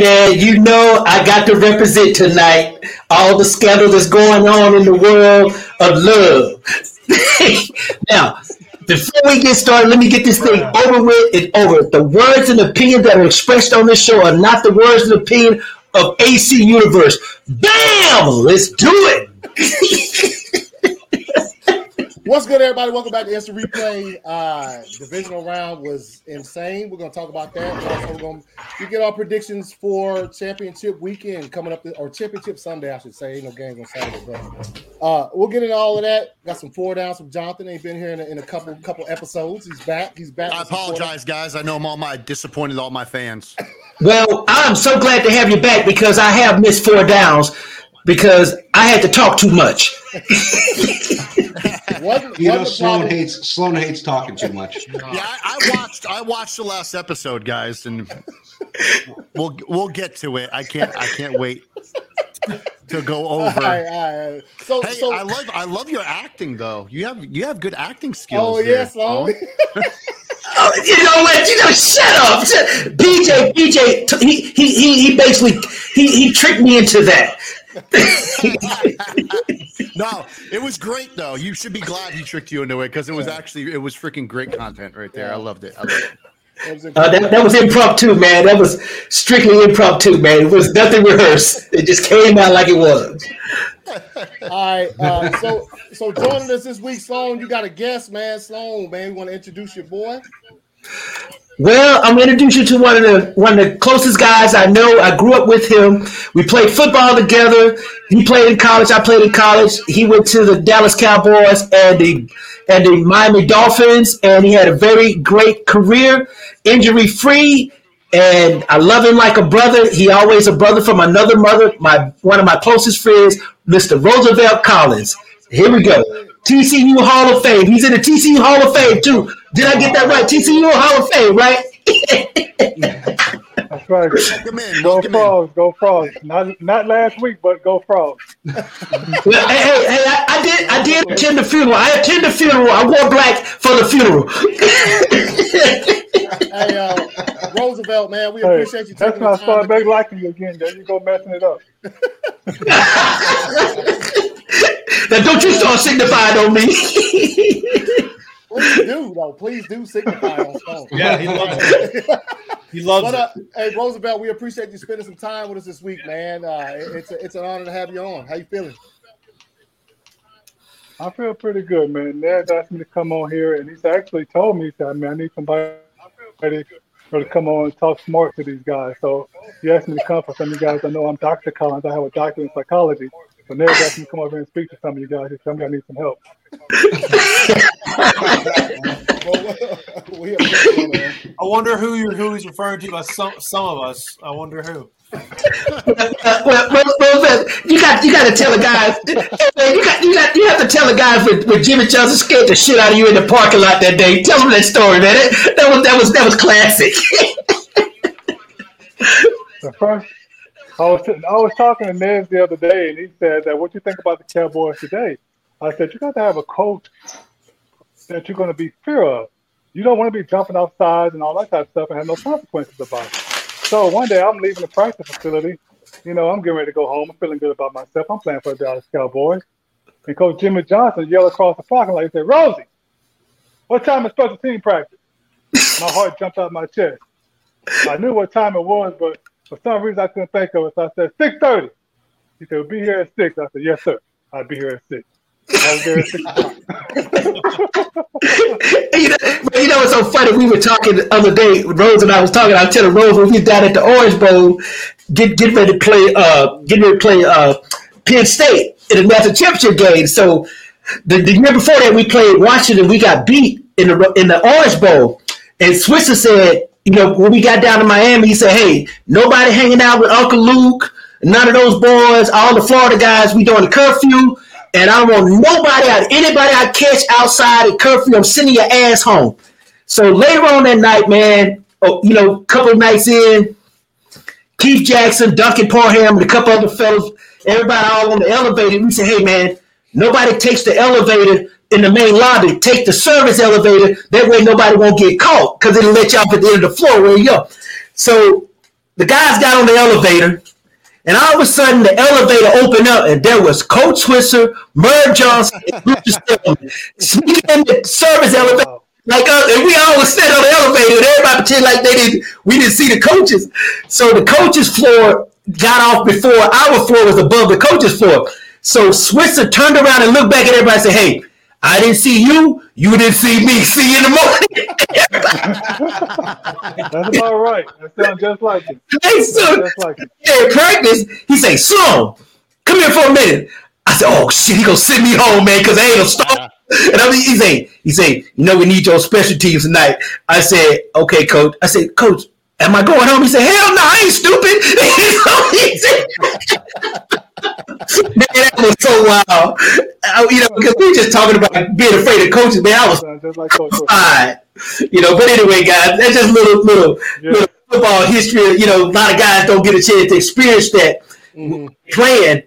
Man, you know I got to represent tonight all the scandal that's going on in the world of love. now, before we get started, let me get this thing over with and over. The words and opinions that are expressed on this show are not the words and opinion of AC Universe. Bam! Let's do it. What's good, everybody? Welcome back to Instant Replay. Uh, divisional round was insane. We're going to talk about that. And also, we're going to get our predictions for championship weekend coming up, or championship Sunday, I should say. Ain't no games on Saturday, but uh, we'll get into all of that. Got some four downs from Jonathan. He's been here in a, in a couple couple episodes. He's back. He's back. I apologize, guys. I know I'm all my disappointed all my fans. Well, I'm so glad to have you back because I have missed four downs because I had to talk too much. you know, Sloan hates Sloan hates talking too much. yeah, I, I, watched I watched the last episode, guys, and we'll we'll get to it. I can't I can't wait to go over. All right, all right. So, hey, so, I love I love your acting though. You have you have good acting skills. Oh yes, oh. Oh, you know what? You know, shut up. BJ, BJ, he, he, he basically he, he tricked me into that. no, it was great though. You should be glad he tricked you into it because it was actually it was freaking great content right there. I loved it. I loved it. Uh, that, that was impromptu, man. That was strictly impromptu, man. It was nothing rehearsed. It just came out like it was. All right. Uh, so, so joining us this week, Sloan, you got a guest, man. Sloan, man, you want to introduce your boy? Well, I'm going to introduce you to one of the one of the closest guys I know. I grew up with him. We played football together. He played in college. I played in college. He went to the Dallas Cowboys and the and the Miami Dolphins, and he had a very great career, injury free. And I love him like a brother. He always a brother from another mother. My one of my closest friends, Mr. Roosevelt Collins. Here we go. TCU Hall of Fame. He's in the TCU Hall of Fame too. Did I get that right? TCU Hall of Fame, right? That's right. Welcome in. Go frogs. In. Go frogs. Not not last week, but go frogs. well, hey, hey, hey I, I, did I did attend the funeral. I attended the funeral. I wore black for the funeral. hey, uh, Roosevelt, man, we hey, appreciate you. That's when I started back liking you again. There you go, messing it up. Now, don't you start signifying on me. Please do, though. Please do signify on phone. Yeah, he loves it. He loves but, uh, it. Hey, Roosevelt, we appreciate you spending some time with us this week, man. Uh, it's a, it's an honor to have you on. How you feeling? I feel pretty good, man. Ned's asked me to come on here, and he's actually told me that, man, I need somebody to come on and talk smart to these guys. So you asked me to come for some of you guys. I know I'm Dr. Collins. I have a doctor in psychology. So Ned's asked me to come over here and speak to some of you guys. Some of you need some help. I wonder who you're who he's referring to by some some of us. I wonder who. Well, well, well, you got you got to tell a guy. You got you got you have to tell a guy when, when Jimmy Johnson scared the shit out of you in the parking lot that day. Tell him that story, man. That, that was that was that was classic. the first, I was I was talking to Nez the other day, and he said that what you think about the Cowboys today. I said you got to have a coach that you're going to be fear of. You don't want to be jumping outside and all that type of stuff and have no consequences about it. So one day I'm leaving the practice facility. You know, I'm getting ready to go home. I'm feeling good about myself. I'm playing for the Dallas Cowboys. And Coach Jimmy Johnson yelled across the parking lot. He said, Rosie, what time is special team practice? My heart jumped out of my chest. I knew what time it was, but for some reason I couldn't think of it. So I said, 6.30. He said, we'll be here at 6. I said, yes, sir. I'll be here at 6 you, know, you know, it's so funny. We were talking the other day. Rose and I was talking. I was telling Rose when we was down at the Orange Bowl, get get ready to play. Uh, getting ready to play uh, Penn State in the national championship game. So the, the year before that, we played Washington. We got beat in the in the Orange Bowl. And Switzer said, you know, when we got down to Miami, he said, "Hey, nobody hanging out with Uncle Luke." None of those boys, all the Florida guys, we doing the curfew and I want nobody out, anybody I catch outside of curfew, I'm sending your ass home. So later on that night, man, oh, you know, a couple nights in, Keith Jackson, Duncan Parham, and a couple other fellas, everybody all on the elevator. We say, hey man, nobody takes the elevator in the main lobby, take the service elevator. That way nobody won't get caught because it'll let you off at the end of the floor where you go. So the guys got on the elevator, and all of a sudden the elevator opened up, and there was Coach Switzer, Merv Johnson, and Bruce sneaking in the service elevator. Like uh, and we all was sitting on the elevator, and everybody pretend like they didn't. We didn't see the coaches. So the coaches floor got off before our floor was above the coaches floor. So Switzer turned around and looked back at everybody and said, "Hey, I didn't see you. You didn't see me. See you in the morning. That's about right. That sounds just like it. Hey, so, just like it. Yeah, practice, he say, Sloan, come here for a minute. I said, oh, shit, he gonna send me home, man, because I ain't no stop. And I mean, he say, he say, you know, we need your special teams tonight. I said, okay, coach. I said, coach, am I going home? He said, hell no, I ain't stupid. man, that was so wild. I, you know, because we were just talking about being afraid of coaches, man. I was just like fine. You know, but anyway, guys, that's just little little, yeah. little football history. You know, a lot of guys don't get a chance to experience that mm-hmm. playing,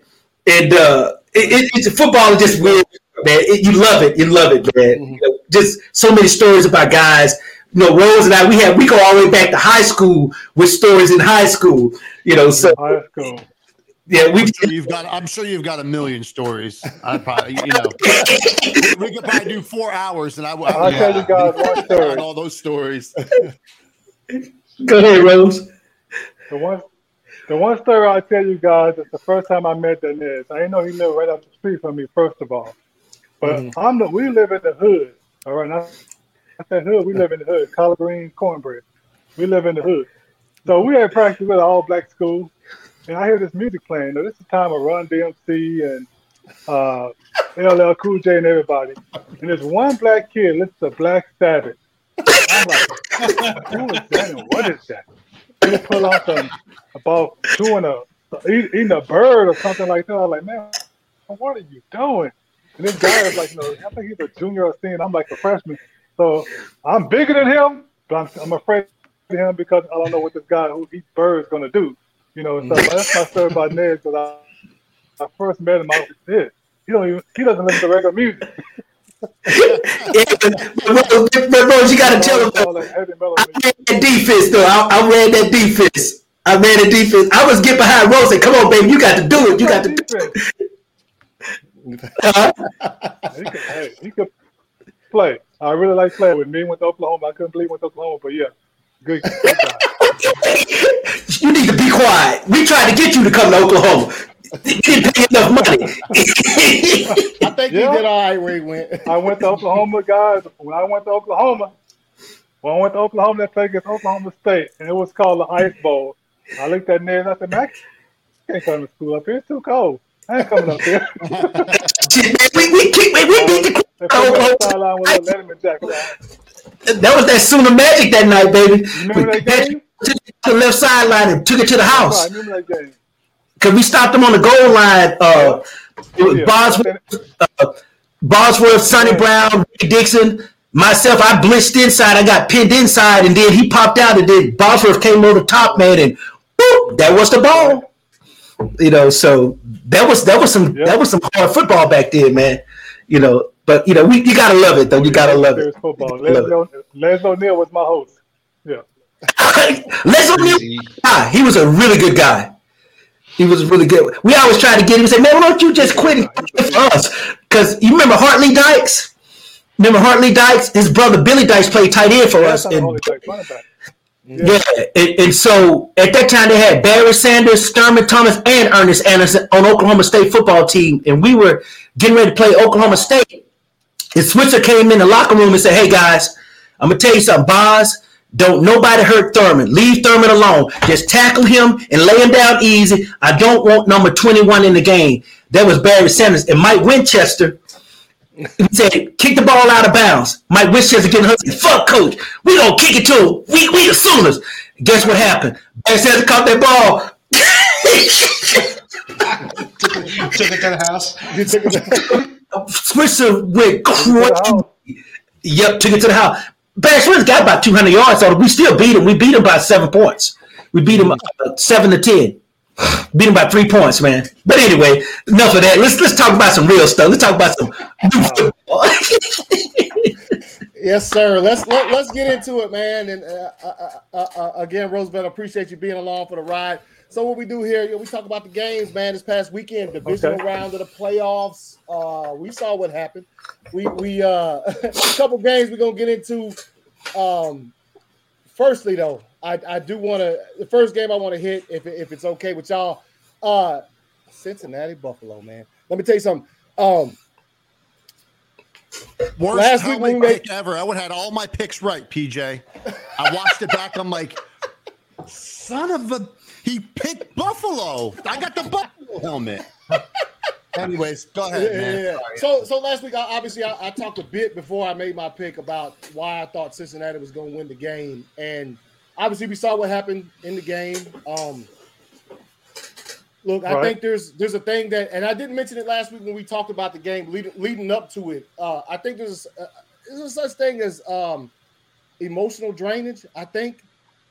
and uh, it, it, it's football is just weird, man. It, you love it, you love it, man. Mm-hmm. You know, just so many stories about guys you know, Rose and I, we have we go all the way back to high school with stories in high school. You know, so high school. Yeah, we. Sure you've got. I'm sure you've got a million stories. I probably, you know, we could probably do four hours, and I. I I'll tell you guys one story. All those stories. Go ahead, Rose. The one, the one story I'll tell you guys is the first time I met Dennis. I didn't know he lived right up the street from me. First of all, but mm-hmm. I'm the. We live in the hood. All right, now I said hood. We live in the hood. Collard green cornbread. We live in the hood. So we had practice with an all black school and I hear this music playing. Now, this is the time of Run DMC and uh, LL Cool J and everybody. And there's one black kid listens to Black Sabbath. I'm like, who is that and what is that? He pull out some about chewing a eating a bird or something like that. I'm like, man, what are you doing? And this guy is like, know, I think he's a junior or senior. I'm like a freshman. So I'm bigger than him, but I'm, I'm afraid of him because I don't know what this guy who eats birds going to do. You know, so that's my story about Ned. Because I, I first met him, I was this. He don't even he doesn't listen to regular music. yeah, but, Rose, you got to tell him. I ran that defense, though. I, I ran that defense. I ran the defense. I was get behind Rose and come on, baby, you got to do it. You got to do it. Uh-huh. he, could, hey, he could play. I really like playing with me. Went to Oklahoma. I couldn't believe went to Oklahoma, but yeah, good. good you need to be quiet. We tried to get you to come to Oklahoma. You didn't pay enough money. I think yeah. he did all right where he went. I went to Oklahoma, guys. When I went to Oklahoma, when I went to Oklahoma, that place is Oklahoma State, and it was called the Ice Bowl. I looked at Ned and I said, "Man, I can't come to school up here. It's too cold. I ain't coming up here." we we we, we beat the Oklahoma. That was that Sooner Magic that night, baby. That? Took it to the left sideline and took it to the house. I remember that game. Cause we stopped them on the goal line. Uh, yeah. Bosworth, uh, Bosworth, Sonny Brown, Ricky Dixon, myself. I blitzed inside. I got pinned inside, and then he popped out, and then Bosworth came over the top, man, and boop, that was the ball. You know, so that was that was some that was some hard football back then, man. You know, but you know, we you gotta love it though. You gotta love it. Football. Les, O'Neal was my host. Yeah. Les O'Neal, ah, he was a really good guy. He was a really good. We always tried to get him and say, "Man, why don't you just quit for us?" Because you remember Hart Lee Dykes. Remember Hart Lee Dykes? His brother Billy Dykes played tight end for us. And, yeah, yeah. And, and, so at that time they had Barry Sanders, Thurman Thomas, and Ernest Anderson on Oklahoma State football team, and we were getting ready to play Oklahoma State. And Switzer came in the locker room and said, Hey guys, I'm gonna tell you something, Boz. Don't nobody hurt Thurman. Leave Thurman alone. Just tackle him and lay him down easy. I don't want number 21 in the game. That was Barry Sanders. And Mike Winchester he said, kick the ball out of bounds. Mike Winchester getting hurt. Fuck coach. We gonna kick it to him. We we the Sooners. Guess what happened? Barry Sanders caught that ball. took, it, took it to the house. Switzer went crazy. Yep, took it to the house. Barry Switzer got about 200 yards, so we still beat him. We beat him by seven points. We beat him uh, seven to ten. Beat him by three points, man. But anyway, enough of that. Let's let's talk about some real stuff. Let's talk about some new football. yes, sir. Let's let, let's get into it, man. And uh, uh, uh, uh again, Roosevelt, appreciate you being along for the ride. So what we do here, we talk about the games, man. This past weekend, divisional okay. round of the playoffs. Uh, we saw what happened. We we uh, a couple games we're gonna get into. Um, firstly, though, I, I do want to the first game I want to hit if if it's okay with y'all. Uh, Cincinnati Buffalo, man. Let me tell you something. Um, Worst last week we made ever. I would have had all my picks right, PJ. I watched it back. I'm like, son of a he picked Buffalo. I got the Buffalo helmet. Anyways, go ahead. Yeah, yeah, yeah. So, so last week, I, obviously, I, I, talked a bit before I made my pick about why I thought Cincinnati was going to win the game, and obviously, we saw what happened in the game. Um, look, I think there's there's a thing that, and I didn't mention it last week when we talked about the game leading, leading up to it. Uh, I think there's uh, there's a such thing as um, emotional drainage. I think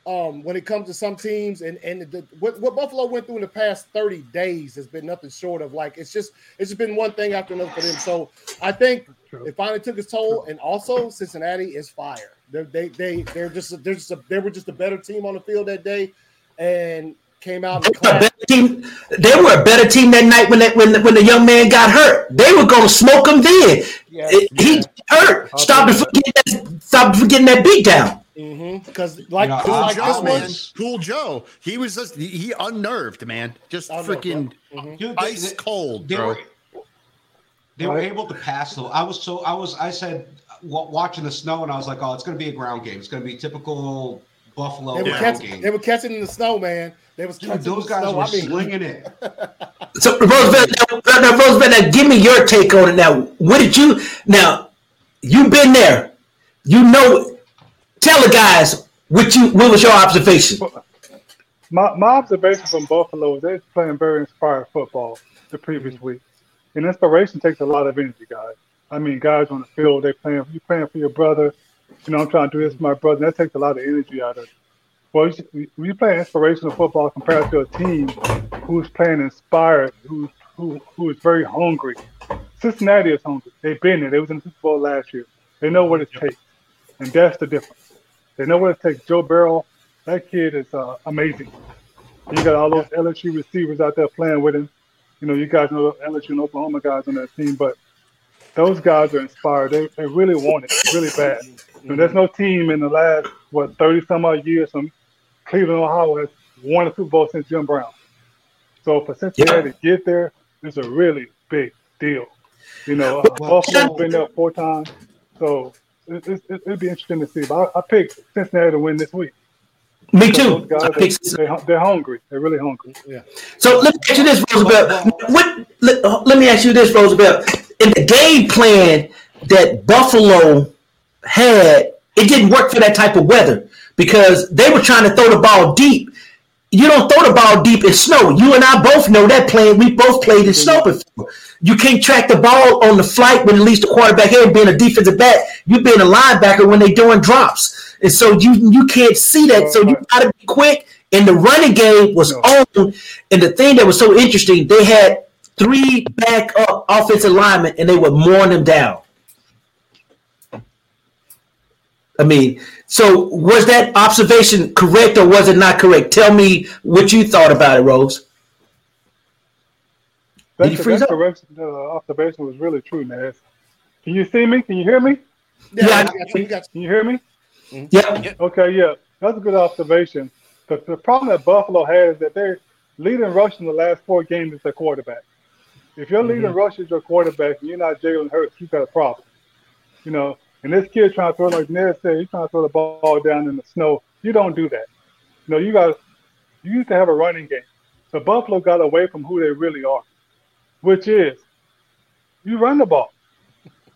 um, when it comes to some teams and and the, what, what Buffalo went through in the past 30 days has been nothing short of like it's just it's just been one thing after another for them. So I think it finally took its toll, and also Cincinnati is fire. They're, they they they're just they're just a, they were just a better team on the field that day, and came out. The team, they were a better team that night when that when the, when the young man got hurt. They were going to smoke him then. Yeah, he yeah. hurt. Stop from getting that. Stop from getting that beat down. Because mm-hmm. like, you know, cool like Joe, man, cool Joe, he was just he, he unnerved, man, just freaking mm-hmm. ice cold, they bro. Were, they were able to pass though. I was so I was I said watching the snow and I was like, oh, it's going to be a ground game. It's going to be typical Buffalo they were, catch, game. they were catching in the snow, man. They was Dude, those guys were I mean, slinging it. so Roosevelt, now, now, Roosevelt, now give me your take on it. Now, what did you? Now, you've been there. You know Tell the guys what you what was your observation. My, my observation from Buffalo is they're playing very inspired football the previous mm-hmm. week. And inspiration takes a lot of energy, guys. I mean, guys on the field, they playing you playing for your brother. You know, I'm trying to do this for my brother. That takes a lot of energy out of it. Well, you, you play inspirational football compared to a team who's playing inspired, who's who who is very hungry. Cincinnati is hungry. They've been there. They was in the Super Bowl last year. They know what it takes, and that's the difference. They know what it takes. Joe Burrow, that kid is uh, amazing. You got all those LSU receivers out there playing with him. You know, you guys know LSU and Oklahoma guys on that team, but those guys are inspired. They, they really want it really bad. And there's no team in the last what 30 some odd years from Cleveland, Ohio has won a Super Bowl since Jim Brown. So for Cincinnati yeah. to get there, it's a really big deal. You know, Buffalo's been there four times, so it, it, it'd be interesting to see. But I, I picked Cincinnati to win this week. Me too. Guys, they, are they, hungry. They're really hungry. Yeah. So let me ask you this, Roosevelt. What? Let, let me ask you this, Roosevelt. In the game plan that Buffalo had, it didn't work for that type of weather because they were trying to throw the ball deep. You don't throw the ball deep in snow. You and I both know that playing. We both played in snow before. You can't track the ball on the flight when at least the quarterback here being a defensive back. You being a linebacker when they're doing drops, and so you you can't see that. So you got to be quick. And the running game was on. And the thing that was so interesting, they had three backup offensive linemen, and they were mowing them down. I mean, so was that observation correct or was it not correct? Tell me what you thought about it, Rose. That's Did you freeze up? Correct, uh, observation was really true, Naz. Can you see me? Can you hear me? Yeah, yeah. You, you Can you hear me? Mm-hmm. Yeah. Okay, yeah. That's a good observation. The, the problem that Buffalo has is that they're leading rush in the last four games is their quarterback. If your leading mm-hmm. rush is your quarterback and you're not Jalen Hurts, you've got a problem. You know, and this kid trying to throw, like Ned said, he's trying to throw the ball down in the snow. You don't do that. You know, you got you used to have a running game. So Buffalo got away from who they really are which is you run the ball.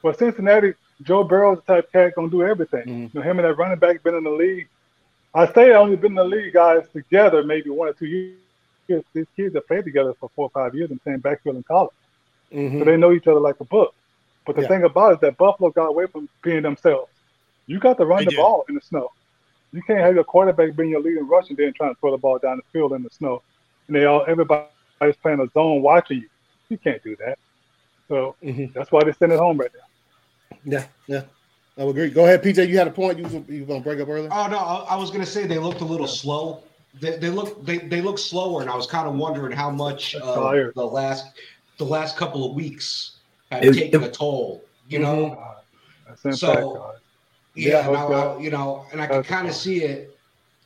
But Cincinnati, Joe Burrow's the type cat gonna do everything. Mm-hmm. You know, him and that running back been in the league. I say I only been in the league guys together maybe one or two years. These kids have played together for four or five years and same backfield in college. Mm-hmm. So they know each other like a book. But the yeah. thing about it is that Buffalo got away from being themselves. You got to run they the do. ball in the snow. You can't have your quarterback being your leading rusher and then trying to throw the ball down the field in the snow and they all everybody's playing a zone watching you. You can't do that. So mm-hmm. that's why they're sitting at home right now. Yeah, yeah. I would agree. Go ahead, PJ. You had a point. You was, you going to break up earlier? Oh no, I, I was going to say they looked a little slow. They, they look they, they look slower, and I was kind of wondering how much uh, the last the last couple of weeks had it, taken it, a toll. You know, mm-hmm. so yeah, yeah I, you know, and I can kind of see it.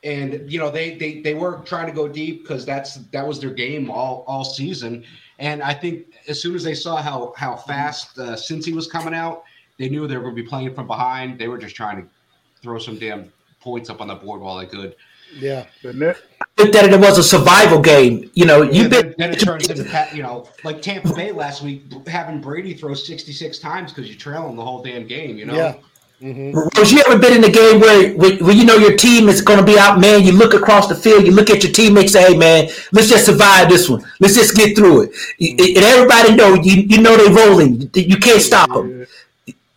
And you know, they they they were trying to go deep because that's that was their game all all season. And I think as soon as they saw how how fast uh, Cincy was coming out, they knew they were going to be playing from behind. They were just trying to throw some damn points up on the board while they could. Yeah, that it was a survival game. You know, you've been then it turns into you know like Tampa Bay last week having Brady throw sixty six times because you're trailing the whole damn game. You know. Yeah. Mm-hmm. Rose, you ever been in a game where, where, where, you know your team is going to be out, man? You look across the field, you look at your teammates, say, "Hey, man, let's just survive this one. Let's just get through it." Mm-hmm. And everybody know you, you know they're rolling. You can't stop them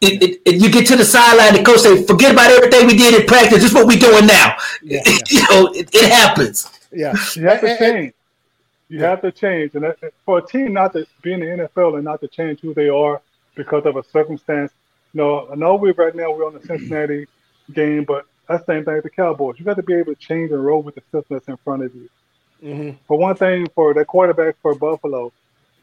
it, it, it, you get to the sideline, the coach say, "Forget about everything we did in practice. This is what we're doing now." Yeah, yeah. you know, it, it, happens. Yeah, you have to change. You have to change, and for a team not to be in the NFL and not to change who they are because of a circumstance. Know, I know we right now we're on the Cincinnati game, but that's the same thing with the Cowboys. You got to be able to change and roll with the system that's in front of you. Mm-hmm. For one thing, for the quarterback for Buffalo,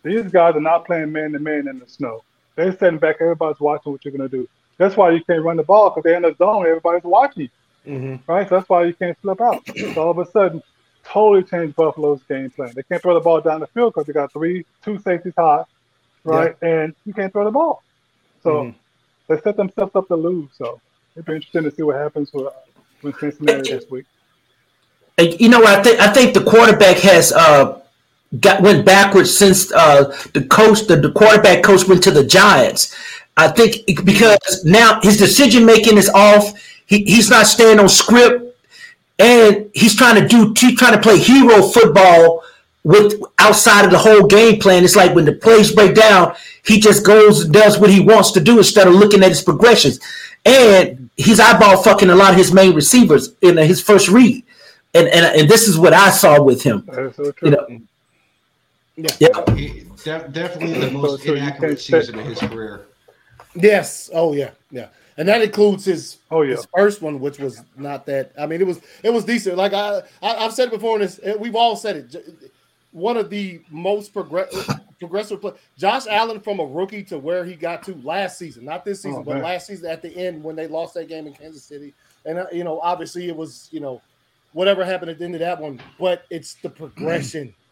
these guys are not playing man to man in the snow. They're sitting back. Everybody's watching what you're going to do. That's why you can't run the ball because they're in the zone. Everybody's watching mm-hmm. right? So that's why you can't slip out. so all of a sudden, totally changed Buffalo's game plan. They can't throw the ball down the field because they got three, two safeties high, right? Yeah. And you can't throw the ball. So mm-hmm. They set themselves up to lose. So it'd be interesting to see what happens with, with Cincinnati this week. You know, I think I think the quarterback has uh, got went backwards since uh, the coach, the, the quarterback coach went to the Giants. I think because now his decision making is off. He, he's not staying on script, and he's trying to do he's trying to play hero football with outside of the whole game plan. It's like when the plays break down, he just goes and does what he wants to do instead of looking at his progressions. And he's eyeball fucking a lot of his main receivers in his first read. And and, and this is what I saw with him. So you know, yeah, yeah. De- definitely the most so, so inaccurate season of his career. Yes. Oh yeah. Yeah. And that includes his oh yeah his first one, which was not that. I mean, it was it was decent. Like I, I have said it before, and this we've all said it. One of the most progress, progressive play. Josh Allen from a rookie to where he got to last season, not this season, oh, but last season at the end when they lost that game in Kansas City. And uh, you know, obviously it was you know whatever happened at the end of that one, but it's the progression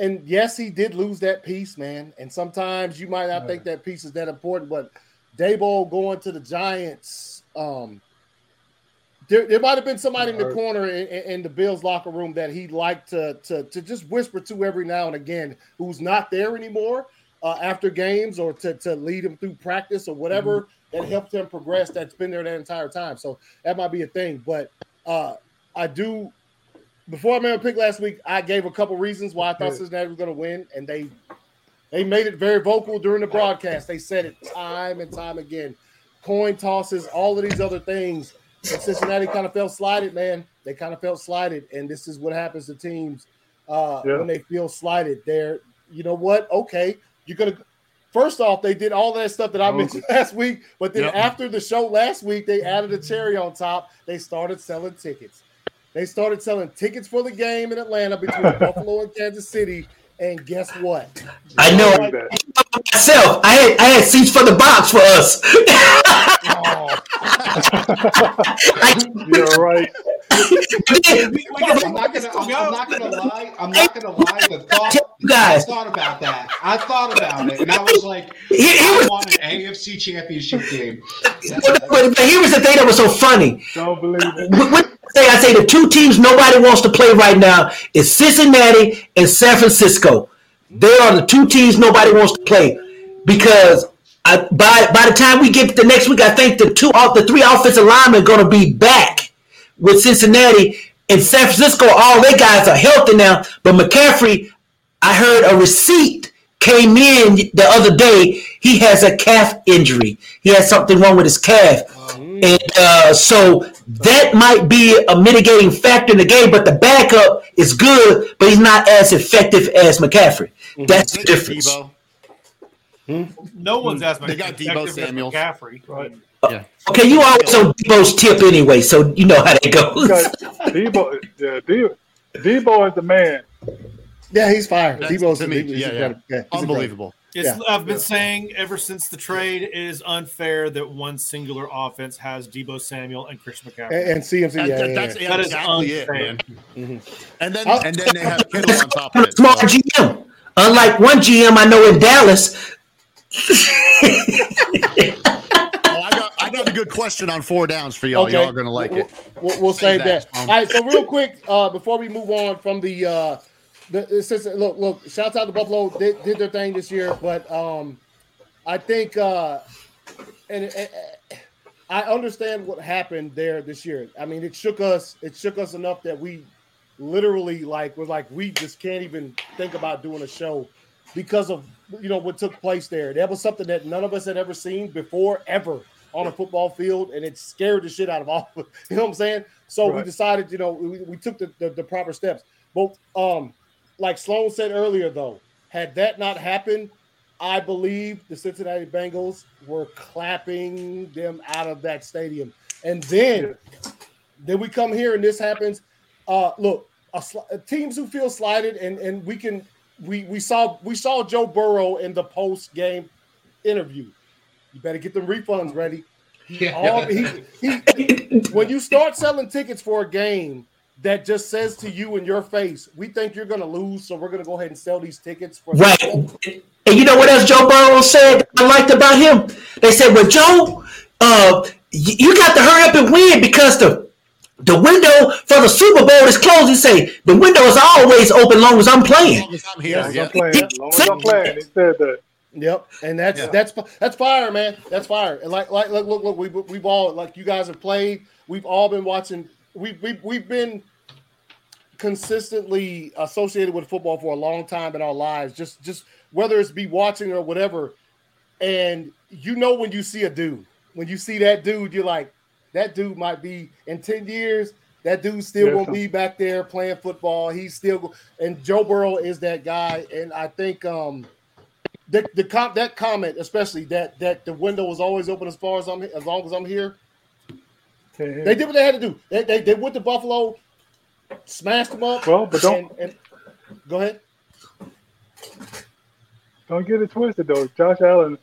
and yes, he did lose that piece, man. And sometimes you might not think that piece is that important, but Daboll going to the Giants, um, there, there might have been somebody in the corner in, in, the Bills locker room that he liked to, to, to just whisper to every now and again, who's not there anymore uh, after games or to, to lead him through practice or whatever mm-hmm. that helped him progress. That's been there that entire time. So that might be a thing, but uh, I do before I made a pick last week, I gave a couple reasons why I thought Cincinnati was going to win, and they they made it very vocal during the broadcast. They said it time and time again. Coin tosses, all of these other things. But Cincinnati kind of felt slighted, man. They kind of felt slighted, and this is what happens to teams uh, yeah. when they feel slighted. They're, you know what? Okay, you're gonna. First off, they did all that stuff that I mentioned last week, but then yep. after the show last week, they added a cherry on top. They started selling tickets. They started selling tickets for the game in Atlanta between Buffalo and Kansas City. And guess what? I know myself. I had I had seats for the box for us. oh. You're right. I'm not gonna. I'm, I'm, not gonna lie. I'm not gonna lie. The thought, guys. I thought about that. I thought about it, and I was like, I want an AFC Championship game. But, but, here was the thing that was so funny. Don't believe it. What, say I say the two teams nobody wants to play right now is Cincinnati and San Francisco. They are the two teams nobody wants to play because I, by by the time we get to the next week, I think the two the three offensive linemen are going to be back with Cincinnati and San Francisco. All their guys are healthy now, but McCaffrey, I heard a receipt came in the other day. He has a calf injury. He has something wrong with his calf, and uh, so that might be a mitigating factor in the game. But the backup is good, but he's not as effective as McCaffrey. Mm-hmm. That's the difference. Hmm? No one's asked. They got Deebo Samuel. McCaffrey, right? Yeah. Okay, you always on Deebo's tip anyway, so you know how that goes. Deebo, yeah, Debo, Deebo is the man. Yeah, he's fire. Deebo's me, yeah, yeah. yeah unbelievable. Yeah. I've been yeah. saying ever since the trade, it is unfair that one singular offense has Deebo Samuel and Chris McCaffrey and, and CMC. That, yeah, that, that's yeah. that exactly it, man. Mm-hmm. And then and then they have Kittle on top of it. Smart GM. Unlike one GM I know in Dallas. I got a good question on four downs for y'all. Okay. Y'all are gonna like we'll, it. We'll, we'll save that. All right. So real quick, uh, before we move on from the, uh, the since look, look, shouts out to Buffalo. They did their thing this year, but um, I think, uh, and, and I understand what happened there this year. I mean, it shook us. It shook us enough that we literally like was like we just can't even think about doing a show because of you know what took place there. That was something that none of us had ever seen before, ever on a football field, and it scared the shit out of all. Of You know what I'm saying? So right. we decided, you know, we, we took the, the, the, proper steps. But um, like Sloan said earlier, though, had that not happened, I believe the Cincinnati Bengals were clapping them out of that stadium. And then, then we come here and this happens. Uh, look, a teams who feel slighted, and and we can we we saw we saw Joe Burrow in the post game interview. You better get them refunds ready. He, all, he, he, when you start selling tickets for a game that just says to you in your face, "We think you're going to lose, so we're going to go ahead and sell these tickets." For right. And you know what else Joe Burrow said? I liked about him. They said, "Well, Joe, uh, you got to hurry up and win because the the window for the Super Bowl is closed." He say, "The window is always open, long as I'm playing." As long as I'm here, yeah. I'm playing. As long as I'm playing. He said that. Yep, and that's yeah. that's that's fire, man. That's fire. And like like look look look, we we've all like you guys have played. We've all been watching. We we we've been consistently associated with football for a long time in our lives. Just just whether it's be watching or whatever. And you know when you see a dude, when you see that dude, you're like, that dude might be in ten years. That dude's still yeah. gonna be back there playing football. He's still and Joe Burrow is that guy. And I think um the, the com- that comment, especially that that the window was always open as far as I'm as long as I'm here. They did what they had to do. They, they, they went to Buffalo, smashed them up. Well, but don't and, and, go ahead. Don't get it twisted though. Josh Allen,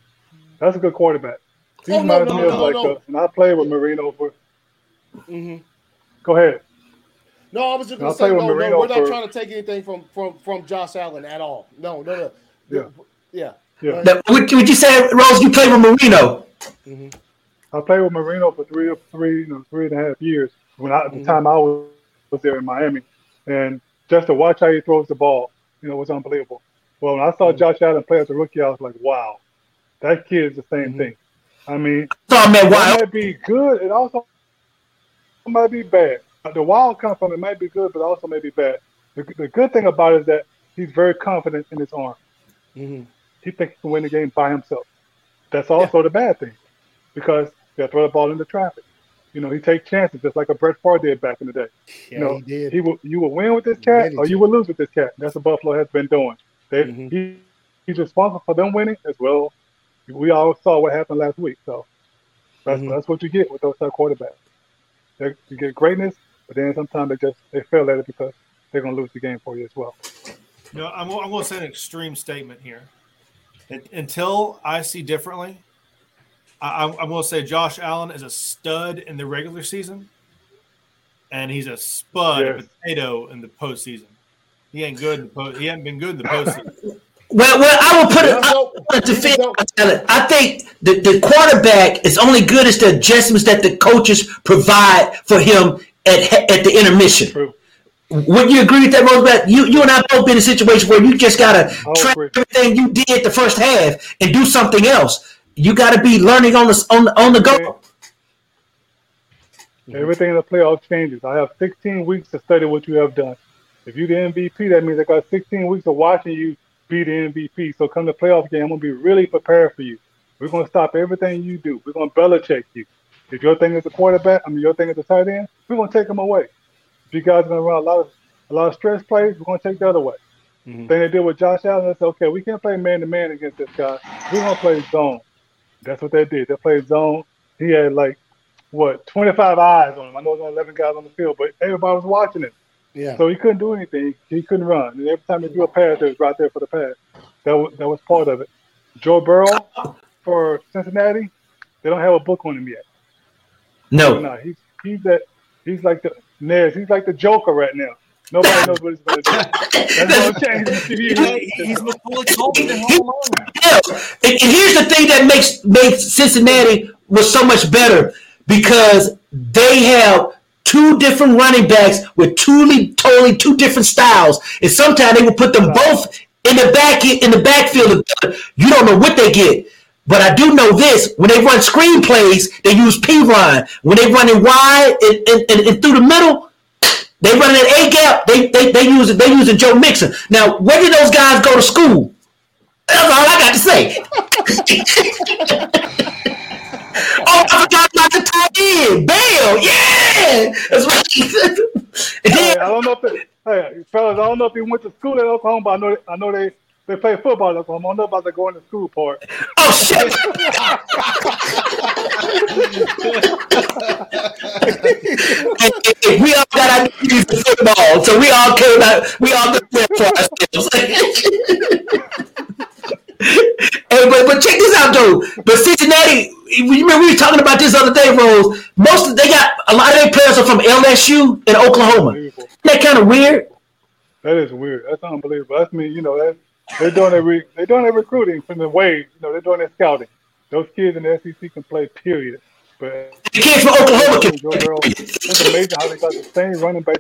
that's a good quarterback. He oh, reminds no, no, me of like no. and I played with Marino for. Mm-hmm. Go ahead. No, I was just going to say no, no, we're not for, trying to take anything from from from Josh Allen at all. No, no, no. Yeah. Yeah. Yeah. That, would, would you say, Rose, you played with Marino? Mm-hmm. I played with Marino for three, or three, you know, three and a half years. When I, at the mm-hmm. time I was, was there in Miami, and just to watch how he throws the ball, you know, was unbelievable. Well, when I saw mm-hmm. Josh Allen play as a rookie, I was like, wow, that kid is the same mm-hmm. thing. I mean, oh, man, wow. it might be good. It also might be bad. The wild come from it might be good, but also may be bad. The, the good thing about it is that he's very confident in his arm. Mm-hmm he thinks he can win the game by himself. That's also yeah. the bad thing because they'll throw the ball into traffic. You know, he takes chances just like a Brett Favre did back in the day. Yeah, you know, he did. He will you will win with this cat or you will lose with this cat. That's what Buffalo has been doing. They, mm-hmm. he, he's responsible for them winning as well. We all saw what happened last week. So that's mm-hmm. that's what you get with those type quarterbacks. They, you get greatness, but then sometimes they just they fail at it because they're gonna lose the game for you as well. No, I'm, I'm going to say an extreme statement here until I see differently, I, am going to say Josh Allen is a stud in the regular season, and he's a spud yes. potato in the postseason. He ain't good. In the post, he hasn't been good in the postseason. Well, well, I will put it. I, will defend I think the, the quarterback is only good as the adjustments that the coaches provide for him at at the intermission. True. Would you agree with that, Roosevelt? You you and I both been in a situation where you just gotta track everything you did the first half and do something else. You gotta be learning on the on the, on the go. Everything in the playoff changes. I have 16 weeks to study what you have done. If you're the MVP, that means I got 16 weeks of watching you be the MVP. So come the playoff game, I'm gonna be really prepared for you. We're gonna stop everything you do. We're gonna Belichick you. If your thing is the quarterback, I mean your thing is the tight end, we're gonna take them away If you guys are going to run a lot of a lot of stress plays. We're going to take the other way. Mm-hmm. Then they did with Josh Allen. They said, okay, we can't play man to man against this guy. We're going to play zone. That's what they did. They played zone. He had like, what, 25 eyes on him. I know there's only 11 guys on the field, but everybody was watching him. Yeah. So he couldn't do anything. He couldn't run. And every time he threw a pass, it was right there for the pass. That was, that was part of it. Joe Burrow for Cincinnati, they don't have a book on him yet. No. No, he's he's that he's like the Nez, he's like the Joker right now. Nobody knows what he's going to do. That's going to change. He's Macaulay Culkin Yeah, and, and here's the thing that makes makes Cincinnati was so much better because they have two different running backs with two totally two different styles, and sometimes they will put them both in the back in the backfield. You don't know what they get. But I do know this: when they run screen plays, they use Perine. When they run it wide and, and, and, and through the middle, they run an A gap. They they they use it. They using Joe Mixon. Now, where did those guys go to school? That's all I got to say. oh, I forgot the. Bam! Yeah, that's right. hey, I don't know if it, hey fellas, I don't know if he went to school at Oklahoma, but I know I know they they play football at Oklahoma. I don't know about the going to school part. Oh shit! we all got our degrees in football, so we all came out. We all did for ourselves. but but check this out though. But Cincinnati, you remember we were talking about this other day, Rose. Most of they got a lot of their players are from LSU and Oklahoma. Isn't that kind of weird? That is weird. That's unbelievable. That's me. You know that they're doing their re- they're doing their recruiting from the way you know they're doing their scouting. Those kids in the SEC can play. Period. But the kids from Oklahoma can. It's amazing how they got the same running back.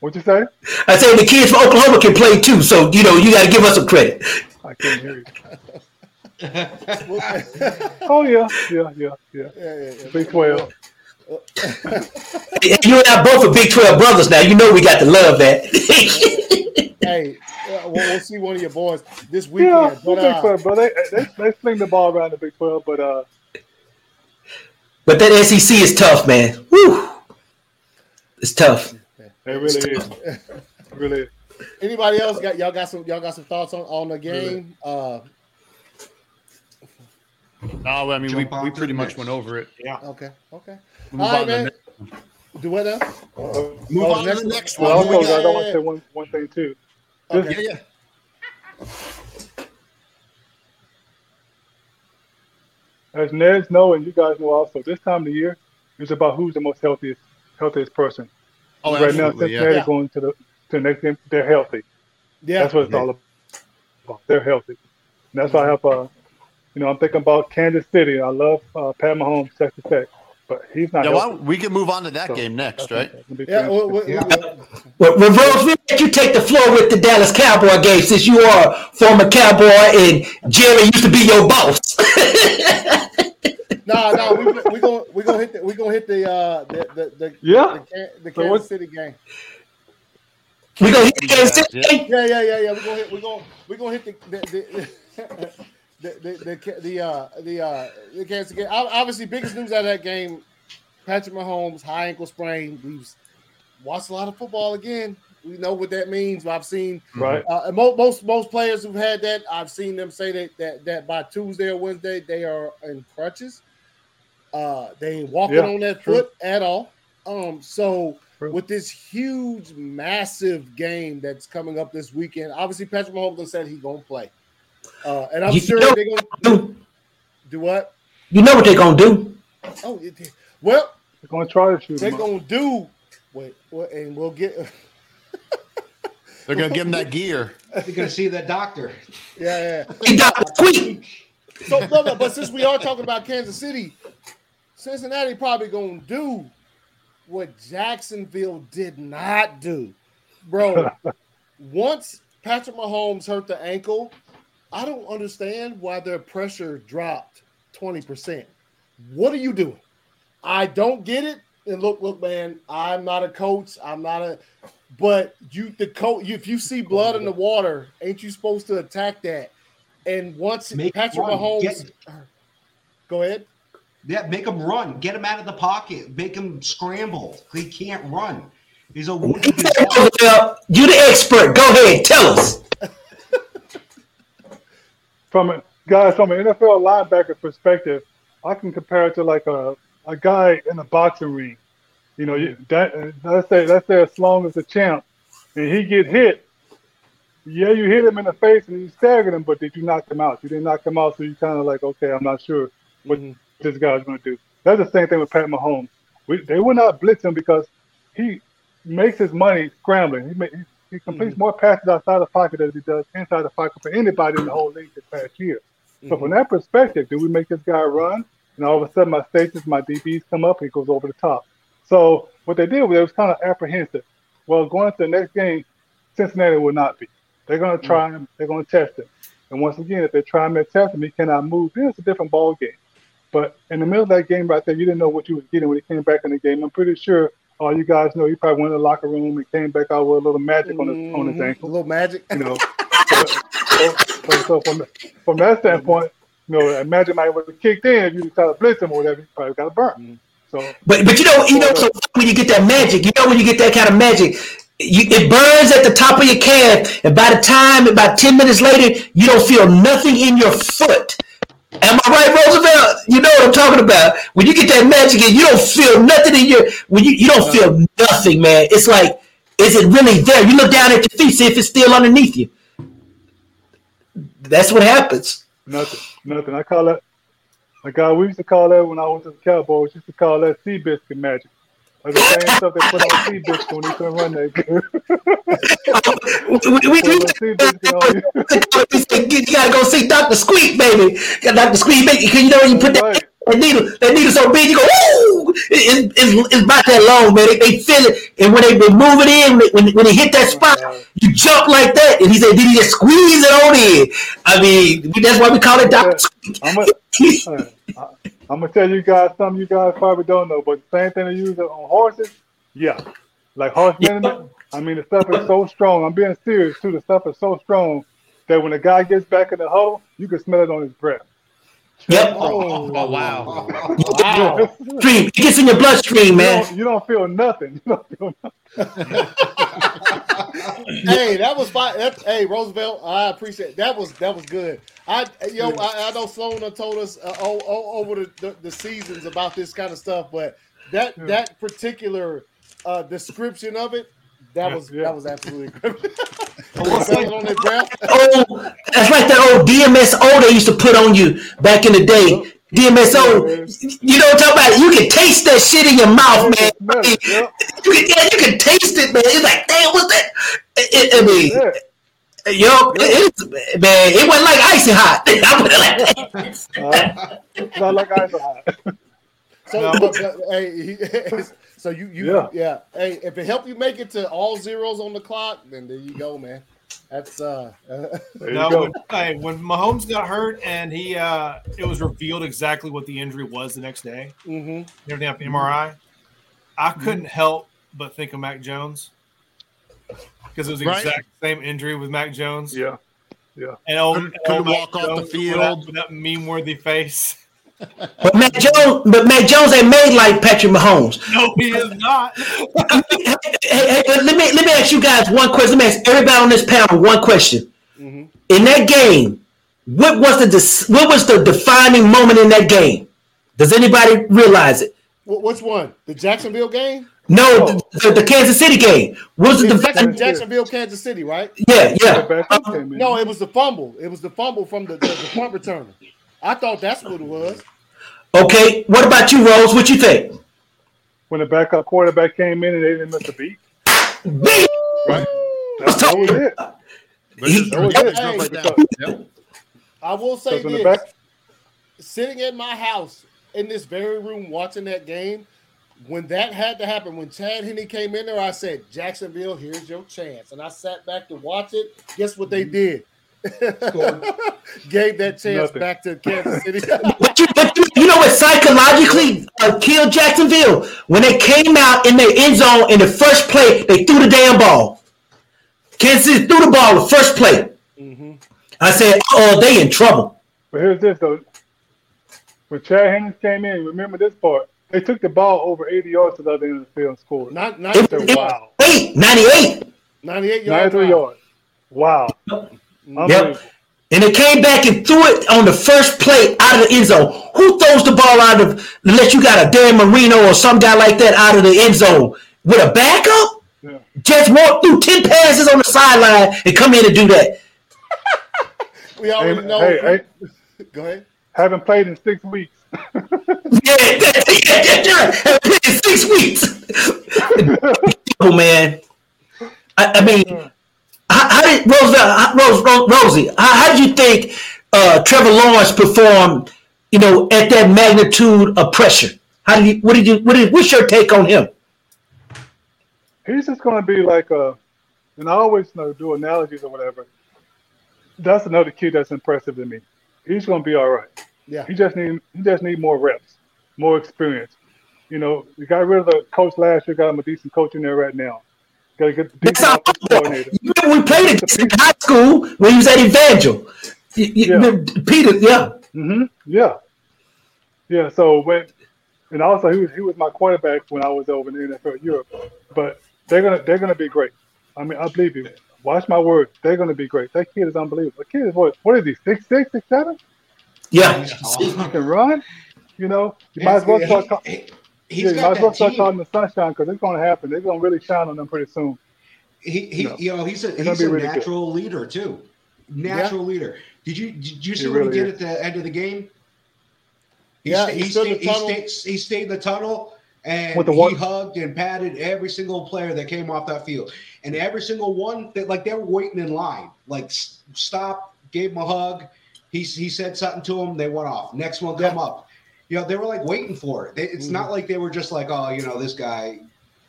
What you say? I say the kids from Oklahoma can play too. So you know you got to give us some credit. I can't hear you. oh yeah, yeah, yeah, yeah. yeah, yeah, yeah. Big Twelve. you and I both are Big Twelve brothers now. You know we got to love that. hey, we'll, we'll, see one of your boys this weekend. Yeah, but, uh, Big 12, bro. They, they they sling the ball around the Big Twelve, but uh. But that SEC is tough, man. Woo, it's tough. It really is. It really. Is. Anybody else got y'all got some y'all got some thoughts on on the game? Really? Uh, no, I mean we, we pretty much went over it. Yeah. Okay. Okay. Move All right, man. Do what now? Uh, Move oh, on to the next one. Well, also, I don't want to say one, one thing too. Okay. Yeah, yeah. As Neds know, and you guys know also, this time of the year is about who's the most healthiest healthiest person. Oh, right now, Cincinnati yeah. going to the to the next game, they're healthy. Yeah, that's what it's yeah. all about. They're healthy. And that's why I have, uh, you know, I'm thinking about Kansas City. I love uh, Pat Mahomes, Texas Tech but he's not. Yeah, well, we can move on to that so, game next, right? Yeah. Well, well, yeah. well, Rose, we let you take the floor with the Dallas Cowboy game since you are a former Cowboy and Jerry used to be your boss. no, no, we we gonna we gonna hit the we gonna hit the uh the the, the yeah the, the Kansas City game. We gonna hit the Kansas City game. Yeah, yeah, yeah, yeah. We gonna hit we gonna we gonna hit the the, the the the the the uh, the uh, the Kansas game. Obviously, biggest news out of that game: Patrick Mahomes high ankle sprain. We've watched a lot of football again. We know what that means. I've seen right. Uh, most most most players who've had that. I've seen them say that that that by Tuesday or Wednesday they are in crutches. Uh, they ain't walking yeah, on that true. foot at all. Um, so true. with this huge, massive game that's coming up this weekend, obviously Patrick Mahomes said he's gonna play. Uh, and I'm you sure they're going to do. do what? You know what they're going to do. Oh, well, they're going to try to shoot. They're going to do. Wait, wait, and we'll get. they're going to give him that gear. They're going to see that doctor. Yeah, yeah. so, no, no, but since we are talking about Kansas City, Cincinnati probably going to do what Jacksonville did not do, bro. once Patrick Mahomes hurt the ankle, I don't understand why their pressure dropped 20%. What are you doing? I don't get it. And look, look, man, I'm not a coach. I'm not a but you the coach if you see blood in the water, ain't you supposed to attack that? And once make Patrick run. Mahomes Get, go ahead. Yeah, make him run. Get him out of the pocket. Make him scramble. He can't run. He's a wounded. you the expert. Go ahead, tell us. Tell us. from a, guys, from an NFL linebacker perspective, I can compare it to like a, a guy in a boxing ring. You know, you, that, let's say let's say as long as the champ, and he get hit. Yeah, you hit him in the face and you staggered him, but did you knock him out? You didn't knock him out, so you kind of like, okay, I'm not sure what mm-hmm. this guy's going to do. That's the same thing with Pat Mahomes. We, they will not blitz him because he makes his money scrambling. He, he, he completes mm-hmm. more passes outside the pocket than he does inside the pocket for anybody in the whole league this past year. Mm-hmm. So from that perspective, do we make this guy run? And all of a sudden, my stages, my DBs come up, he goes over the top. So what they did was it was kind of apprehensive. Well, going into the next game, Cincinnati will not be. They're going to try mm-hmm. him. They're going to test him. And once again, if they try him and test him, he cannot move. Then it's a different ball game. But in the middle of that game right there, you didn't know what you was getting when he came back in the game. I'm pretty sure all you guys know he probably went in the locker room and came back out with a little magic on his mm-hmm. on his mm-hmm. ankle. A little magic, you know. so, so, so, from from that standpoint, you know, magic might have kicked in if you try to blitz him or whatever. You probably got a burn. Mm-hmm. So, but but you know you know so when you get that magic, you know when you get that kind of magic, you, it burns at the top of your calf, and by the time about ten minutes later, you don't feel nothing in your foot. Am I right, Roosevelt? You know what I'm talking about. When you get that magic in, you don't feel nothing in your when you, you don't feel nothing, man. It's like, is it really there? You look down at your feet, see if it's still underneath you. That's what happens. Nothing. Nothing. I call that like uh, we used to call that when I was with the Cowboys, used to call that Seabiscuit magic. Like the same stuff they put on Seabiscuit when he couldn't run that good. we, we, we, you gotta go see Dr. Squeak, baby. Dr. Squeak, baby. You know when you put that, right. that needle, that needle so big, you go, ooh, it, it's, it's about that long, man. They, they feel it, and when they, they move it in, when, when they hit that oh, spot, you jump like that. And he said, did he just squeeze it on in? I mean, that's why we call it Dr. Squeak. I'm gonna tell you guys something you guys probably don't know, but the same thing they use on horses, yeah, like horse liniment. I mean, the stuff is so strong. I'm being serious too. The stuff is so strong that when the guy gets back in the huddle, you can smell it on his breath. Yep. Oh, oh wow. wow. Stream. It gets in your bloodstream, man. You don't, you don't feel nothing. You don't feel nothing. hey, that was fine. That, hey, Roosevelt, I appreciate that was that was good. I yo, I, I know Sloan told us uh, oh, oh, over the, the, the, seasons about this kind of stuff, but that yeah. that particular uh, description of it, that yeah, was yeah. that was absolutely oh, that's like that old DMSO they used to put on you back in the day. DMSO, you know what I'm talking about? You can taste that shit in your mouth, man. You can, yeah, you can taste it, man. It's like, damn, what's that? It, I mean, yo, it, it, man, it wasn't like icy hot. uh, not like icy hot. So, no. but, but, hey, so you, you, yeah. yeah. Hey, if it helped you make it to all zeros on the clock, then there you go, man. That's uh. no, when, hey, when Mahomes got hurt and he uh, it was revealed exactly what the injury was the next day. Mm-hmm. Everything after MRI, I couldn't mm-hmm. help but think of Mac Jones because it was the right? exact same injury with Mac Jones. Yeah, yeah. And oh, couldn't, couldn't walk Jones off the field with that, that meme worthy face. But Mac Jones, but Mac Jones ain't made like Patrick Mahomes. No, he is not. hey, hey, let me let me ask you guys one question. Let me ask everybody on this panel one question. Mm-hmm. In that game, what was the what was the defining moment in that game? Does anybody realize it? Which one? The Jacksonville game? No, oh. the, the, Kansas City game. What was the defining Jacksonville, Kansas City, right? Yeah, yeah. no, it was the fumble. It was the fumble from the, the, the punt returner. I thought that's what it was. Okay, what about you, Rose? What you think? When the backup quarterback came in and they didn't miss a beat. Beat. Right. That, that was it. That was it. I will say this: back- sitting in my house in this very room watching that game, when that had to happen, when Chad Henne came in there, I said, "Jacksonville, here's your chance," and I sat back to watch it. Guess what they mm-hmm. did? Gave that chance Nothing. back to Kansas City. but, you, but you, you know what psychologically uh, killed Jacksonville? When they came out in their end zone in the first play, they threw the damn ball. Kansas City threw the ball the first play. Mm-hmm. I said, oh, they in trouble. But here's this though. When Chad Henne came in, remember this part. they took the ball over 80 yards to the other end of the field and scored. Not, not it, it, wow. Wait, 98. 98 yards. 93 yards. Wow. Yep. And they came back and threw it on the first play out of the end zone. Who throws the ball out of unless you got a Dan Marino or some guy like that out of the end zone with a backup? Yeah. Judge Moore threw 10 passes on the sideline and come in and do that. we already hey, know. Hey, hey, Go ahead. Haven't played in six weeks. yeah, yeah, yeah, yeah. Haven't played in six weeks. oh, man. I, I mean, how, how did Roosevelt, Rose, Rose, Rosie? How, how did you think uh, Trevor Lawrence performed? You know, at that magnitude of pressure. How did you? What did you? What did? What's your take on him? He's just going to be like a, and I always you know do analogies or whatever. That's another kid that's impressive to me. He's going to be all right. Yeah. He just need he just need more reps, more experience. You know, you got rid of the coach last year, got him a decent coach in there right now. Gotta get the That's coordinator. You remember we played it in high school when he was at Evangel. You, you yeah. Peter, yeah. Mm-hmm. Yeah. Yeah. So when and also he was he was my quarterback when I was over in the NFL Europe. But they're gonna they're gonna be great. I mean, I believe you. Watch my words. They're gonna be great. That kid is unbelievable. The kid is what? What is he? Six six, six seven? Yeah. He can run. You know, you might as well start. He's yeah, might as well start calling the sunshine because it's going to happen. They're going to really shine on them pretty soon. He, he you know, you know he's a he's a really natural good. leader too. Natural yeah. leader. Did you did you see he what really he did is. at the end of the game? He yeah, he, stayed, he, stayed, he stayed in the tunnel and With the he hugged and patted every single player that came off that field, and every single one that like they were waiting in line, like stop, gave him a hug. He he said something to him. They went off. Next one come yeah. up you know, they were like waiting for it. It's mm-hmm. not like they were just like, oh, you know, this guy.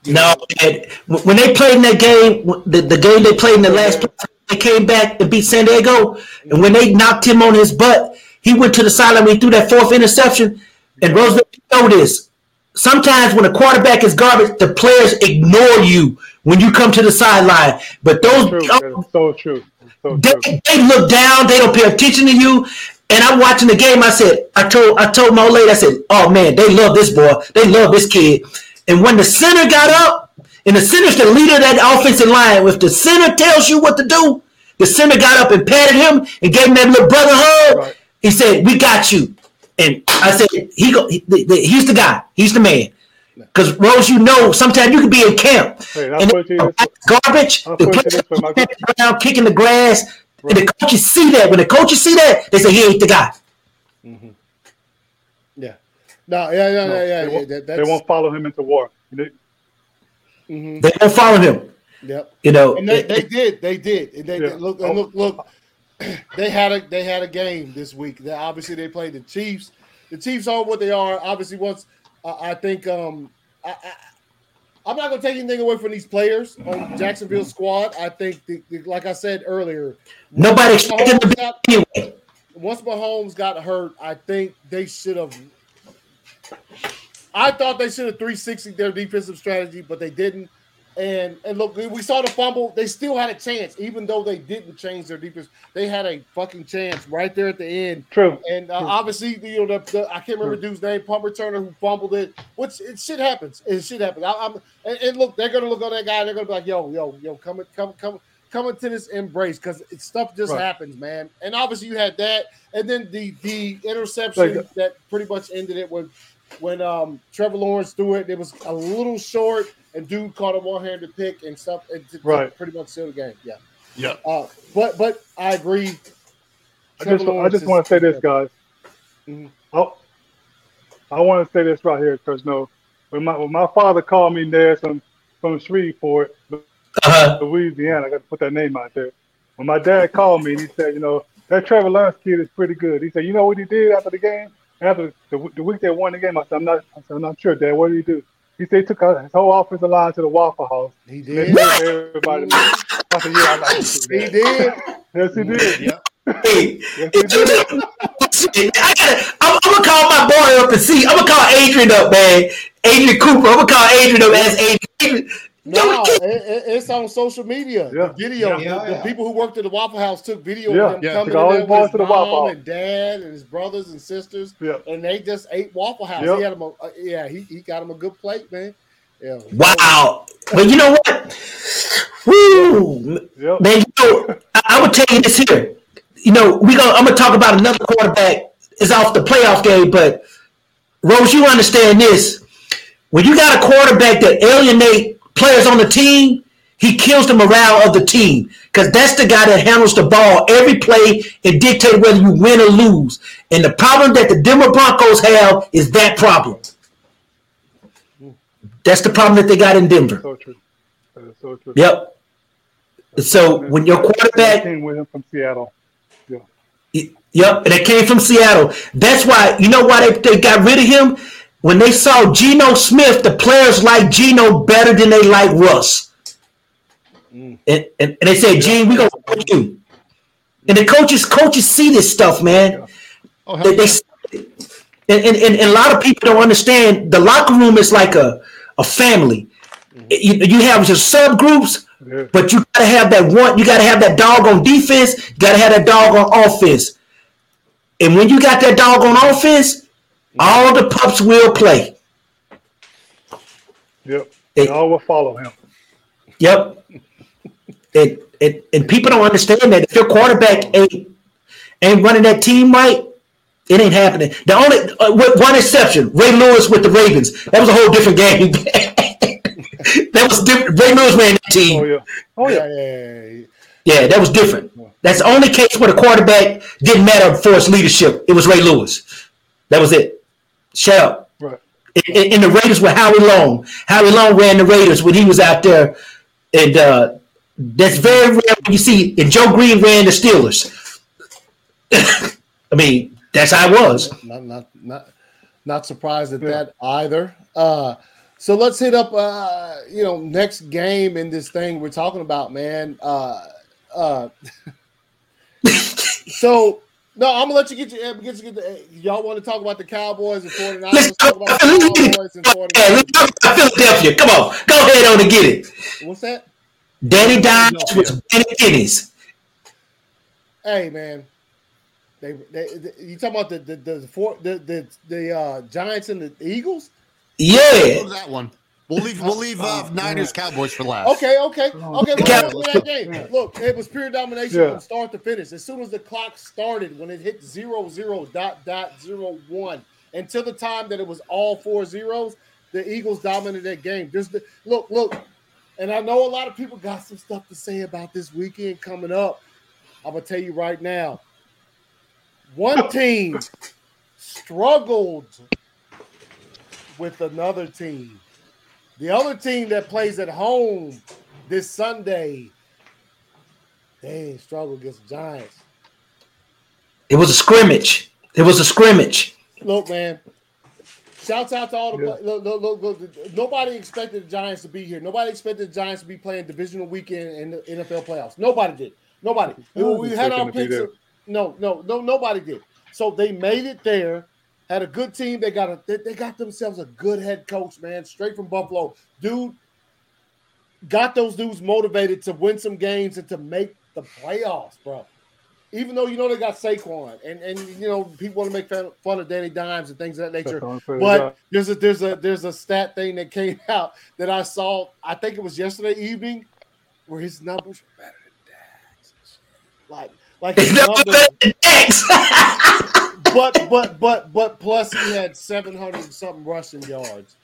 No, when they played in that game, the, the game they played in the last, they came back and beat San Diego, and when they knocked him on his butt, he went to the sideline. He threw that fourth interception, and Roosevelt know this. Sometimes when a quarterback is garbage, the players ignore you when you come to the sideline. But those, true. so true. So they, they, look down. They don't pay attention to you. And I'm watching the game. I said, I told, I told my old lady, I said, "Oh man, they love this boy. They love this kid." And when the center got up, and the center's the leader of that offensive line. If the center tells you what to do, the center got up and patted him and gave him that little brother hug. Right. He said, "We got you." And I said, "He go. He, he's the guy. He's the man." Because Rose, you know, sometimes you can be in camp hey, and garbage. The kicking the grass. Right. And the coaches see that. When the coaches see that, they say he ain't the guy. Mm-hmm. Yeah. No. Yeah. Yeah. No, yeah. Yeah. They, won't, yeah they won't follow him into war. They, mm-hmm. they won't follow him. Yep. You know. And they, they did. They did. And they, yeah. look. And look. Look. They had a they had a game this week. They, obviously, they played the Chiefs. The Chiefs are what they are. Obviously, once uh, I think um, I, I'm not going to take anything away from these players on Jacksonville squad. I think, the, the, like I said earlier, nobody expected to be anyway. Once Mahomes got hurt, I think they should have. I thought they should have 360 their defensive strategy, but they didn't. And and look, we saw the fumble. They still had a chance, even though they didn't change their defense. They had a fucking chance right there at the end. True. And uh, True. obviously, you know, the, the, I can't remember True. dude's name, punt returner who fumbled it. Which it shit happens. It shit happens. I, am and, and, look, they're gonna look on that guy. they're gonna be like, yo, yo, yo, come, come, come, come into this embrace because stuff just right. happens, man. And obviously, you had that, and then the the interception like, that pretty much ended it when when um Trevor Lawrence threw it. It was a little short and dude caught a one-handed pick and stuff, and to, right. pretty much sealed the game. Yeah, yeah. Uh, but but I agree. I just I just want to say this, guys. Mm-hmm. Oh, I want to say this right here because no, when my when my father called me there from from Shreveport, uh-huh. Louisiana, I got to put that name out there. When my dad called me, he said, you know, that Trevor Lawrence kid is pretty good. He said, you know what he did after the game? After the, the week they won the game, I said, I'm not, I said, I'm not sure, Dad. What did he do? He said he took his whole offensive line to the Waffle House. He did. Everybody. I said, yeah, I like He did. Yes, he did. Yeah. Hey, yes, he did. I gotta, I'm, I'm, gonna call my boy up and see. I'm gonna call Adrian up, man. Adrian Cooper. I'm gonna call Adrian up. Ask Adrian. No, it, it, it's on social media. Yeah. The video, yeah, the, yeah. the, people who worked at the Waffle House took video yeah. of them yeah. coming in there with his the mom and dad and his brothers and sisters, yeah. and they just ate Waffle House. Yep. He had him, a, uh, yeah, he, he got him a good plate, man. Yeah. Wow, but you know what? Woo, yep. man. You know, I, I would tell you this here. You know, we gonna I'm gonna talk about another quarterback. Is off the playoff game, but Rose, you understand this? When you got a quarterback that alienate players on the team, he kills the morale of the team because that's the guy that handles the ball every play and dictate whether you win or lose. And the problem that the Denver Broncos have is that problem. That's the problem that they got in Denver. So true. So true. Yep. So when your quarterback came with him from Seattle. Yeah. Yep, and it came from Seattle. That's why you know why they, they got rid of him when they saw Geno Smith, the players like Geno better than they like Russ. Mm. And, and, and, they said, Gene, we're gonna put you. And the coaches coaches see this stuff, man. Oh, they, they and, and, and, a lot of people don't understand the locker room is like a, a family. Mm-hmm. You, you have your subgroups, yeah. but you gotta have that one, you gotta have that dog on defense, you gotta have that dog on offense. And when you got that dog on offense, all the pups will play. Yep. They, all will follow him. Yep. and, and, and people don't understand that if your quarterback ain't ain't running that team right, it ain't happening. The only uh, one exception, Ray Lewis with the Ravens. That was a whole different game. that was different. Ray Lewis ran that team. Oh yeah. Oh yeah. yeah, yeah, yeah that was different. That's the only case where the quarterback didn't matter for his leadership. It was Ray Lewis. That was it. Shut up. Right. And, and the Raiders were Howie Long. Howie Long ran the Raiders when he was out there, and uh, that's very rare you see. And Joe Greene ran the Steelers. I mean, that's how it was. Not not not not surprised at yeah. that either. Uh, so let's hit up. Uh, you know, next game in this thing we're talking about, man. Uh, uh, so no, I'm gonna let you get your get, get the, y'all want to talk about the Cowboys and 49ers. Let's talk about the Cowboys and 49ers. Let's talk about Philadelphia. Come on, go ahead on and get it. What's that? Danny Dimes with Danny Pennies. Hey man, they, they, they, you talking about the the the four, the the, the uh, Giants and the Eagles? Yeah, that one. We'll leave. We'll leave uh, oh, Niners Cowboys for last. Okay, okay, okay. Look, that game. Look, it was pure domination yeah. from start to finish. As soon as the clock started, when it hit zero zero dot dot zero one, until the time that it was all four zeros, the Eagles dominated that game. There's the look, look, and I know a lot of people got some stuff to say about this weekend coming up. I'm gonna tell you right now. One team struggled with another team the other team that plays at home this Sunday, they struggle against the Giants. It was a scrimmage. It was a scrimmage. Look, man. Shouts out to all the yeah. look, look, look, look, nobody expected the Giants to be here. Nobody expected the Giants to be playing divisional weekend in the NFL playoffs. Nobody did. Nobody. we had our picks. No, no, no, nobody did. So they made it there had a good team. They got a they, they got themselves a good head coach, man, straight from Buffalo. Dude got those dudes motivated to win some games and to make the playoffs, bro. Even though you know they got Saquon and and you know people want to make fun of Danny Dimes and things of that nature, but there's a there's a there's a stat thing that came out that I saw. I think it was yesterday evening, where his numbers were better than Dak's. Like like his numbers. but but but but plus he had seven hundred something rushing yards.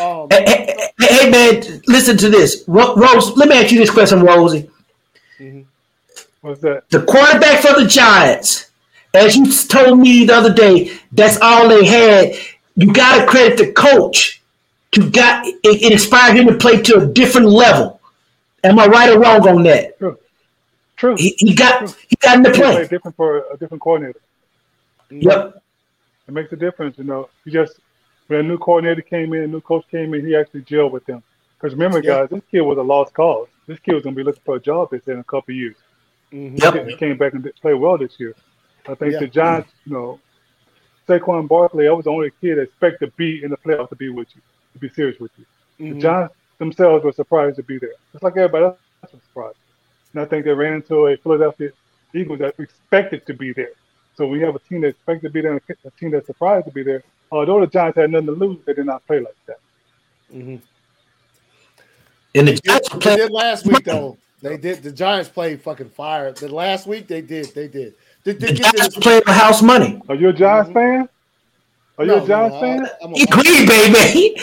Um, hey, hey, hey, man, listen to this, Rose. Let me ask you this question, Rosie. Mm-hmm. What's that? The quarterback for the Giants, as you told me the other day, that's all they had. You got to credit the coach. You got it, it inspired him to play to a different level. Am I right or wrong on that? True. True. He, he got True. he got in the play. Different for a different coordinator. Yep. It makes a difference, you know. You just when a new coordinator came in, a new coach came in, he actually gelled with them. Because remember, guys, this kid was a lost cause. This kid was gonna be looking for a job this in a couple of years. Mm-hmm. Yep. He came back and played well this year. I think the Giants, you know, Saquon Barkley, I was the only kid that expected to be in the playoffs to be with you, to be serious with you. Mm-hmm. The Giants themselves were surprised to be there, just like everybody else was surprised. And I think they ran into a Philadelphia Eagles that expected to be there. So we have a team that expected to be there and a team that's surprised to be there. Although the Giants had nothing to lose, they did not play like that. Mm-hmm. And the Giants they did last week though. They did. The Giants played fucking fire. The last week they did. They did. They, they the Giants played for house money. Are you a Giants mm-hmm. fan? Are you no, a Giants no, fan? I'm, he Green Bay man. He,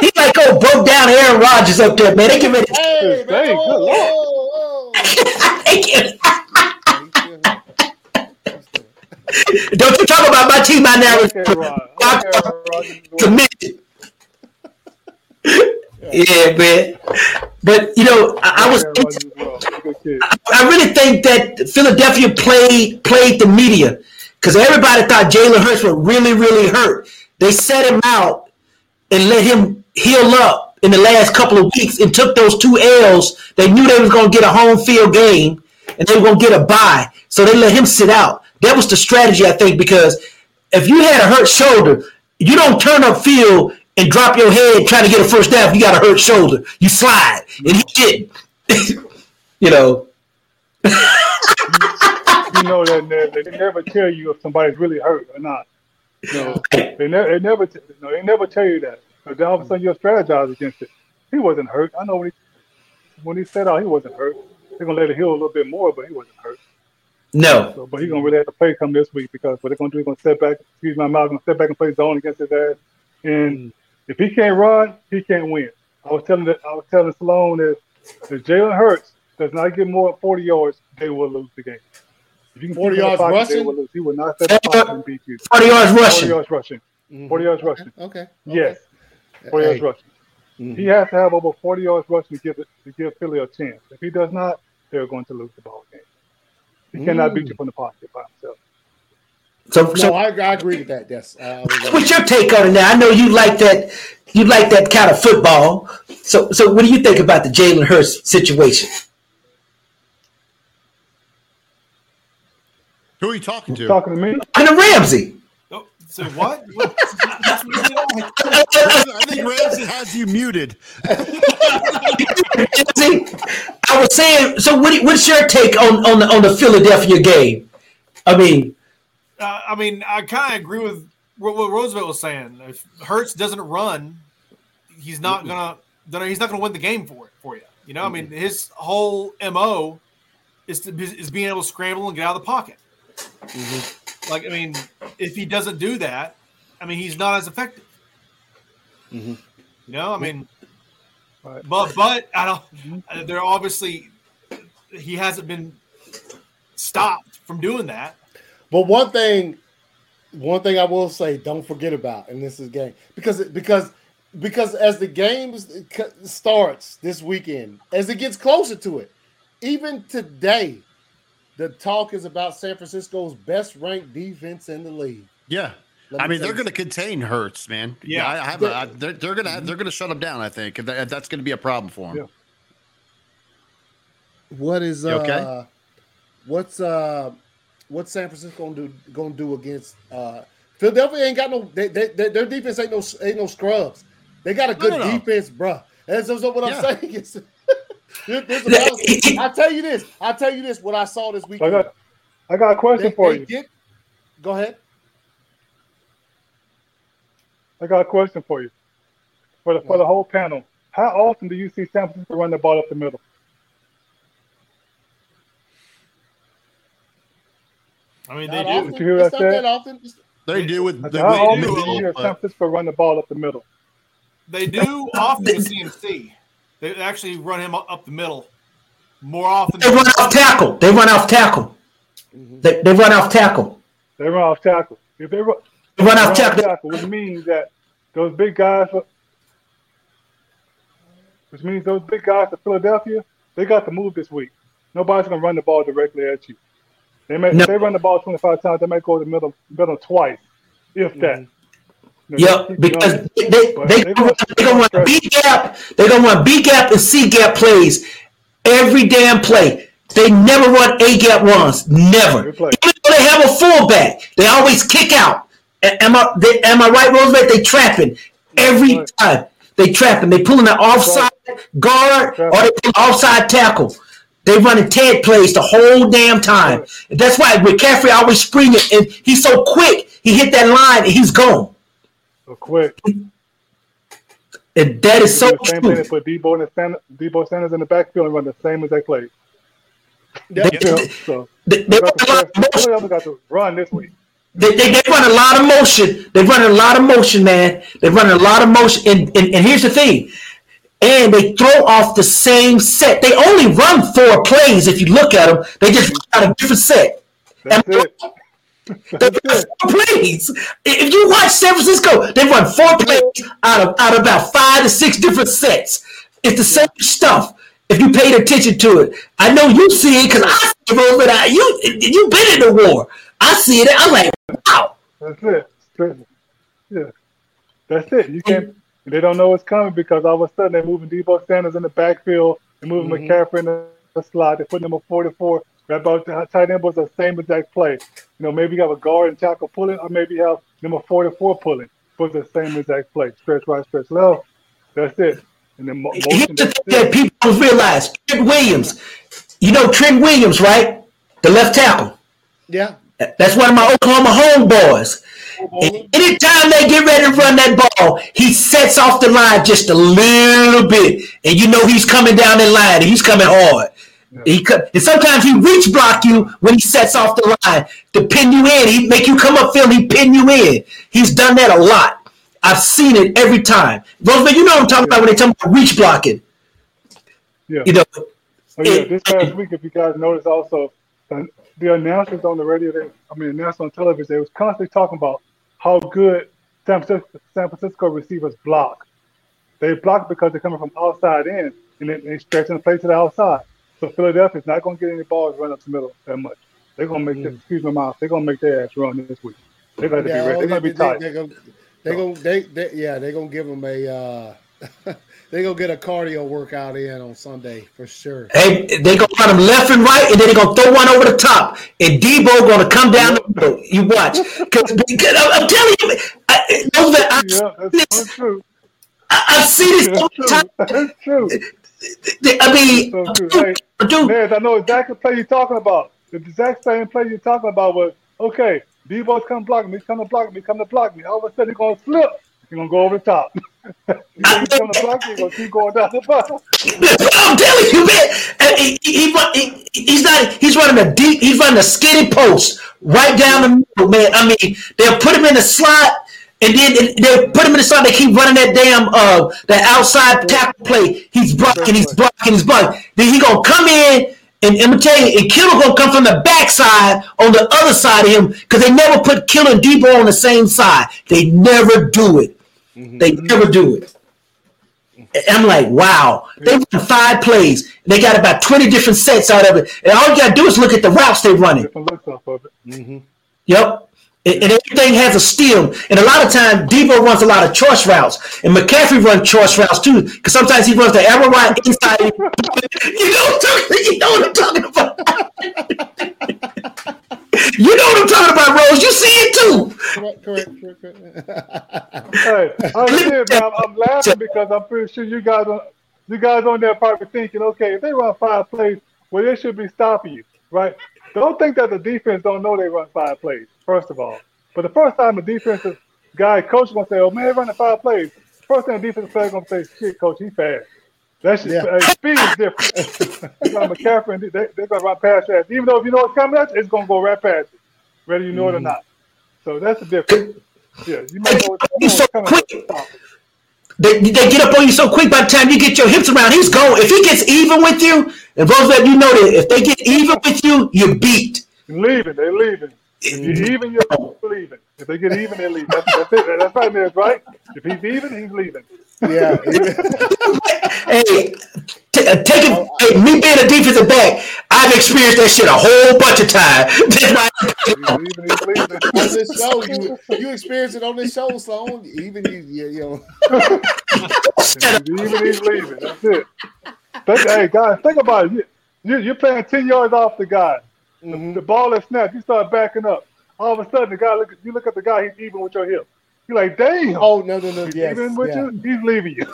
he like oh broke down Aaron Rodgers up there, man. They give it. Hey, man, hey, good lord. Don't you talk about my team, my narrative. Committed. Yeah, man. But you know, I, I was. I, I really think that Philadelphia played played the media because everybody thought Jalen Hurts was really, really hurt. They set him out and let him heal up in the last couple of weeks and took those two L's. They knew they was going to get a home field game and they were going to get a bye, so they let him sit out. That was the strategy, I think, because if you had a hurt shoulder, you don't turn up field and drop your head trying to get a first down. You got a hurt shoulder. You slide, and he did. you know. you know that they, they never tell you if somebody's really hurt or not. You know, they, never, they never, t- no, they never tell you that. Because then all of a sudden you'll strategize against it. He wasn't hurt. I know when he, when he set out, oh, he wasn't hurt. They're gonna let it heal a little bit more, but he wasn't hurt. No. So, but he's gonna really have to play come this week because what they're gonna do is gonna step back. Excuse my mouth. Gonna step back and play zone against his ass. And if he can't run, he can't win. I was telling that I was telling Sloan that if Jalen Hurts does not get more than 40 yards, they will lose the game. If you can 40 yards pocket, rushing, will lose. he will not set the pocket and beat you. 40 yards rushing. 40 yards rushing. Mm-hmm. 40 yards rushing. Okay. okay. Yes. 40 hey. yards rushing. Mm-hmm. He has to have over 40 yards rushing to give it, to give Philly a chance. If he does not, they're going to lose the ball game. He mm. cannot beat you from the pocket by himself. So, no, so I, I, agree with that. Yes. Uh, what's your take on it now? I know you like that. You like that kind of football. So, so what do you think about the Jalen Hurts situation? Who are you talking to? Talking to me? And the Ramsey. So what? I think Ramsey has you muted. I was saying. So, what, what's your take on on the, on the Philadelphia game? I mean, uh, I mean, I kind of agree with what, what, Roosevelt was saying. If Hurts doesn't run, he's not gonna. He's not gonna win the game for it for you. You know, I mean, his whole mo is to, is being able to scramble and get out of the pocket. Mm-hmm. Like, I mean, if he doesn't do that, I mean, he's not as effective. Mm-hmm. You know, I mean, right. but but I don't. Mm-hmm. They're obviously he hasn't been stopped from doing that. But one thing, one thing I will say, don't forget about, and this is game because because because as the game starts this weekend, as it gets closer to it, even today, the talk is about San Francisco's best ranked defense in the league. Yeah. I mean, they're going to contain Hurts, man. Yeah, I, I have. A, I, they're they're going to they're going to shut him down. I think that, that's going to be a problem for him. Yeah. What is uh, okay? What's uh? what's San Francisco gonna do gonna do against uh Philadelphia ain't got no they, they, they, their defense ain't no ain't no scrubs. They got a good no, no, no. defense, bro. That's, that's what I'm yeah. saying. Is, I tell you this. I tell you this. What I saw this week. I got, I got a question they, for you. Get, go ahead. I got a question for you. For the for the whole panel, how often do you see San Francisco run the ball up the middle? I mean, they do. Did you hear what I said? often. They do with the how often do you hear San Francisco run the ball up the middle? They do often with CMC. They actually run him up the middle more often. They run off tackle. They run off tackle. Mm-hmm. They, they run off tackle. They run off tackle. If they run, they run, off, tackle. tackle, which means that those big guys, which means those big guys of Philadelphia, they got to move this week. Nobody's gonna run the ball directly at you. They may no. they run the ball 25 times, they might go to the middle middle twice, if that. Yep, because they, they, they, they, gonna, they gonna want B gap, they gonna want B gap and C gap plays every damn play. They never run A gap runs, never. Even though they have a fullback, they always kick out. Am I they, am I right, Roosevelt? They trapping every time. They trapping. They pulling an offside guard or they offside tackle. They running Ted plays the whole damn time. That's why McCaffrey always springing, and he's so quick. He hit that line and he's gone. So quick. And that is so the same true. thing. They put Deebo and Sanders, Deebo Sanders in the backfield and run the same as they play. They, so they, they, got to, got to run this week. They, they, they run a lot of motion. They run a lot of motion, man. They run a lot of motion. And, and, and here's the thing. And they throw off the same set. They only run four plays if you look at them. They just run out a different set. That's and it. They run four plays. If you watch San Francisco, they run four plays out of out of about five to six different sets. It's the same stuff. If you paid attention to it, I know you see it because I see it over there. You you've been in the war. I see it. I'm like, wow. That's it. Yeah, that's it. You can't. They don't know what's coming because all of a sudden they're moving Deebo Sanders in the backfield, they're moving mm-hmm. McCaffrey in the, the slot, they're putting him at 44. That about the tight end was the same exact play. You know, maybe you have a guard and tackle pulling, or maybe you have number 44 pulling, but the same exact play. Stretch right, stretch left. That's it. And then mo- motion. Here's the that people don't realize Trent Williams. You know Trent Williams, right? The left tackle. Yeah. That's one of my Oklahoma homeboys. Mm-hmm. And anytime they get ready to run that ball, he sets off the line just a little bit, and you know he's coming down the line. And he's coming hard. He and sometimes he reach block you when he sets off the line to pin you in. He make you come up field. He pin you in. He's done that a lot. I've seen it every time. Roosevelt, you know what I'm talking yeah. about when they talk about reach blocking. Yeah. You know. Oh, yeah. This past week, if you guys noticed, also the announcers on the radio, they, I mean, announcers on television, they was constantly talking about how good San Francisco, San Francisco receivers block. They block because they're coming from outside in, and they, they stretching the play to the outside. So Philadelphia's not going to get any balls run up the middle that much. They're going to make, mm. excuse my mouth, they're going to make their ass run this week. They're going to yeah, be ready. They're going to be tight. They're going, they're going, they, they, yeah, they're going to give them a. Uh, they gonna get a cardio workout in on Sunday for sure. Hey, they're gonna run them left and right, and then they're gonna throw one over the top, and Deebo gonna come down the middle. You watch, because I'm telling you, I, those that I, yeah, that's true. I, I've seen it so many times. That's true. I mean, so true. Hey, dude, I know exactly the play you're talking about. The exact same play you're talking about was okay. Deebo's come block me, he's coming to block me, come to block me. All of a sudden, he's gonna slip. He's gonna go over the top. He gonna keep going down the post. I'm telling you, man. He, he, he, he's not. He's running a deep. He's running a skinny post right down the middle, man. I mean, they'll put him in the slot, and then they'll put him in the slot. They keep running that damn uh that outside tackle play. He's blocking. He's blocking. He's blocking. Then he gonna come in. And, and I'm telling you, and Kittle gonna come from the backside on the other side of him because they never put Kittle and Deebo on the same side. They never do it. Mm-hmm. They never do it. I'm like, wow. They run five plays. They got about 20 different sets out of it. And all you got to do is look at the routes they're running. Mm-hmm. Yep. And, and, everything has a steal. And a lot of times, Deebo runs a lot of choice routes. And McCaffrey runs choice routes too. Because sometimes he runs the arrow route inside. you, know you know what I'm talking about. You know what I'm talking about, Rose. You see it too. Correct, correct, correct. correct. hey, I'm, I'm, I'm laughing because I'm pretty sure you guys are, you guys on there probably thinking, okay, if they run five plays, well, they should be stopping you, right? Don't think that the defense don't know they run five plays, first of all. But the first time a defensive guy, coach, is gonna say, "Oh man, running five plays," first thing a defensive player gonna say, "Shit, coach, he fast." That's just, yeah. speed is different. McCaffrey, and they, they're going to run past that. Even though if you know it's coming at you, it's going to go right past you, whether you know mm. it or mm. not. So that's the difference. Yeah, you might know, know so quick. They, they get up on you so quick by the time you get your hips around, he's going. If he gets even with you, and both Roosevelt, you know that if they get even with you, you're beat. Leaving, they're leaving. If you even, you're leaving. If they get even, they're leaving. That's, that's it. That's right, man. Right? If he's even, he's leaving. Yeah. hey, t- uh, taking oh, hey, me being a defensive back, I've experienced that shit a whole bunch of times. on this show, you you experience it on this show, Sloan. Even you, you, you know. even he's leaving. That's it. Think, hey guys, think about it. You, you, are playing ten yards off the guy. Mm-hmm. The, the, ball is snapped. You start backing up. All of a sudden, the guy look. You look at the guy. He's even with your hip. You're like, damn. Oh no, no, no. He's yes, leaving with yeah. you. He's leaving you.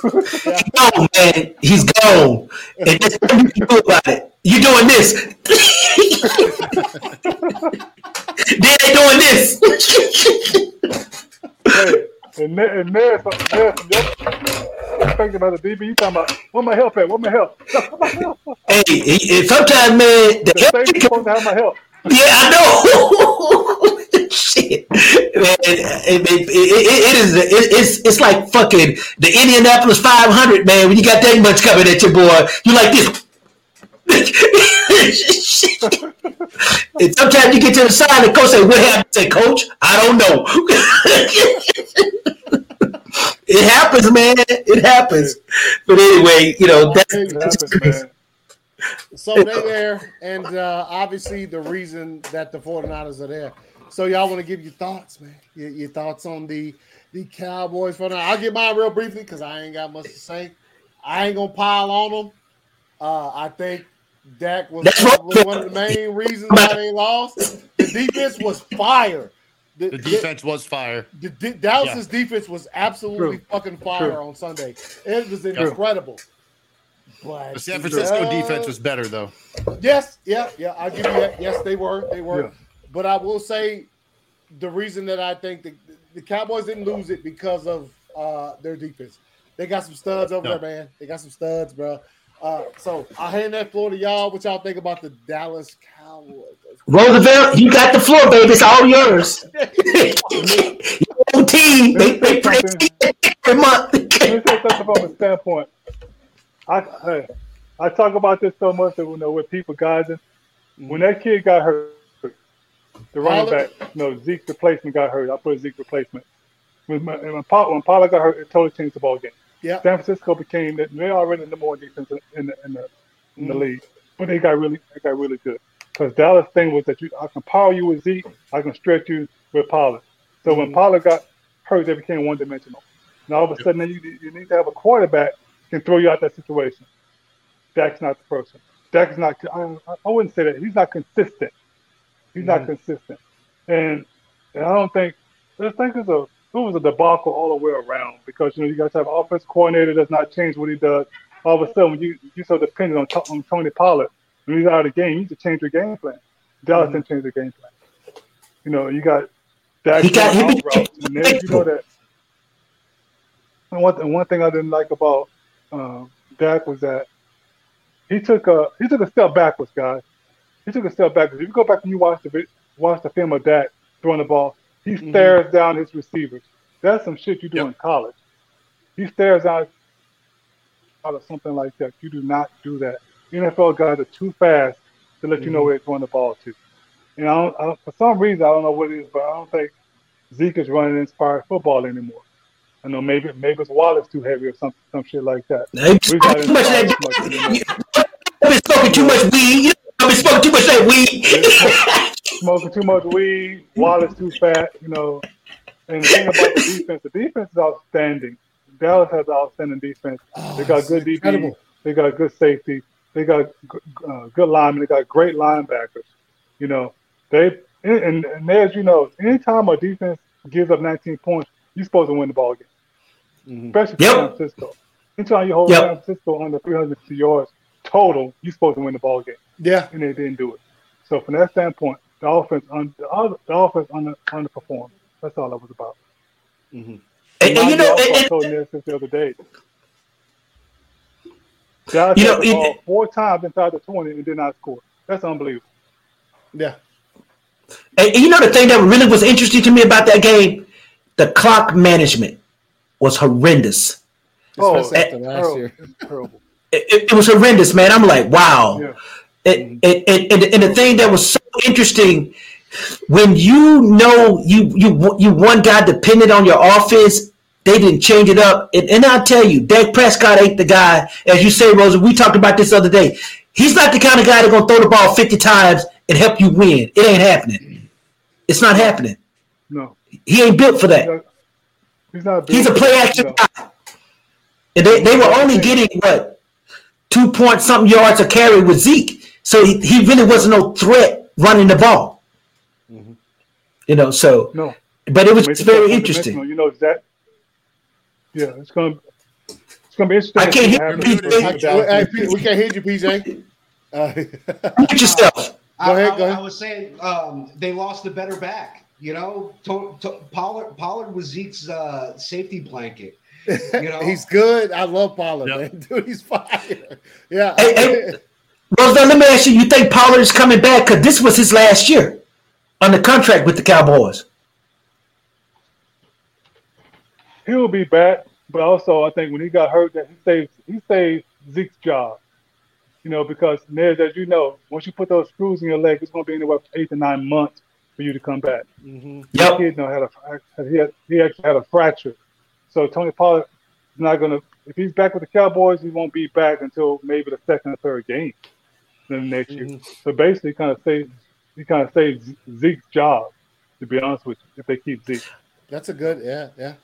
yeah. No, man, he's gone. And just what you do about it. You doing this? then they doing this. hey, and there, and there's some, there's some thinking about the DB. You talking about where my help at? Where my help? hey, he, sometimes man, the, the help supposed to have my help. Yeah, I know. Shit, man, it, it, it, it is. it's it's like fucking the Indianapolis 500, man. When you got that much coming at your boy, you like this. and sometimes you get to the side and coach say, "What happened?" Say, "Coach, I don't know." It happens, man. It happens. But anyway, you know that's. Happens, so they're there, and uh, obviously the reason that the 49ers are there. So y'all want to give your thoughts, man? Your, your thoughts on the the Cowboys for now. I'll get mine real briefly because I ain't got much to say. I ain't gonna pile on them. Uh, I think Dak was probably one of the main reasons why they lost. The defense was fire. The, the defense the, was fire. The, the Dallas's yeah. defense was absolutely True. fucking fire True. on Sunday. It was incredible. But the San Francisco uh, defense was better, though. Yes, yeah, yeah. I'll give you that. Yes, they were. They were. Yeah. But I will say the reason that I think the, the Cowboys didn't lose it because of uh, their defense. They got some studs over no. there, man. They got some studs, bro. Uh, so I hand that floor to y'all. What y'all think about the Dallas Cowboys? Roosevelt, you got the floor, baby. It's all yours. Your team, they, they play every month. Let me say something from a standpoint. I, I, I talk about this so much that you know with people guys. Mm-hmm. When that kid got hurt, the running back, no Zeke replacement got hurt. I put Zeke replacement. When when, Paul, when Pollard got hurt, it totally changed the ball game. Yeah. San Francisco became that they already the more defense in the in the in the mm-hmm. league, but they got really they got really good. Because Dallas thing was that you I can power you with Zeke, I can stretch you with Pollard. So mm-hmm. when Pollard got hurt, they became one dimensional. And all of a sudden, you, you need to have a quarterback can throw you out that situation. Dak's not the person. Dak's not. I, I wouldn't say that he's not consistent. He's mm-hmm. not consistent, and, and I don't think. I think it's a it was a debacle all the way around because you know you guys have an offense coordinator that's not changed what he does. All of a sudden, when you you so dependent on, on Tony Pollard, when he's out of the game, you need to change your game plan. Dallas mm-hmm. didn't change the game plan. You know, you got Dak he got, he and then you know that. And one, and one thing I didn't like about uh, Dak was that he took a he took a step backwards, guys. He took a step backwards. If you go back and you watch the watch the film of Dak throwing the ball, he mm-hmm. stares down his receivers. That's some shit you do yep. in college. He stares out out of something like that. You do not do that. NFL guys are too fast to let mm-hmm. you know mm-hmm. where they're throwing the ball to. And I don't, I don't, for some reason, I don't know what it is, but I don't think Zeke is running inspired football anymore. I know maybe maybe it's Wallace too heavy or some some shit like that. We got too much that. I've been smoking too much weed. I've been smoking too much that weed. smoking too much weed. Wallace too fat. You know. And the thing about the defense, the defense is outstanding. Dallas has outstanding defense. Oh, they got good DB. They got good safety. They got uh, good linemen. They got great linebackers. You know, they and, and as you know, anytime a defense gives up 19 points, you're supposed to win the ball game mm-hmm. especially yep. San Francisco. Anytime you hold yep. San Francisco under 300 yards total, you're supposed to win the ball game. Yeah, and they didn't do it. So from that standpoint, the offense on the, other, the offense under, underperformed. That's all that was about. Mm-hmm. And, and you know, I told this the other day. Dallas you know, it, four times inside the 20 and did not score. That's unbelievable. Yeah. And, and you know the thing that really was interesting to me about that game, the clock management was horrendous. Oh, after last year. It, it, was horrendous, man. I'm like, wow. Yeah. It, it, it, and, and the thing that was so interesting when you know you you you one guy depended on your offense, they didn't change it up. And, and I'll tell you, Dak Prescott ain't the guy, as you say, Rosa. We talked about this other day. He's not the kind of guy that's gonna throw the ball 50 times and help you win. It ain't happening. It's not happening. No. He ain't built for that. He's not. He's a play action guy. And they, they were only getting what two point something yards a carry with Zeke, so he, he really wasn't no threat running the ball. Mm-hmm. You know, so no. But it was very interesting. You know that. Yeah, it's gonna it's gonna be interesting. I can't hear you, PJ. we can't hear you, PJ. Uh, Mute yourself. Go ahead. I, go ahead. I was saying um, they lost the better back. You know, to, to, Pollard Pollard was Zeke's uh, safety blanket. You know, he's good. I love Pollard, yep. man. Dude, he's fire. Yeah. Hey, hey, Roseville, let me ask you: You think Pollard is coming back? Because this was his last year on the contract with the Cowboys. He will be back, but also I think when he got hurt, that he saved he saved Zeke's job. You know, because Ned, as you know, once you put those screws in your leg, it's going to be anywhere from eight to nine months for you to come back. Mm-hmm. Yep. kid you know, had a he, had, he actually had a fracture, so Tony Pollard is not going to. If he's back with the Cowboys, he won't be back until maybe the second or third game the next mm-hmm. year. So basically, kind of saved he kind of saved Zeke's job. To be honest with you, if they keep Zeke, that's a good yeah yeah.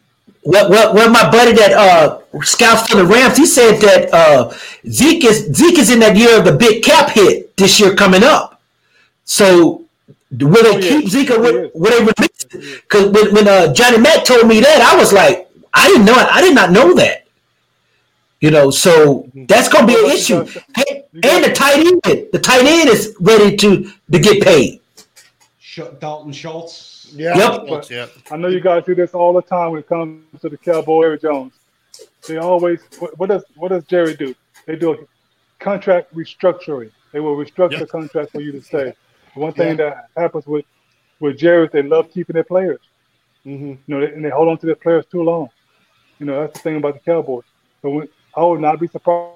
Well, well, well, my buddy that uh, scouts for the Rams, he said that uh, Zeke is Zeke is in that year of the big cap hit this year coming up. So will they oh, keep Zeke or will, will they release it? Because when, when uh, Johnny Mack told me that, I was like, I didn't know, I did not know that. You know, so that's going to be an issue. And the tight end, the tight end is ready to to get paid. Dalton Schultz. Yeah. Yep. yep. I know you guys do this all the time when it comes to the Cowboy Jerry Jones. They always what, what, does what does Jerry do? They do a contract restructuring. They will restructure yep. contract for you to stay. One thing yeah. that happens with with Jerry is they love keeping their players. Mm-hmm. You know, they, and they hold on to their players too long. You know, that's the thing about the Cowboys. So when, I would not be surprised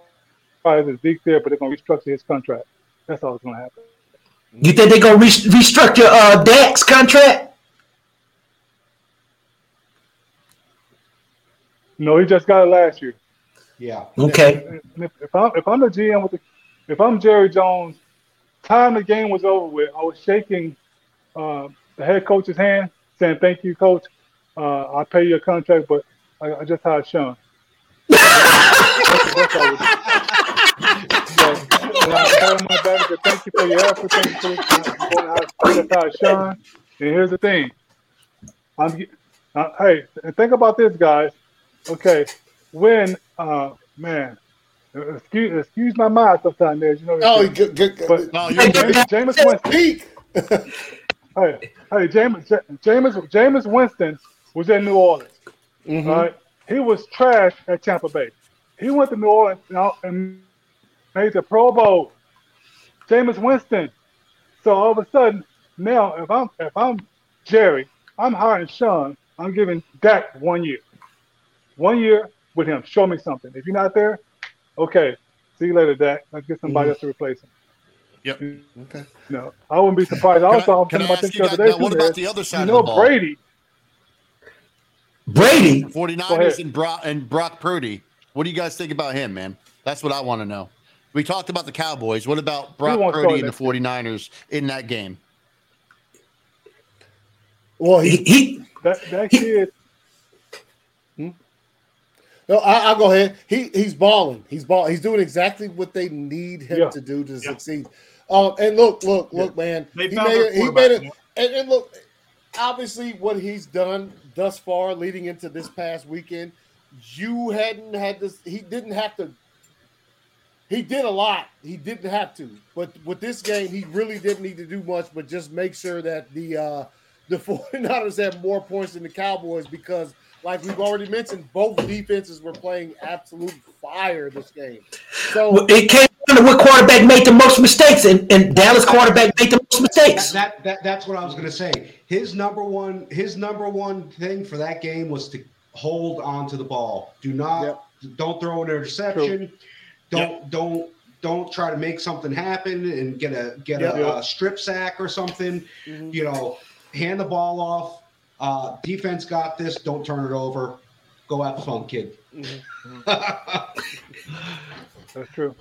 if Zeke's there, but they're going to restructure his contract. That's all that's going to happen. You think they're going to re- restructure uh, Dak's contract? No, he just got it last year. Yeah. Okay. If, if, I'm if I'm the GM with the if I'm Jerry Jones, time the game was over with, I was shaking uh, the head coach's hand, saying, "Thank you, coach. Uh, I'll pay you a contract, but I, I just hired Sean." that's, that's all so, I told my manager, "Thank you for your effort. Thank you for your how Sean." And here's the thing, I'm uh, hey, think about this, guys. Okay, when uh man, excuse excuse my mind sometimes, there. You know. Oh, good, good, good. But no, you're Jameis, Winston. Peak. hey, hey, Jameis, Jameis, Jameis Winston was in New Orleans. Mm-hmm. Right, he was trash at Tampa Bay. He went to New Orleans and made the Pro Bowl. Jameis Winston. So all of a sudden, now if I'm if I'm Jerry, I'm hiring Sean. I'm giving Dak one year. One year with him. Show me something. If you're not there, okay. See you later, Dak. Let's get somebody mm-hmm. else to replace him. Yep. Okay. No, I wouldn't be surprised. I also, I'm talking about this the other day. What about the other side you know, of the ball? Brady. Brady. 49ers and Brock, and Brock Purdy. What do you guys think about him, man? That's what I want to know. We talked about the Cowboys. What about Brock Purdy and the 49ers in that game? Well, he, he that, that kid no, I, will go ahead. He he's balling. He's ball. He's doing exactly what they need him yeah. to do to yeah. succeed. Um, and look, look, look, yeah. man. They he made it. He made it. And, and look, obviously, what he's done thus far, leading into this past weekend, you hadn't had this. He didn't have to. He did a lot. He didn't have to. But with this game, he really didn't need to do much, but just make sure that the uh, the 49ers have more points than the Cowboys because – like we've already mentioned, both defenses were playing absolute fire this game. So it came down to what quarterback made the most mistakes, and, and Dallas quarterback made the most mistakes. That, that, that that's what I was going to say. His number one his number one thing for that game was to hold on to the ball. Do not yep. don't throw an interception. True. Don't yep. don't don't try to make something happen and get a get yep. a, a, strip sack or something. Mm-hmm. You know, hand the ball off uh, defense got this. Don't turn it over. Go have fun, kid. Mm-hmm. That's true.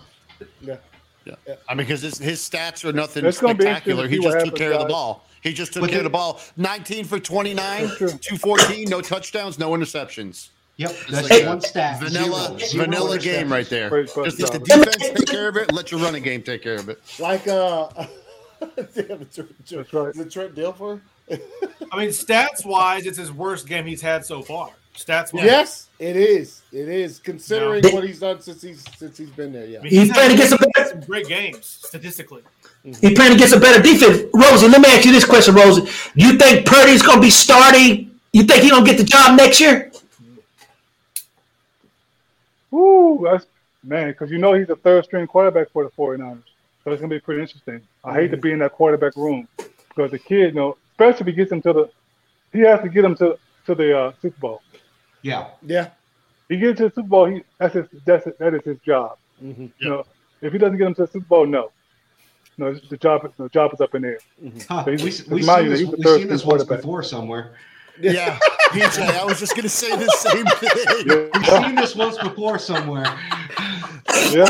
Yeah. Yeah. I mean, because his, his stats are nothing spectacular. He just took care guys. of the ball. He just took but care of the ball. 19 for 29, 214, no touchdowns, no interceptions. Yep, that's like one stat. Vanilla, Zero. vanilla Zero game right there. Just let the defense take care of it. Let your running game take care of it. Like uh, damn, it's, it's, that's right. Is it Trent Dilfer? I mean, stats wise, it's his worst game he's had so far. Stats wise. Yes, it is. It is considering no. what he's done since he's since he's been there. Yeah, I mean, he's, he's playing against some, some great games statistically. Mm-hmm. He's playing against a better defense. Rosie, let me ask you this question, Rosie. You think Purdy's going to be starting? You think he's going to get the job next year? Ooh, that's man, because you know he's a third string quarterback for the 49ers. So it's gonna be pretty interesting. I hate to be in that quarterback room because the kid, you know, especially if he gets him to the he has to get him to to the uh, Super Bowl. Yeah. Yeah. He gets to the Super Bowl, he that's his that's that is his job. Mm-hmm. Yep. You know, if he doesn't get him to the Super Bowl, no. No, the job the job is up in there. Mm-hmm. So we, we've seen this, we've seen this once before somewhere. Yeah, PJ, I was just going to say the same thing. We've seen this once before somewhere. Yeah.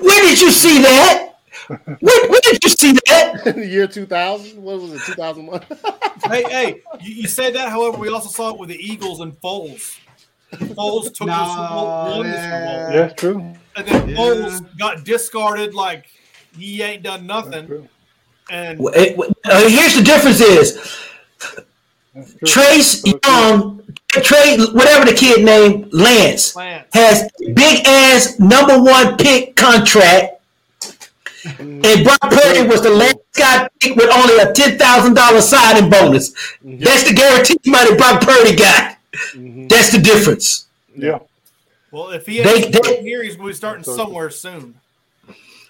Where did you see that? Where, where did you see that? In the year 2000? What was it, 2001? hey, hey, you, you say that. However, we also saw it with the Eagles and Foles. Foles took no, the Super Bowl, won the Super Bowl. Yeah, true. And then yeah. Foles got discarded like he ain't done nothing. And well, it, uh, here's the difference: is Trace Young, Trey, whatever the kid name, Lance, Lance. has big ass number one pick contract. And Brock Purdy was the last guy picked with only a ten thousand dollar signing bonus. Mm-hmm. That's the guarantee money Brock Purdy got. Mm-hmm. That's the difference. Yeah. Well, if he they, they, here, he's going to be starting somewhere soon.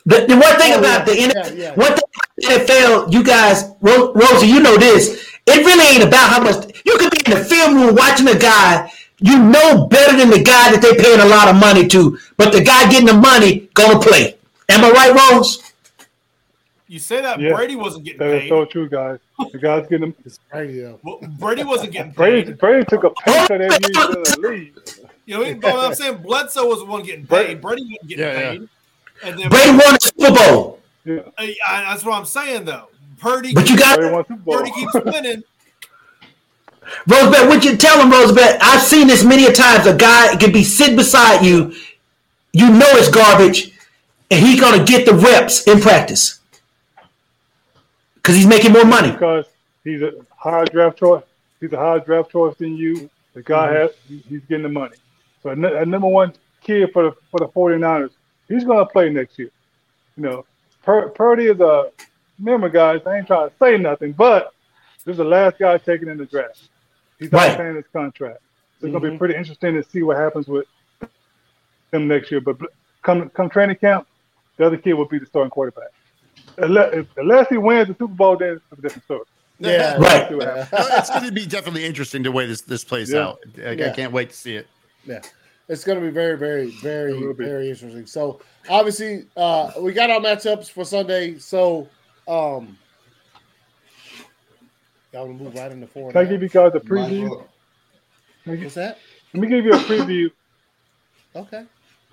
The, the one thing oh, about yeah, the NFL, yeah, yeah. one thing about the NFL, you guys, Rosie, you know this. It really ain't about how much you could be in the film room watching a guy you know better than the guy that they paying a lot of money to, but the guy getting the money gonna play. Am I right, Rose? You say that yeah, Brady wasn't getting that paid. That is so true, guys. The guy's getting them. Brady, yeah. well, Brady wasn't getting paid. Brady, Brady took a pay cut every year in the league. You know, what I'm saying Bledsoe was the one getting paid. Brady wasn't getting yeah, paid. Yeah. And then Brady won the Super Bowl. Yeah. I, I, that's what I'm saying, though. Purdy, but you got Purdy keeps winning. Rosebud, what you tell him, Rosebeth? I've seen this many a times. A guy can be sitting beside you, you know it's garbage, and he's gonna get the reps in practice because he's making more money. Because he's a higher draft choice. He's a higher draft choice than you. The guy mm-hmm. has he's getting the money. So a, number one kid for the for the 49ers, he's gonna play next year. You know, Pur- Purdy is a remember, guys, I ain't trying to say nothing, but this is the last guy taken in the draft. He's not right. paying his contract. So it's mm-hmm. gonna be mm-hmm. pretty interesting to see what happens with him next year. But come come training camp, the other kid will be the starting quarterback. Unless, unless he wins the Super Bowl, then it's a different story. Yeah, right. it's going to be definitely interesting the way this this plays yeah. out. I, yeah. I, can't wait to see it. Yeah, it's going to be very, very, very, very interesting. So obviously, uh, we got our matchups for Sunday. So um, y'all want to move right into four. Can I give you guys a preview? What's that? Let me give you a preview. okay.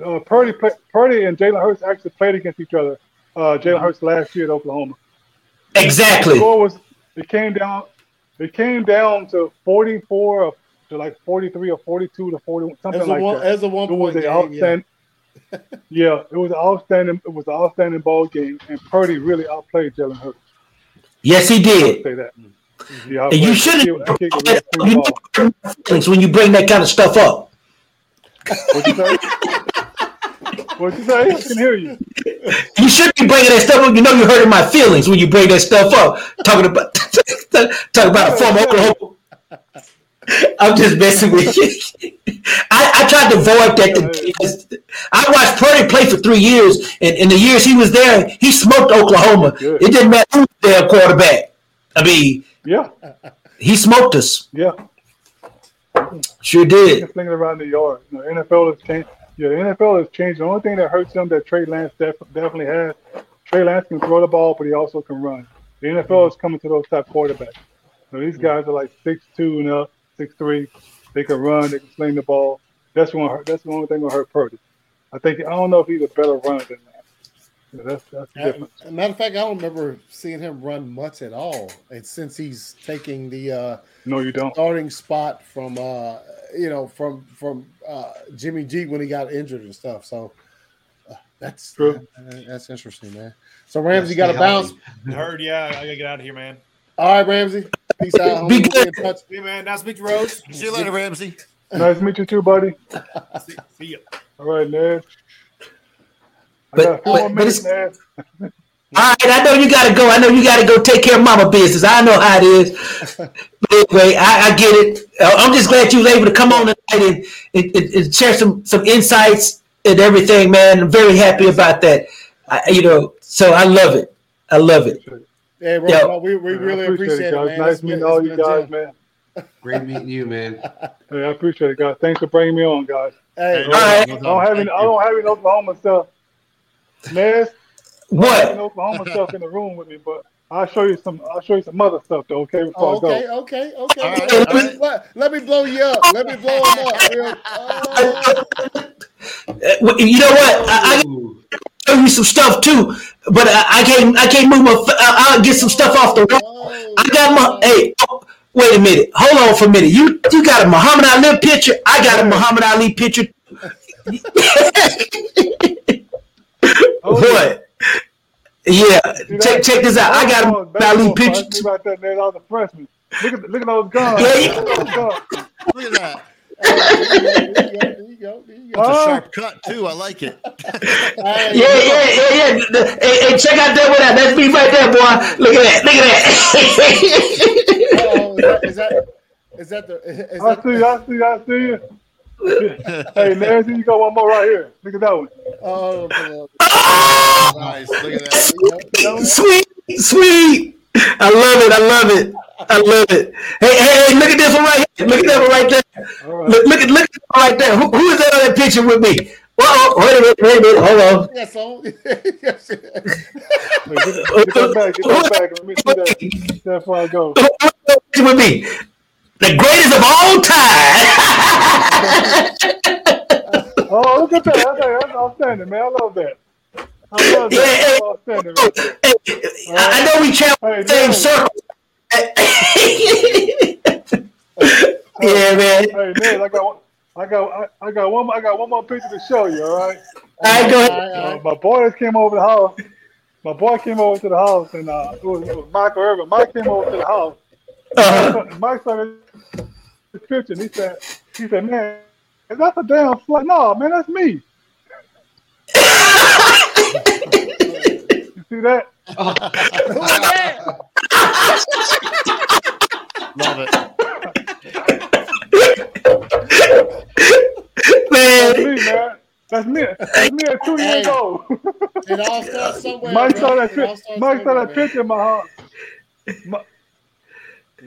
Uh, Purdy, Purdy and Jalen Hurts actually played against each other. Uh, Jalen Hurts last year at Oklahoma. Exactly. The score was it came down. It came down to forty four to like forty three or forty two to forty something like one, that. As a one it was an outstanding. Yeah. yeah, it was an outstanding. It was an outstanding ball game, and Purdy really outplayed Jalen Hurts. Yes, he did. Say that. Yeah, you shouldn't. You feelings when you bring that kind of stuff up. What you say? what you say? I can hear you. You shouldn't be bringing that stuff up. You know you're hurting my feelings when you bring that stuff up. Talking about talking about a former Oklahoma. I'm just messing with you. I, I tried to avoid that. I watched Purdy play for three years, and in the years he was there, he smoked Oklahoma. It didn't matter who was their quarterback. I mean, yeah, he smoked us. Yeah, sure did. Thinking around the yard, know, NFL has changed. Yeah, the NFL has changed. The only thing that hurts them that Trey Lance def- definitely has. Trey Lance can throw the ball, but he also can run. The NFL is coming to those type quarterbacks. So these guys are like six two and up, six three. They can run. They can sling the ball. That's one. That's the only thing gonna hurt Purdy. I think I don't know if he's a better runner than that. Yeah, that's that's. Matter of fact, I don't remember seeing him run much at all. And since he's taking the uh, no, you don't starting spot from uh, you know from from uh, Jimmy G when he got injured and stuff. So uh, that's true. that's interesting, man. So Ramsey got to bounce. Heard, yeah. I gotta get out of here, man. All right, Ramsey. Peace out. Be good. Hey, man. Nice to meet you, Rose. See you later, Ramsey. Nice to meet you too, buddy. see, see you. All right, Ned. But, but, but it's, all right, I know you got to go. I know you got to go take care of mama business. I know how it is. but anyway, I, I, get it. Uh, I'm just glad you was able to come on tonight and, and, and, share some some insights and everything, man. I'm very happy about that. I, you know, so I love it. I love it. Hey, bro, we, we really appreciate, appreciate, it, guys. Man. Nice meeting all you guys, man. Great meeting you, man. Hey, I appreciate it, guys. Thanks for bringing me on, guys. Hey, all right. I don't have any. I don't have any Oklahoma stuff. Nez, what? Oklahoma stuff in the room with me, but I'll show you some. I'll show you some other stuff though. Okay, before oh, okay, okay, okay, okay. Let, let, let, me blow you up. Let me blow him up. Oh. You know what? I, I show you some stuff too, but I, I can't. I can't move my. I'll get some stuff off the wall. I got my. Hey, oh, wait a minute. Hold on for a minute. You you got a Muhammad Ali picture. I got a Muhammad Ali picture. Oh, what? Yeah, check check this out. I got a Ali picture. About that, man, all the freshmen. Look at look at those guns. Yeah, look at that. It's a sharp cut too. I like it. yeah, yeah, yeah, yeah. Hey, hey, check out that one. That's me right there, boy. Look at that. Look at that. oh, is that is that the? Is I see. I see. I see you hey, Nancy, you got one more right here. Look at that one. Oh, oh nice. Look at that. Sweet, sweet. I love it. I love it. I love it. Hey, hey, hey, look at this one right here. Look at that one right there. Right. Look, look, at look at that right there. Who, who is that on that picture with me? Whoa, oh, wait a minute, wait a minute, hold on. Yes, oh. so. yes. Wait, get, get that back, get that back. Let me see that. That's where I go. With me the greatest of all time. oh, look at that. That's, outstanding, man. I love that. I love that. Yeah, hey, hey, right. I know we travel hey, the same circle. yeah, man. Hey, man, I got I got I, I, got one I got one more picture to show you, all right? Right, go ahead. Uh, my boys came over the house. My boy came over to the house and uh, it, was, it was Michael Irvin. Mike came over to the house. Uh-huh. Mike started his picture and he said, he said, man, is that a damn flight? No, man, that's me. you see that? Oh. Love it. Man. That's me, man. That's me. That's me at two hey, years old. it all starts somewhere. Mike saw that, Mike saw that picture in my heart. My,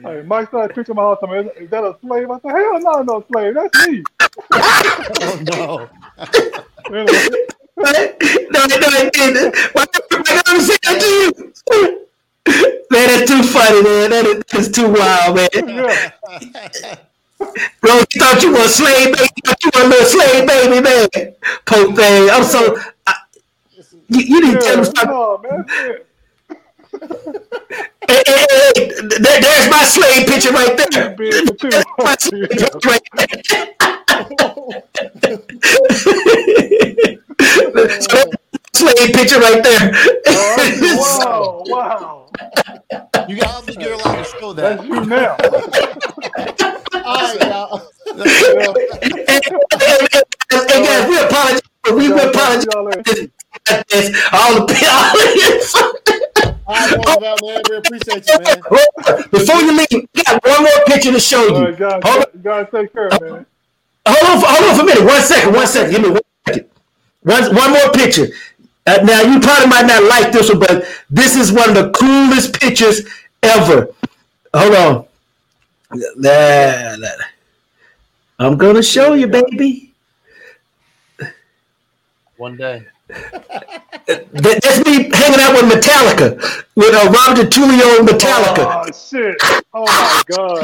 Hey, Mike started preaching my house. I mean, is, is that a slave? I said, hell no, no slave. That's me. oh no. no, no, no, didn't. Why I say that to you? Man, that's too funny, man. That is, that is too wild, man. Yeah. Bro, you thought you were a slave baby. You thought you were a little slave baby, man. Pope thing. I'm so. I, you, you didn't yeah, tell me. No, man hey, hey, hey, there, there's my slave picture right there. my slave picture right there. slave picture right there. Oh, wow, wow. You got to get allowed to show that. That's you now. All right, y'all. and, guys, we apologize. We apologize. All the right, man. We appreciate you, man. Before you leave, we got one more picture to show you. Right, guys, hold on. guys, take care, man. Hold on, for, hold on for a minute. One second, one second. Give me one second. One, one more picture. Uh, now, you probably might not like this one, but this is one of the coolest pictures ever. Hold on. Nah, nah. I'm going to show you, baby. One day. That's me hanging out with Metallica, with uh, Robert Trujillo Metallica. Oh shit! Oh my god!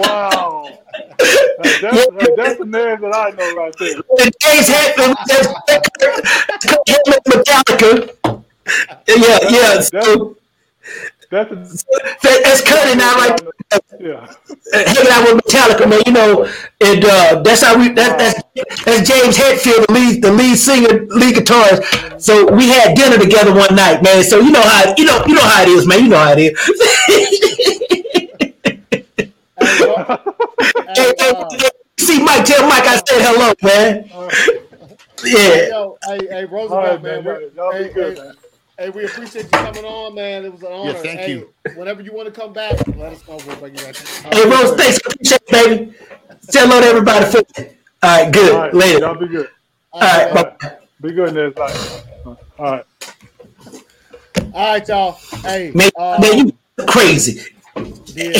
Wow! That's, yeah. that's the name that I know right there. The James Hetfield, Metallica. Yeah, yeah. So, that's, a, that's Cuddy now, right? Yeah. Hanging out with Metallica, man. You know, And uh, that's how we. That, that's, that's James Hetfield, the lead, the lead singer, lead guitarist. So we had dinner together one night, man. So you know how you know you know how it is, man. You know how it is. hey, hey, see Mike, tell Mike I said hello, man. Yeah. Hey, yo, hey, hey, Roosevelt, right, man. man. Hey, good, hey, man. Hey, we appreciate you coming on, man. It was an honor. Yeah, thank hey, you. Whenever you want to come back, let us know. We'll bring you back. Hey, Rose, thanks. Appreciate it, baby. Say hello to everybody. All right, good. All right, Later. Y'all be good. All, All right, right. Bye. Be good in this life. All right. All right, y'all. Hey, man, uh, man you crazy. Yeah.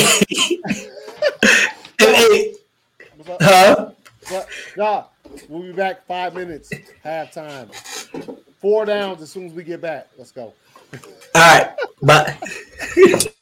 hey, huh? But, nah, we'll be back five minutes, halftime. Four downs as soon as we get back. Let's go. All right. Bye.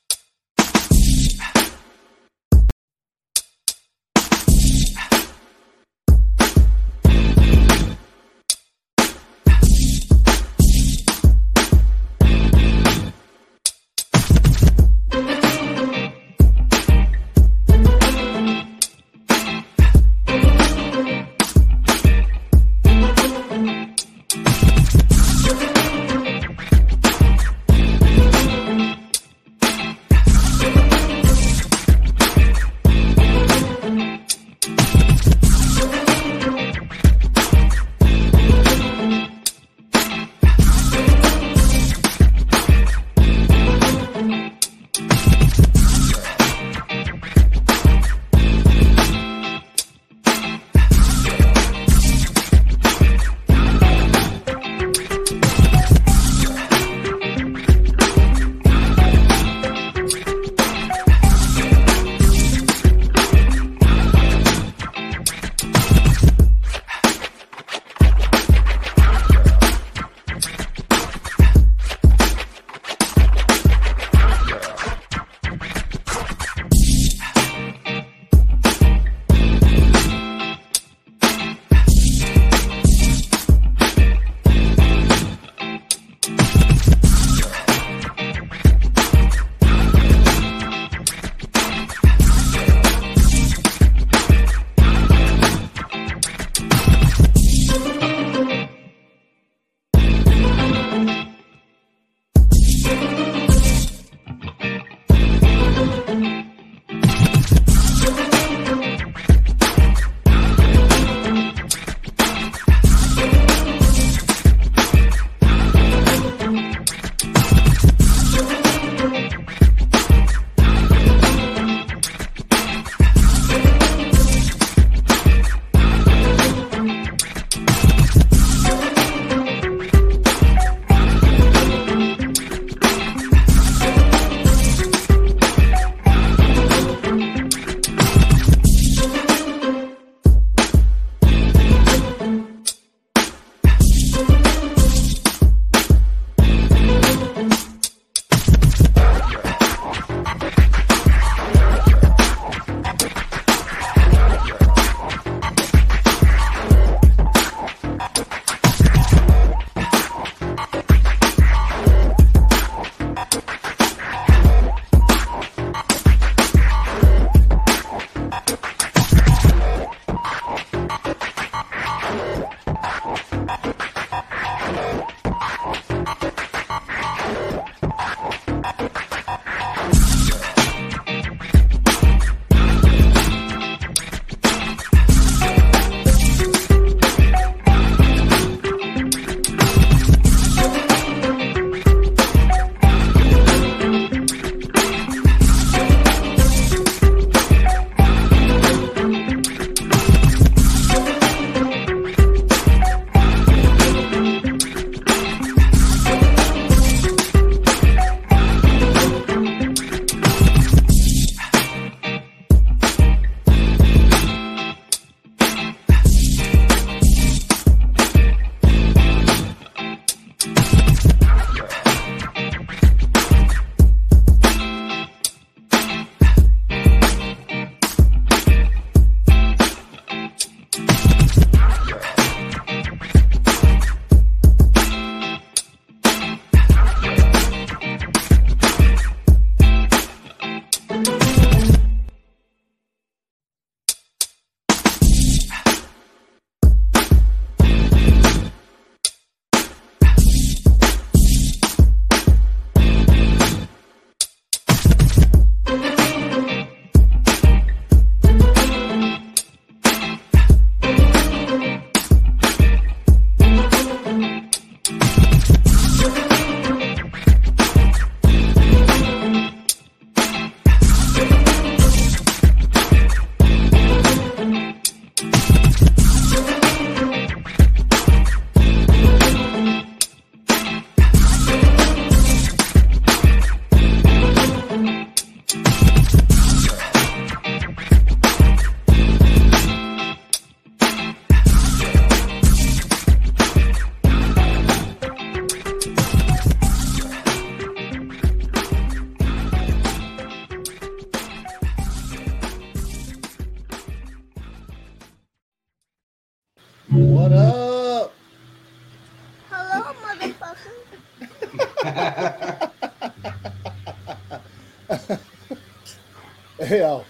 Hell.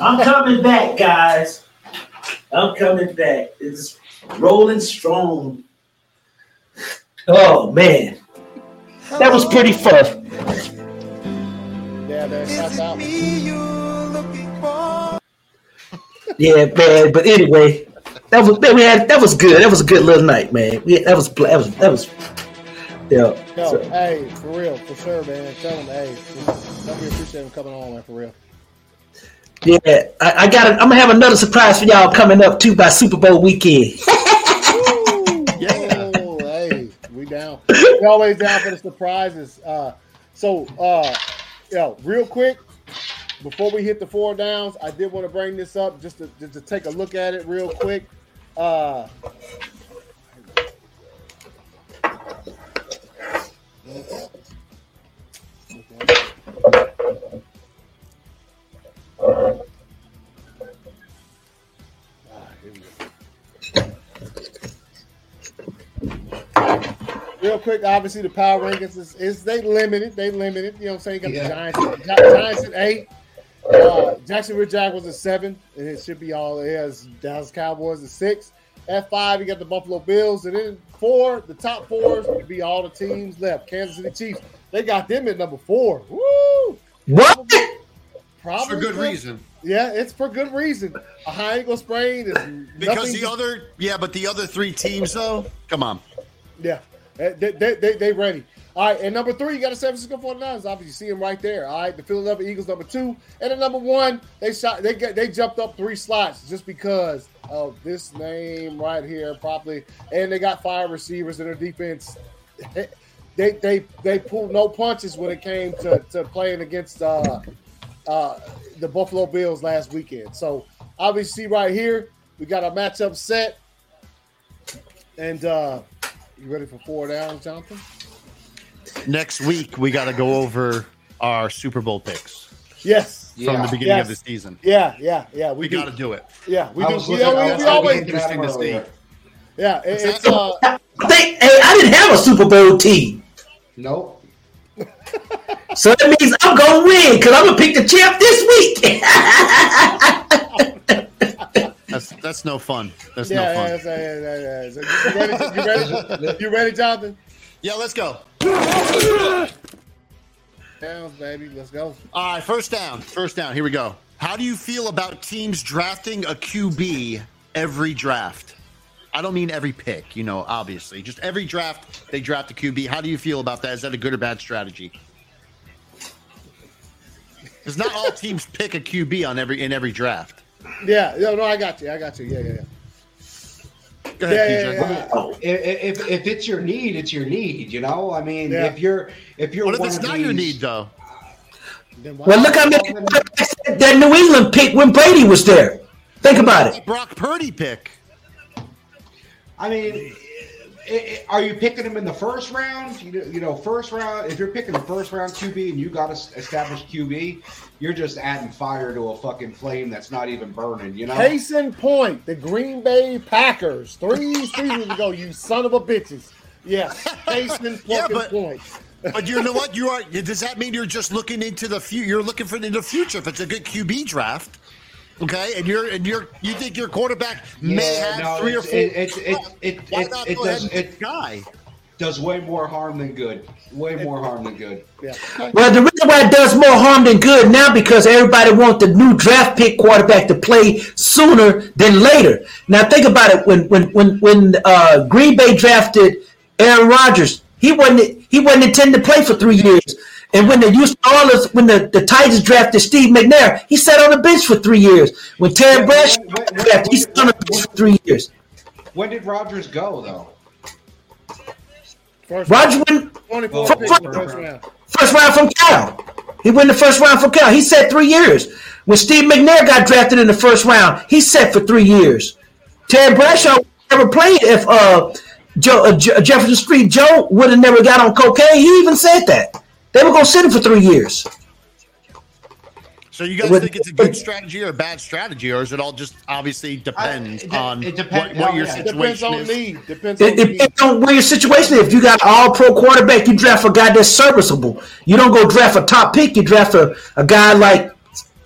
I'm coming back, guys. I'm coming back. It's rolling strong. Oh man. That was pretty fun. Yeah, man. Yeah, man. But anyway, that was man, we had that was good. That was a good little night, man. We, that was that was that was yeah. Yo, so. hey, for real, for sure, man. Tell them, hey, we appreciate them coming on, man, for real. Yeah, I, I got. I'm gonna have another surprise for y'all coming up too by Super Bowl weekend. yeah, oh, hey, we down. We always down for the surprises. Uh, so, uh, yo, real quick, before we hit the four downs, I did want to bring this up just to just to take a look at it real quick. Uh, Real quick, obviously the power rankings is, is they limited. They limited. You know what I'm saying? You got yeah. the Giants, Giants at eight. Uh, Jacksonville Jaguars at seven, and it should be all it has. Dallas Cowboys at six. At five, you got the Buffalo Bills, and then four, the top fours would be all the teams left. Kansas City Chiefs, they got them at number four. Woo! What? Probably for good reason. Yeah, it's for good reason. A high ankle sprain is because the other, yeah, but the other three teams though, come on. Yeah, they they, they, they ready. All right, and number three, you got the San Francisco 49ers. Obviously, you see them right there. All right, the Philadelphia Eagles, number two, and the number one, they shot, they get, they jumped up three slots just because of this name right here, probably. And they got five receivers in their defense. They they they pulled no punches when it came to, to playing against uh, uh, the Buffalo Bills last weekend. So obviously, right here, we got a matchup set. And uh, you ready for four downs, Jonathan? Next week, we got to go over our Super Bowl picks. Yes. From yeah. the beginning yes. of the season. Yeah, yeah, yeah. We, we got to do it. Yeah, we do. We, we, we always interesting to see. Yeah, it, it's. Uh, hey, I didn't have a Super Bowl team. Nope. So that means I'm gonna win because I'm gonna pick the champ this week. that's that's no fun. That's yeah, no fun. Yeah, yeah, yeah, So you, ready, you ready? You ready, Jonathan? Yeah, let's go. Downs, baby. Let's go. All right, first down. First down. Here we go. How do you feel about teams drafting a QB every draft? I don't mean every pick, you know, obviously. Just every draft they draft a QB. How do you feel about that? Is that a good or bad strategy? Because not all teams pick a QB on every in every draft. Yeah, no, no, I got you. I got you. Yeah, yeah, yeah. Go ahead, yeah, yeah, yeah. Oh, if, if it's your need, it's your need. You know, I mean, if you're if you're what if it's not these... your need though? Well, look how many that New England pick when Brady was there. Think about it. Brock Purdy pick. I mean, are you picking him in the first round? You know, you know, first round. If you're picking the first round QB and you got to establish QB, you're just adding fire to a fucking flame that's not even burning. You know. Case in point, the Green Bay Packers three seasons ago. You son of a bitches. Yes. Case in yeah, but, point. but you know what? You are. Does that mean you're just looking into the future? You're looking for in the future. If it's a good QB draft, Okay, and you're and you're you think your quarterback yeah, may have no, three or four. It it it it, it, it does it guy does way more harm than good. Way more harm than good. Yeah. Well, the reason why it does more harm than good now because everybody wants the new draft pick quarterback to play sooner than later. Now think about it. When when when when uh, Green Bay drafted Aaron Rodgers, he wasn't he wasn't intended to play for three years. And when the Houston Oilers, when the, the Titans drafted Steve McNair, he sat on the bench for three years. When Terry Bradshaw drafted, he sat on the bench for three years. When did Rodgers go though? First Rodgers went well, first, first, round. first round from Cal. He went the first round from Cal. He sat three years. When Steve McNair got drafted in the first round, he sat for three years. Terry Bradshaw never played if uh, Joe, uh, Jefferson Street Joe would have never got on cocaine. He even said that. They were going to sit him for three years. So you guys think it's a good strategy or a bad strategy, or is it all just obviously depends I, it, on it depends, what, what oh, your yeah. situation depends on Need. Depends it, on it depends on where your situation is. If you got all pro quarterback, you draft a guy that's serviceable. You don't go draft a top pick. You draft a, a guy like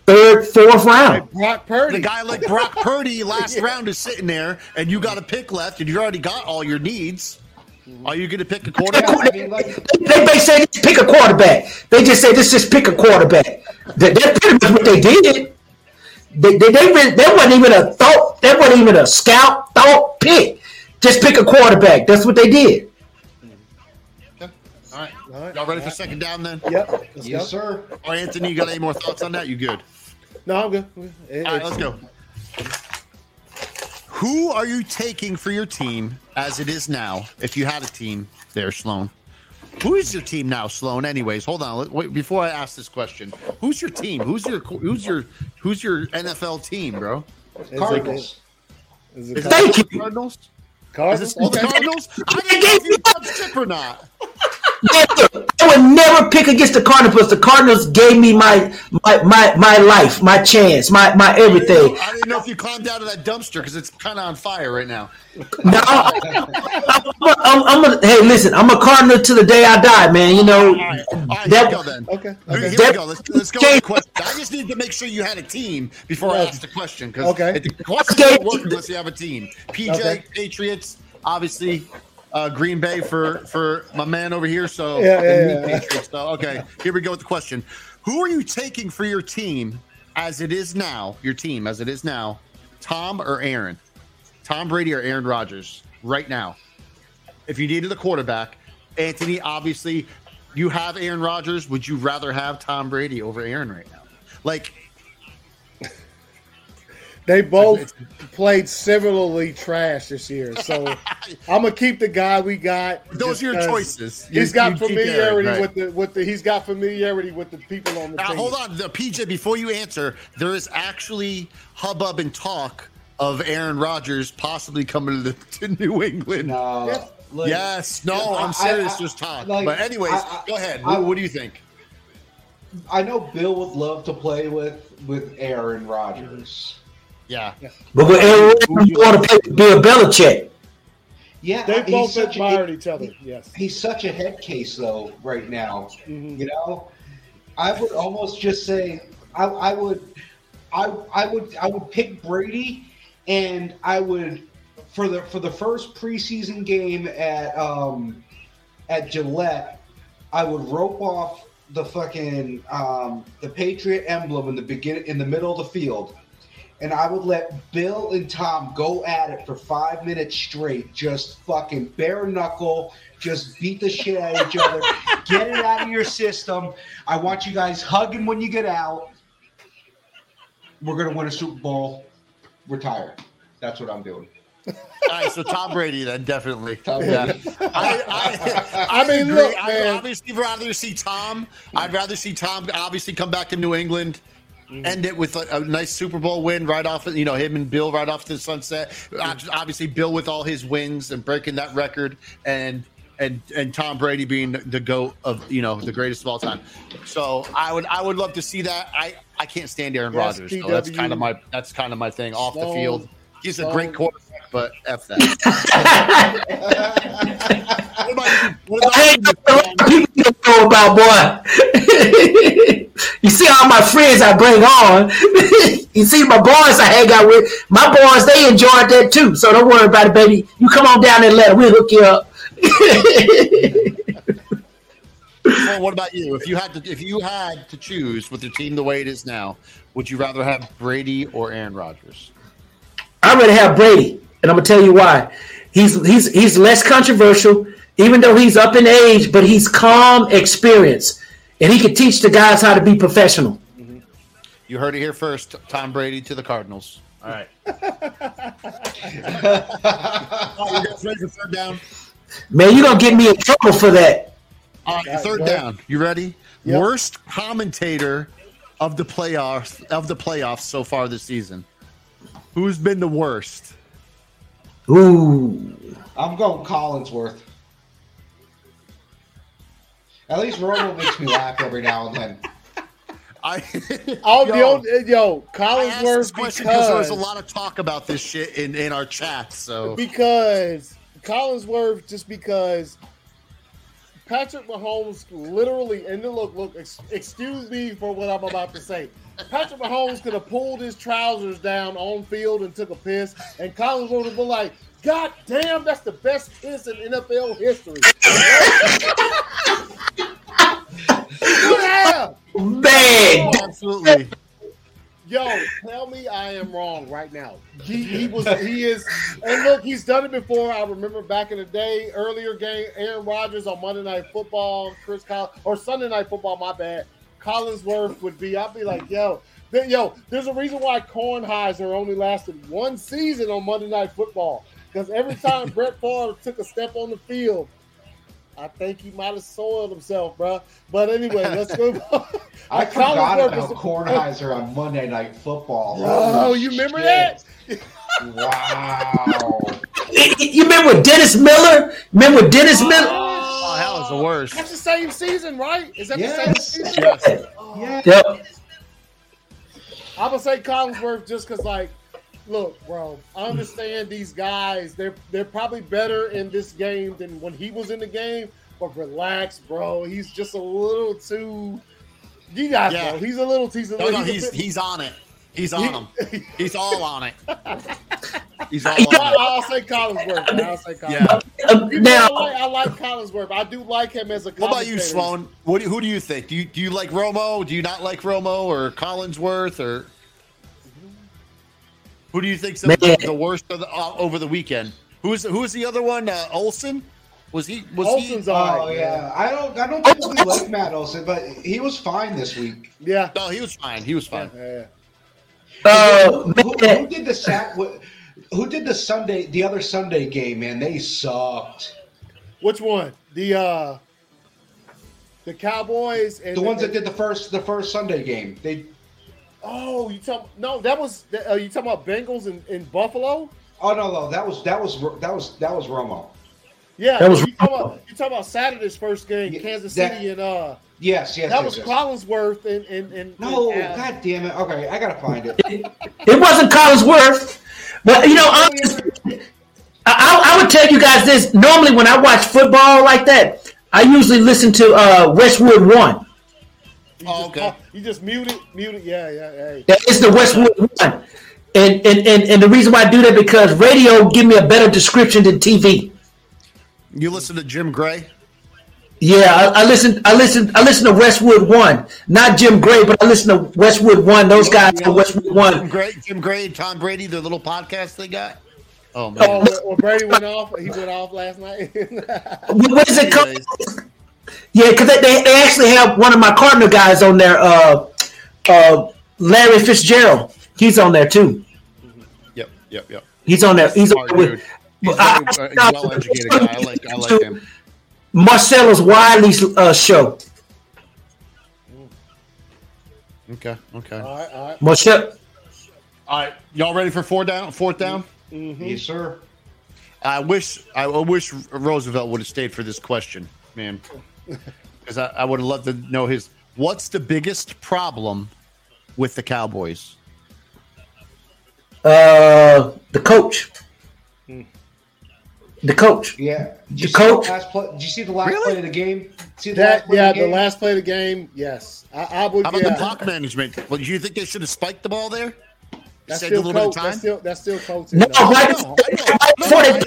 third, fourth round. Like Brock Purdy. The guy like Brock Purdy last yeah. round is sitting there, and you got a pick left, and you already got all your needs. Are you going to pick a quarterback? They, they, they say pick a quarterback. They just say this just pick a quarterback. That, that's pretty much what they did. They, they, they, they wasn't even a thought. That wasn't even a scout thought pick. Just pick a quarterback. That's what they did. Okay. All right. All right. Y'all ready for second down then? Yep. Let's yes, go. sir. All right, Anthony, you got any more thoughts on that? You good? No, I'm good. It, All right, let's go. Who are you taking for your team as it is now? If you had a team there, Sloan. Who is your team now, Sloan? Anyways, hold on. Wait, before I ask this question, who's your team? Who's your who's your who's your NFL team, bro? Cardinals. Is it, is it Thank you. Cardinals. Cardinals. Is it Cardinals? I didn't know if you tip or not. Never. I would never pick against the Cardinals. The Cardinals gave me my my my, my life, my chance, my my everything. I didn't know, I didn't know if you climbed out of that dumpster because it's kind of on fire right now. No, I'm, I'm, I'm a, hey, listen, I'm a Cardinal to the day I die, man. You know. All right, all right that, go then. Okay. okay. Here, we go. Let's, let's go. The question. I just need to make sure you had a team before I ask the question because okay. the question doesn't work unless you have a team. PJ okay. Patriots, obviously uh, Green Bay for for my man over here. So yeah, yeah, yeah. Patriots. So, okay, here we go with the question: Who are you taking for your team as it is now? Your team as it is now, Tom or Aaron? Tom Brady or Aaron Rodgers right now? If you needed a quarterback, Anthony, obviously you have Aaron Rodgers. Would you rather have Tom Brady over Aaron right now? Like they both played similarly trash this year, so I'm gonna keep the guy we got. Those are your choices. He's got familiarity right. with the with the. He's got familiarity with the people on the now, team. Hold on, the PJ. Before you answer, there is actually hubbub and talk of Aaron Rodgers possibly coming to, the, to New England. No. Like, yes, no, I'm serious. I, I, just talk. Like, but anyways, I, go ahead. What, what do you think? I know Bill would love to play with with Aaron Rodgers. Yeah. But with Aaron Rodgers, you want to play Bill Belichick. Yeah, they both admired a, each other. Yes, he's such a head case though right now. Mm-hmm. You know, I would almost just say I, I would, I, I would, I would pick Brady, and I would for the for the first preseason game at um at Gillette, I would rope off the fucking um the Patriot emblem in the beginning in the middle of the field and I would let Bill and Tom go at it for five minutes straight, just fucking bare knuckle, just beat the shit out of each other, get it out of your system. I want you guys hugging when you get out. We're gonna win a Super Bowl. Retire. That's what I'm doing. All right, so Tom Brady then definitely. Tom Brady. I, I, I, I mean, look, I'd obviously rather see Tom. I'd rather see Tom obviously come back to New England Mm-hmm. End it with a, a, nice Super Bowl win right off, you know, him and Bill right off to the sunset. Mm-hmm. Obviously, Bill with all his wins and breaking that record, and and and Tom Brady being the goat of you know the greatest of all time. So I would I would love to see that. I I can't stand Aaron yes, Rodgers. So that's kind of my that's kind of my thing off Slow. the field. He's a great quarterback, but f that. what about, what about you? know about boy. You see all my friends I bring on. you see my boys I hang out with. My boys, they enjoyed that too. So don't worry about it, baby. You come on down and let we'll hook you up. well, what about you? If you had to, if you had to choose with your team the way it is now, would you rather have Brady or Aaron Rodgers? I'd rather have Brady, and I'm gonna tell you why. He's he's he's less controversial, even though he's up in age, but he's calm, experience and he could teach the guys how to be professional. Mm-hmm. You heard it here first. Tom Brady to the Cardinals. All right. oh, you guys ready for third down? Man, you're gonna get me in trouble for that. All right, third down. You ready? Yep. Worst commentator of the playoffs of the playoffs so far this season. Who's been the worst? Ooh. I'm going Collinsworth. At least Romo makes me laugh every now and then. I oh yo, eh, yo, yo Collinsworth because, because there was a lot of talk about this shit in in our chat. So because Collinsworth, just because Patrick Mahomes literally, and then look, look, ex- excuse me for what I'm about to say. Patrick Mahomes could have pulled his trousers down on field and took a piss, and Collins would have been like, God damn, that's the best piss in NFL history. yeah. Man, oh, absolutely. Yo, tell me I am wrong right now. He, he was he is and look, he's done it before. I remember back in the day, earlier game, Aaron Rodgers on Monday Night Football, Chris Collins or Sunday Night Football, my bad. Collinsworth would be, I'd be like, yo, yo, there's a reason why Kornheiser only lasted one season on Monday Night Football. Because every time Brett Favre took a step on the field, I think he might have soiled himself, bro. But anyway, let's go. I forgot about Kornheiser on Monday Night Football. Oh, you remember shit. that? wow. you remember Dennis Miller? Remember Dennis oh, Miller? Oh, that was the worst. That's the same season, right? Is that yes. the same season? Yes. Oh. yes. Yep. I'm gonna say Collinsworth just because, like, look, bro, I understand these guys. They're they're probably better in this game than when he was in the game. But relax, bro. He's just a little too. You guys yeah. know he's a little. He's a no, little. No, he's, he's, he's on it. He's on him. He's all on it. He's all on it. I'll say Collinsworth. I'll say Collinsworth. Uh, yeah. now, I like, I like Collinsworth. I do like him as a. What about you, Sloan? What do, who do you think? Do you do you like Romo? Do you not like Romo or Collinsworth or? Who do you think's the, the worst of the, uh, over the weekend? Who's who's the other one? Uh, Olsen. Was he? Was Olsen's he? All right, oh yeah, I don't. I don't think we like Matt Olsen, but he was fine this week. Yeah. No, he was fine. He was fine. Yeah. yeah. Uh, who, who, did the sack? Who did the Sunday? The other Sunday game, man, they sucked. Which one? The uh the Cowboys and the ones that did the first the first Sunday game. They. Oh, you talk? No, that was. Uh, you talking about Bengals in, in Buffalo? Oh no, no, that was that was that was that was Romo. Yeah, that was you talking about, you talking about Saturday's first game, Kansas City and uh. Yes, yes. That yes, was yes. Collinsworth and and, and no, and, uh, god damn it. Okay, I gotta find it. it wasn't Collinsworth, but you know, honestly, I, I would tell you guys this. Normally, when I watch football like that, I usually listen to uh, Westwood One. You oh, just, okay. You just mute it, mute it. Yeah, yeah, yeah. That is the Westwood One. And, and, and, and the reason why I do that because radio give me a better description than TV. You listen to Jim Gray? Yeah, I, I listen. I listen. I listen to Westwood One, not Jim Gray, but I listen to Westwood One. Those guys yeah. Westwood One. Jim Gray, Jim Gray, and Tom Brady, their little podcast they got. Oh man! Oh, well, Brady went off. He went off last night. what is it called? Yeah, because they, they, they actually have one of my Cardinal guys on there. Uh, uh, Larry Fitzgerald. He's on there too. Yep, yep, yep. He's on there. He's on there with. He's I, a well-educated guy. I like. I like him. Marcellus Wiley's uh, show. Okay. Okay. All right. All right. Marcel. All right. Y'all ready for four down? Fourth down. Mm-hmm. Yes, sir. I wish. I wish Roosevelt would have stayed for this question, man, because I, I would have loved to know his. What's the biggest problem with the Cowboys? Uh, the coach. The coach. Yeah. Did the coach. The last play, did you see the last really? play of the game? See the that, yeah, the, the, last play of the game. Yes, I, I would. How about yeah. the clock management? Well, do you think they should have spiked the ball there? That's still, a little coach, bit of time? that's still that's still coaching. No, right before they,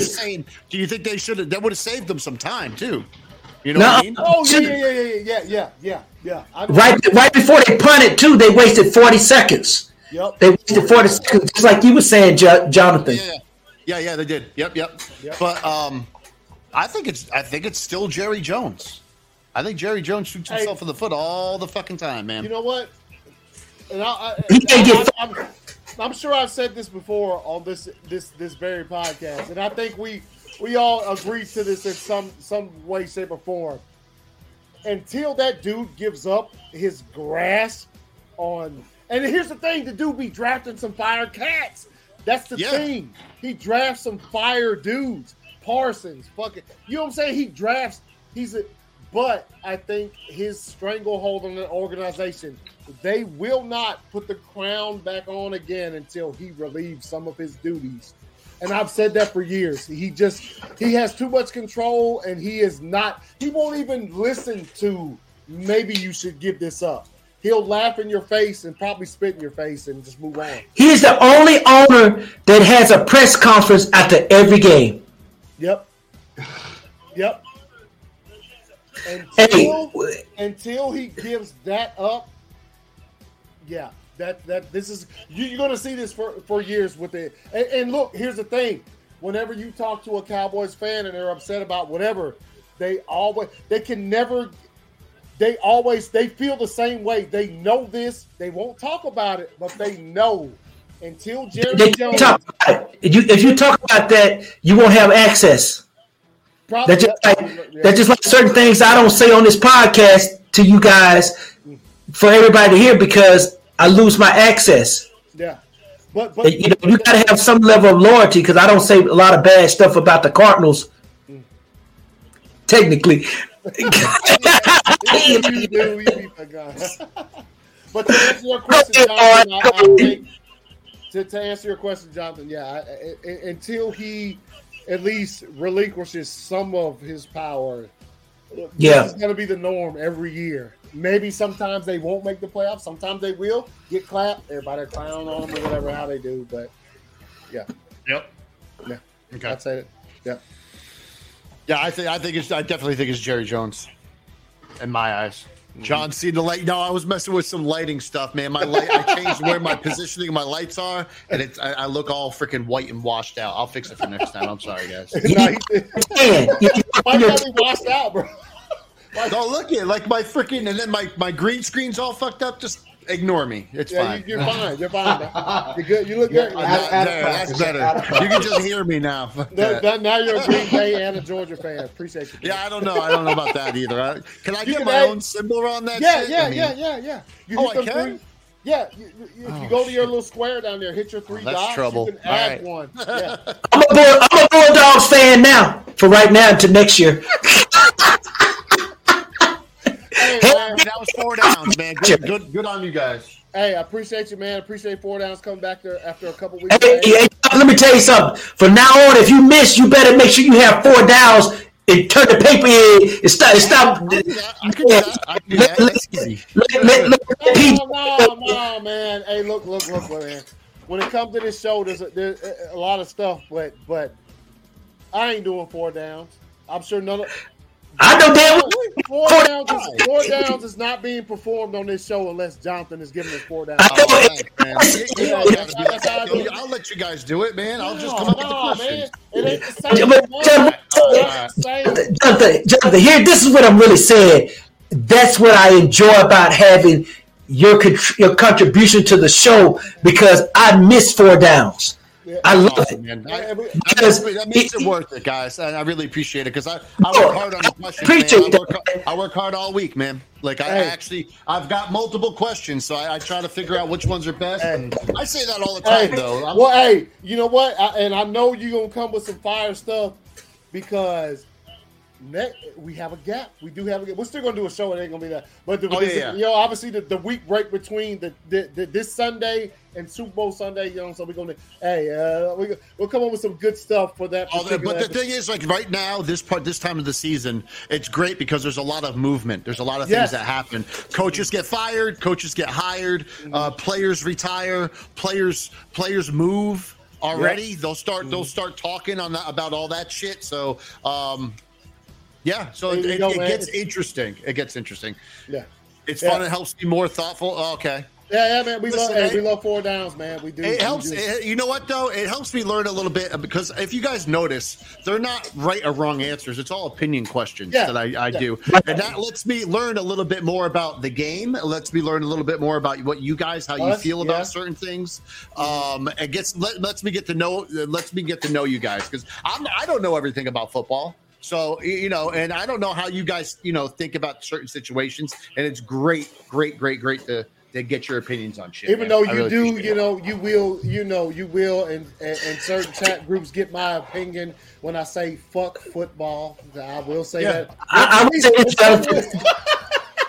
saying, do you think they should have? That would have saved them some time too. You know no, what I mean? Oh yeah, yeah, yeah, yeah, yeah, yeah, yeah. yeah. Right, right before they punted too, they wasted forty seconds. Yep. They wasted forty seconds, just like you were saying, jo- Jonathan. Yeah, yeah, yeah, they did. Yep, yep. yep. But um, I think it's I think it's still Jerry Jones. I think Jerry Jones shoots himself hey, in the foot all the fucking time, man. You know what? And I, I, I, I'm, I'm, I'm sure I've said this before on this this this very podcast, and I think we we all agree to this in some some way, shape, or form. Until that dude gives up his grasp on, and here's the thing: the dude be drafting some fire cats. That's the yeah. thing. He drafts some fire dudes. Parsons, fucking, you know what I'm saying? He drafts. He's a but I think his stranglehold on the organization, they will not put the crown back on again until he relieves some of his duties. And I've said that for years. He just he has too much control and he is not he won't even listen to maybe you should give this up. He'll laugh in your face and probably spit in your face and just move on. He's the only owner that has a press conference after every game. Yep. Yep. Until, hey. until he gives that up, yeah, that that this is you, are going to see this for for years with it. And, and, look, here's the thing: whenever you talk to a Cowboys fan and they're upset about whatever, they always they can never. They always they feel the same way. They know this. They won't talk about it, but they know until Jerry they Jones. Talk. If you if you talk about that, you won't have access. Probably, that's just like that's just like certain things I don't say on this podcast to you guys for everybody hear because I lose my access. Yeah. But, but you know, you got to have some level of loyalty because I don't say a lot of bad stuff about the Cardinals. Mm. Technically, but to answer your question, Jonathan, I, I think, to, to answer your question, Jonathan, yeah, I, I, until he at least relinquishes some of his power. Yeah, it's going to be the norm every year. Maybe sometimes they won't make the playoffs. Sometimes they will get clapped. Everybody clown on them or whatever how they do. But yeah. Yep. Yeah. Okay. I'd say it. Yeah. Yeah, I think I think it's I definitely think it's Jerry Jones, in my eyes. John see the light. No, I was messing with some lighting stuff, man. My light, I changed where my positioning of my lights are, and it's I, I look all freaking white and washed out. I'll fix it for next time. I'm sorry, guys. Why got me washed out, bro? Don't look at like my freaking and then my my green screen's all fucked up. Just ignore me. It's yeah, fine. You, are fine. You're fine. You're good. You look good. Yeah, there, that's better. You can just hear me now. now you're a Green Bay and a Georgia fan. Appreciate you. Yeah, I don't know. I don't know about that either. Can I you get can my add, own symbol on that? Yeah, shit? yeah, I mean, yeah, yeah, yeah. You oh, I can. Three, yeah, you, you, if you oh, go to oh, your little square down there, hit your oh, three oh, dots. Trouble. You can add right. one. Yeah. I'm a I'm a Bulldogs fan now for right now until next year. Hey, man, uh, that was four downs, man. Good, good, good on you guys. Hey, I appreciate you, man. Appreciate four downs coming back there after a couple weeks. Hey, hey, let me tell you something. From now on, if you miss, you better make sure you have four downs and turn the paper in and stop. And stop. No, no, man. Hey, look, look, look, man. When it comes to this show, there's a, there's a lot of stuff, but but I ain't doing four downs. I'm sure none of I know damn well. Four downs, is, four downs is not being performed on this show unless Jonathan is giving us four downs. Oh, man. I'll let you guys do it, man. I'll just come up with the questions. Man. It ain't the same. Jonathan, Jonathan, here, this is what I'm really saying. That's what I enjoy about having your your contribution to the show because I miss four downs. I love awesome, it, man. I, because that makes it, it, worth it, guys. And I really appreciate it because I, I work hard on the questions. Appreciate I work, that. I work hard all week, man. Like I hey. actually, I've got multiple questions, so I, I, try to figure out which ones are best. Hey. I say that all the time, hey. though. I'm, well, hey, you know what? I, and I know you're gonna come with some fire stuff because next, we have a gap. We do have a gap. We're still gonna do a show. It ain't gonna be that. But the, oh, yeah, yeah. you know, obviously the, the week break between the, the, the, this Sunday and Super Bowl Sunday, you know, so we're gonna hey, uh, we, we'll come up with some good stuff for that. Oh, but the thing is, like right now, this part, this time of the season, it's great because there's a lot of movement. There's a lot of things yes. that happen. Coaches get fired. Coaches get hired. Mm-hmm. Uh, players retire. Players players move already. Yep. They'll start. Mm-hmm. They'll start talking on that about all that shit. So. um yeah, so it, go, it, gets interesting. It gets interesting. Yeah, it's yeah. fun. It helps be more thoughtful. Oh, okay. Yeah, yeah, man. We Listen, love, hey, we love four downs, man. We do. It helps. Do. It, you know what though? It helps me learn a little bit because if you guys notice, they're not right or wrong answers. It's all opinion questions yeah, that I, I yeah. do, and that lets me learn a little bit more about the game. It lets me learn a little bit more about what you guys, how you feel about yeah. certain things. Um, it gets let, lets me get to know lets me get to know you guys because I'm I don't know everything about football. So you know, and I don't know how you guys you know think about certain situations, and it's great, great, great, great to to get your opinions on shit. Even man. though you really do, you know, you will, you know, you will, and and, certain chat groups get my opinion when I say fuck football. I will say yeah. that. I, I would say this,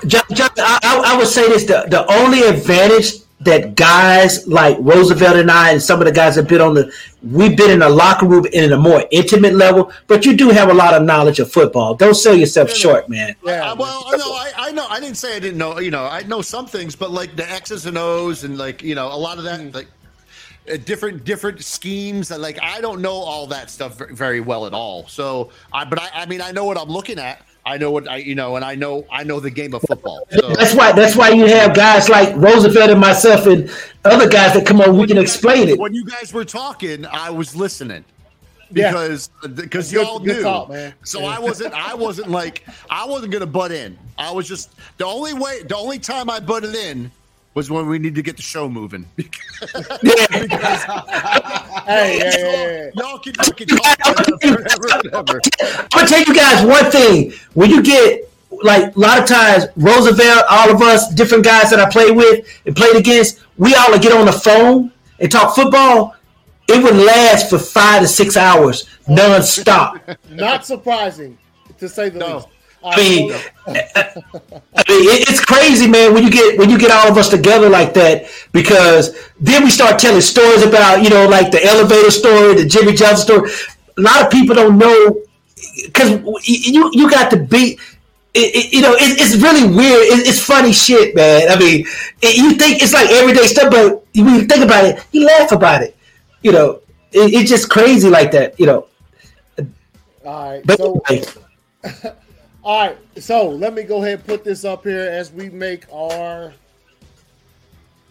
John, I, I, would say this: the the only advantage that guys like Roosevelt and I and some of the guys have been on the we've been in a locker room in a more intimate level, but you do have a lot of knowledge of football. Don't sell yourself yeah, short, man. Yeah. Uh, well, no, I, I know I didn't say I didn't know. You know, I know some things, but like the X's and O's and like you know a lot of that mm-hmm. like uh, different different schemes that like I don't know all that stuff very well at all. So I but I, I mean I know what I'm looking at. I know what I you know, and I know I know the game of football. So. That's why that's why you have guys like Roosevelt and myself and other guys that come on. We can explain it. When you guys were talking, I was listening because because yeah. y'all knew. Talk, so yeah. I wasn't I wasn't like I wasn't gonna butt in. I was just the only way the only time I butted in was when we need to get the show moving. yeah. because, hey, hey, hey, y'all can fucking talk forever I'm gonna tell you guys one thing. When you get like a lot of times, Roosevelt, all of us, different guys that I played with and played against, we all get on the phone and talk football. It would last for five to six hours non-stop. Not surprising, to say the no. least. I mean, I mean, it's crazy, man. When you get when you get all of us together like that, because then we start telling stories about you know, like the elevator story, the Jimmy Johnson story. A lot of people don't know because you you got to be. It, it, you know, it, it's really weird. it's funny shit, man. I mean, you think it's like everyday stuff, but when you think about it, you laugh about it. You know, it's just crazy like that. You know. All right. But so, anyway. All right, so let me go ahead and put this up here as we make our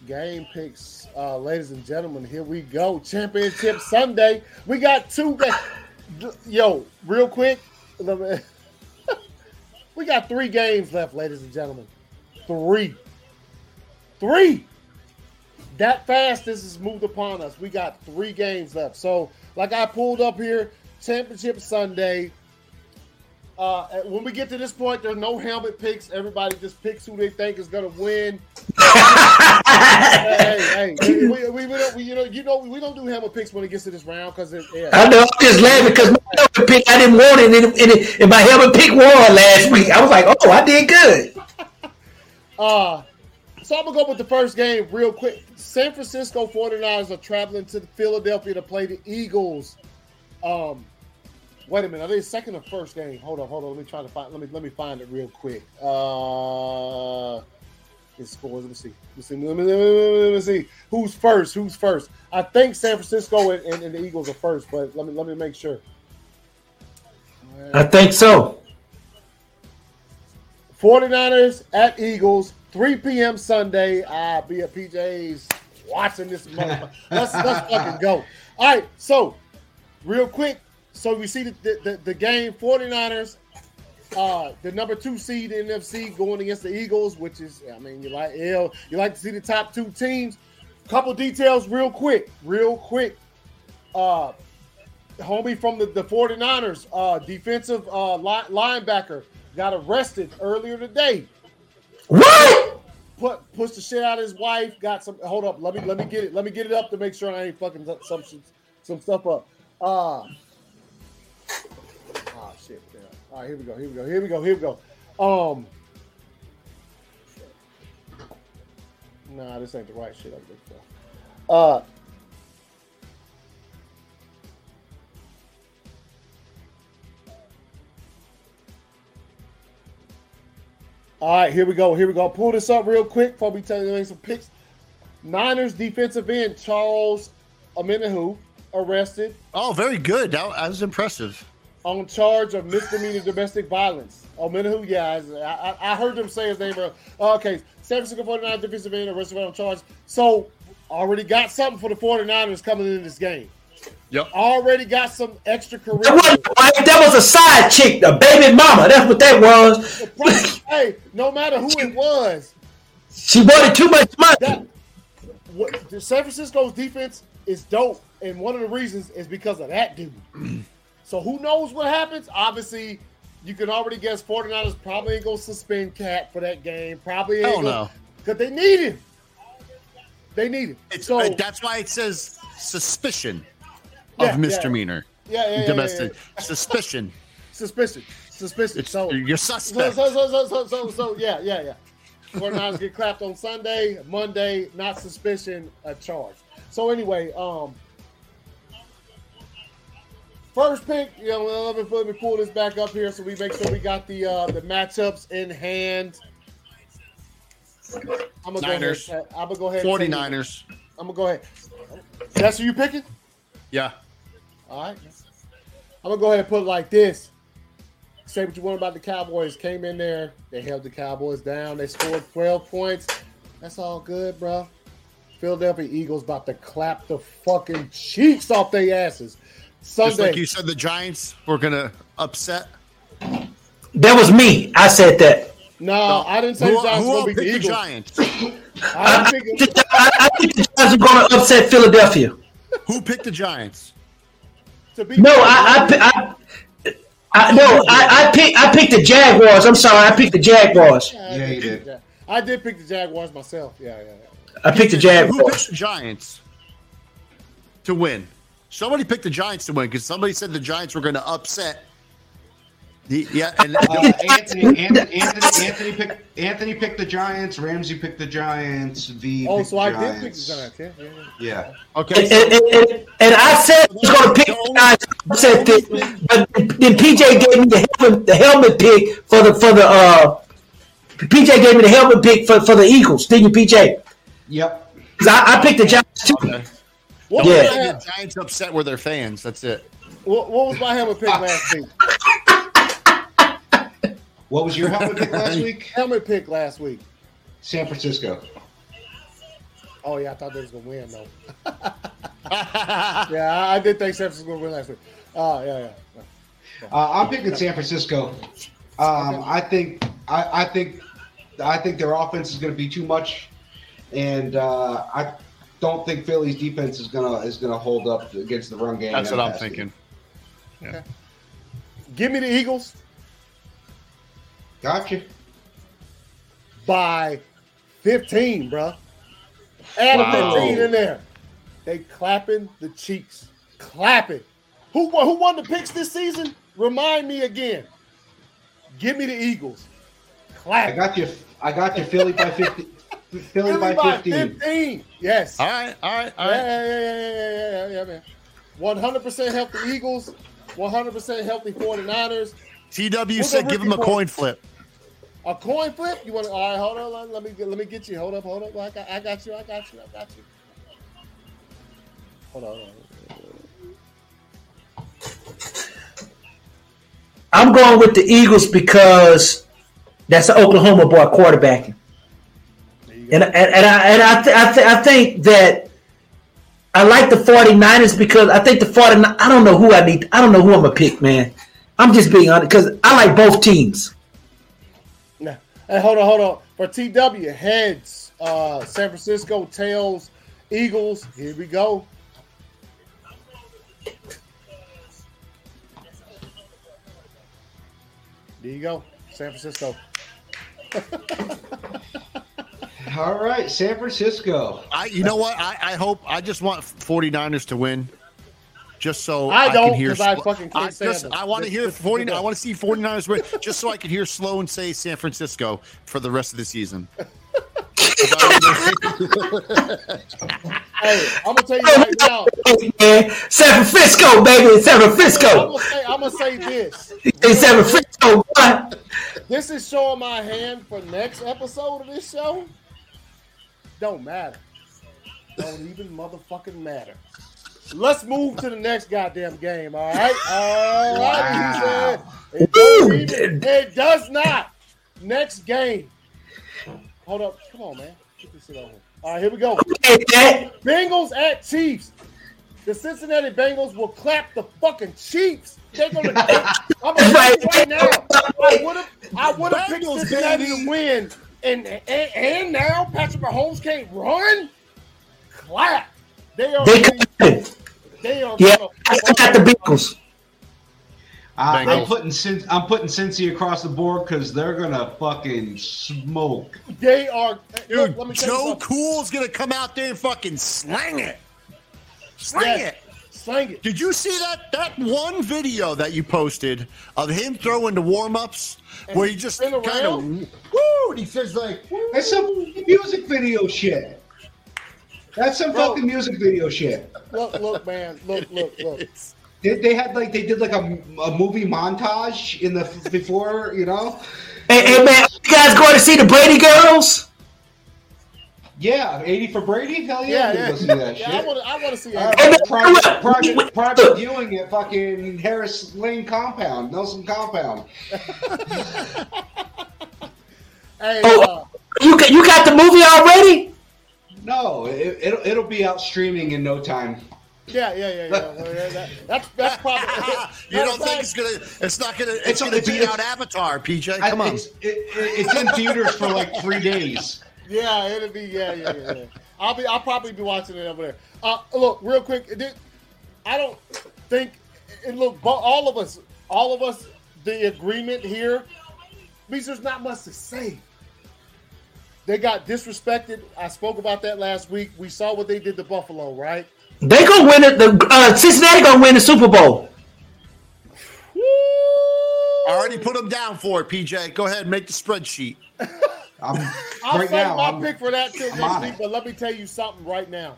game picks, uh, ladies and gentlemen. Here we go, Championship Sunday. We got two. Yo, real quick, we got three games left, ladies and gentlemen. Three, three. That fast, this is moved upon us. We got three games left. So, like I pulled up here, Championship Sunday. Uh, when we get to this point, there's no helmet picks. Everybody just picks who they think is going to win. hey, hey, we, we, we, don't, we, you know, you know, we don't do helmet picks when it gets to this round because yeah. I know. I'm just laughing because my helmet pick I didn't want it, and, and, and my helmet pick won last week. I was like, oh, I did good. uh so I'm gonna go with the first game real quick. San Francisco 49ers are traveling to Philadelphia to play the Eagles. Um, Wait a minute. Are they second or first game? Hold on, hold on. Let me try to find. Let me let me find it real quick. Uh, his scores. Let me see. Let me see. Let me, let me, let me see. Who's first? Who's first? I think San Francisco and, and, and, the Eagles are first, but let me let me make sure. I think so. 49ers at Eagles, 3 p.m. Sunday. I'll be at PJ's watching this motherfucker. let's let's fucking go. All right, so real quick, so we see the, the, the game 49ers, uh, the number two seed in NFC going against the Eagles, which is, I mean, you like you like to see the top two teams. Couple details real quick, real quick. Uh, homie from the, the 49ers, uh, defensive uh, li- linebacker, got arrested earlier today. What? Put pushed the shit out of his wife. Got some. Hold up. Let me let me get it. Let me get it up to make sure I ain't fucking some some stuff up. Uh Oh shit! Yeah. All right, here we go. Here we go. Here we go. Here we go. Um. Nah, this ain't the right shit I'm looking for. Uh. All right, here we go. Here we go. Pull this up real quick before we tell you some picks. Niners defensive end Charles Omenihu arrested. Oh, very good. That, that was impressive on charge of misdemeanor domestic violence. Oh, Menahu, yeah, I, I, heard them say his name. Uh, okay, San Francisco 49 defensive end arrested on charge. So, already got something for the 49ers coming in this game. Yep. Already got some extra career. That was a side chick, a baby mama. That's what that was. hey, no matter who it was, she wanted too much money. That, what, San Francisco's defense is dope, and one of the reasons is because of that dude. So who knows what happens? Obviously, you can already guess 49ers probably ain't going to suspend KAT for that game. Probably ain't no. Because they need him. They need it. It's, so uh, that's why it says suspicion of yeah, misdemeanor. Yeah, yeah, yeah domestic suspicion. Suspicion. Suspicion. It's, so you're suspect. So, so, so, so, so, so, yeah, yeah, yeah. 49ers get clapped on Sunday, Monday, not suspicion, a charge. So anyway, um, first pick, you know, let me, let me pull this back up here so we make sure we got the uh, the matchups in hand. I'm gonna Niners. go ahead. I'm gonna go ahead. 49ers. I'm gonna go ahead. That's who you picking? Yeah. All right. I'm gonna go ahead and put it like this. Say what you want about the Cowboys. Came in there, they held the Cowboys down. They scored 12 points. That's all good, bro. Philadelphia Eagles about to clap the fucking cheeks off their asses. Sunday. Just like you said, the Giants were gonna upset. That was me. I said that. No, no. I didn't say who, the Giants who beat the Eagles. Giants. I, think, I, I think the Giants are going to upset Philadelphia. Who picked the Giants? no, I, I, I, I no, I, I picked I picked the Jaguars. I'm sorry, I picked the Jaguars. Yeah, yeah you did. I did pick the Jaguars myself. Yeah, yeah. Yeah. I picked the Jaguars. Who picked the Giants to win? Somebody picked the Giants to win because somebody said the Giants were going to upset yeah, and uh, Anthony, Anthony, Anthony, Anthony, picked Anthony picked the Giants. Ramsey picked the Giants. V. Oh, so I did pick the Giants. Yeah, yeah. yeah. Okay. And, and, and, and, I said I was going to pick the Giants. I said that, but then PJ gave me the helmet, the helmet pick for the for the. uh PJ gave me the helmet pick for, for the Eagles. Didn't you, PJ? Yep. Because I, I, picked the Giants too. Okay. What yeah. The Giants upset with their fans. That's it. What, what was my helmet pick last week? What was your helmet pick last week? Helmet pick last week. San Francisco. Oh yeah, I thought they was gonna win though. yeah, I did think San Francisco was gonna win last week. Oh uh, yeah, yeah. Uh, I'm picking San Francisco. Um, I think I, I, think I think their offense is going to be too much, and uh, I don't think Philly's defense is gonna is gonna hold up against the run game. That's what I'm thinking. Yeah. Okay. Give me the Eagles. Gotcha. By 15, bro. Add wow. a 15 in there. They clapping the cheeks. Clapping. Who, who won the picks this season? Remind me again. Give me the Eagles. Clap. I got you. I got you. Philly by 50. Philly, Philly by, by 15. 15. Yes. All right. All right. All right. Yeah, yeah, yeah, yeah, yeah, yeah, man. 100% healthy Eagles. 100% healthy 49ers. TW said give him a coin flip. A coin flip? You want to? All right, hold on. Let me let me get you. Hold up, hold up. I got, I got you. I got you. I got you. Hold on. Hold on. I'm going with the Eagles because that's an Oklahoma boy quarterbacking. And, and, I and I, th- I, th- I think that I like the 49ers because I think the 49 I don't know who I need. I don't know who I'm gonna pick, man. I'm just being honest because I like both teams. Hey, hold on, hold on. For TW, heads, uh, San Francisco, tails, Eagles. Here we go. There you go, San Francisco. All right, San Francisco. I, you know what? I, I hope I just want 49ers to win just so I, I don't can hear. I fucking I, just, I want to hear 40. I want to see 49ers win, just so I can hear Sloan say San Francisco for the rest of the season. hey, I'm gonna tell you right now. San Francisco, baby, San Francisco. I'm gonna say, I'm gonna say this. In San Francisco. This is showing my hand for next episode of this show. Don't matter. Don't even motherfucking matter. Let's move to the next goddamn game. All right. All right. Wow. It, even, it does not. Next game. Hold up. Come on, man. Get this shit over. All right, here we go. Bengals at Chiefs. The Cincinnati Bengals will clap the fucking Chiefs. They're gonna. I'm gonna right now. I would have. I would have picked Cincinnati to win, and, and and now Patrick Mahomes can't run. Clap. They are. They, they are. Yeah, I got the Bengals. I, am putting I'm putting Cincy across the board because they're gonna fucking smoke. They are. Dude, look, Joe Cool's gonna come out there and fucking slang it. Slang yes. it. Slang it. Did you see that that one video that you posted of him throwing the warm ups where he just kind of woo? And he says like, woo. "That's some music video shit." That's some Bro, fucking music video shit. Look, look, man. Look, look, look. They, they had like they did like a, a movie montage in the before, you know. Hey, hey man, you guys going to see the Brady Girls? Yeah, eighty for Brady. Hell yeah, yeah, yeah. See that yeah shit. I want to. I want to see uh, private, private, private viewing at fucking Harris Lane compound, Nelson compound. hey, oh, uh, you got you got the movie already? No, it, it'll it'll be out streaming in no time. Yeah, yeah, yeah, yeah. Yeah that, that's that's probably. you don't think it's gonna? It's not gonna. It's, it's gonna it's, beat it's, out Avatar, PJ. Come I, on. It's, it, it's in theaters for like three days. Yeah, it'll be. Yeah, yeah, yeah. yeah. I'll be. I'll probably be watching it over there. Uh, look, real quick. Did, I don't think. And look, all of us, all of us, the agreement here means there's not much to say. They got disrespected. I spoke about that last week. We saw what they did to Buffalo, right? They gonna win it. The uh, Cincinnati gonna win the Super Bowl. I already put them down for it, PJ. Go ahead, make the spreadsheet. I'm, I'll right save my I'm, pick for that till next week. But let me tell you something right now.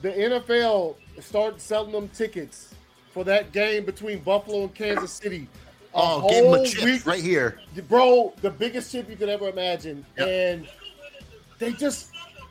The NFL started selling them tickets for that game between Buffalo and Kansas City. Oh, give them a chip week, right here, bro. The biggest chip you could ever imagine, yep. and they just,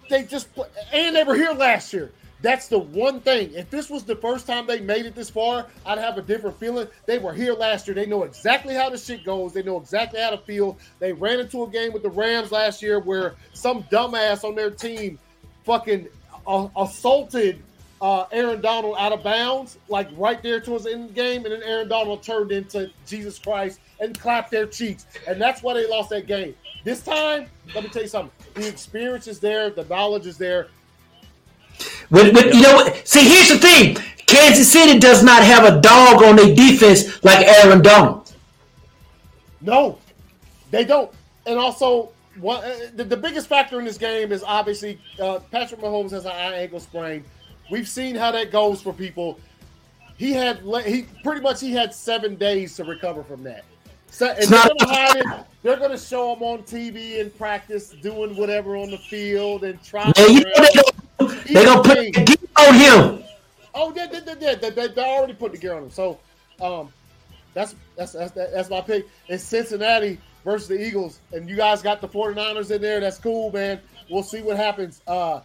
they just, and they were here last year. That's the one thing. If this was the first time they made it this far, I'd have a different feeling. They were here last year. They know exactly how the shit goes. They know exactly how to feel. They ran into a game with the Rams last year where some dumbass on their team fucking uh, assaulted uh, Aaron Donald out of bounds, like right there towards the end of the game, and then Aaron Donald turned into Jesus Christ and clapped their cheeks, and that's why they lost that game. This time, let me tell you something: the experience is there, the knowledge is there. But, but you know, see, here's the thing: Kansas City does not have a dog on their defense like Aaron Donald. No, they don't. And also, one, uh, the, the, biggest factor in this game is obviously uh, Patrick Mahomes has an eye ankle sprain. We've seen how that goes for people. He had he pretty much he had seven days to recover from that. So, and they're gonna hide it. They're gonna show him on TV and practice doing whatever on the field and try. Yeah, you know they gonna put the gear on him. Oh, yeah, they, they, they, they, they already put the gear on him. So, um, that's that's that's that's my pick. It's Cincinnati versus the Eagles, and you guys got the 49ers in there. That's cool, man. We'll see what happens. Uh,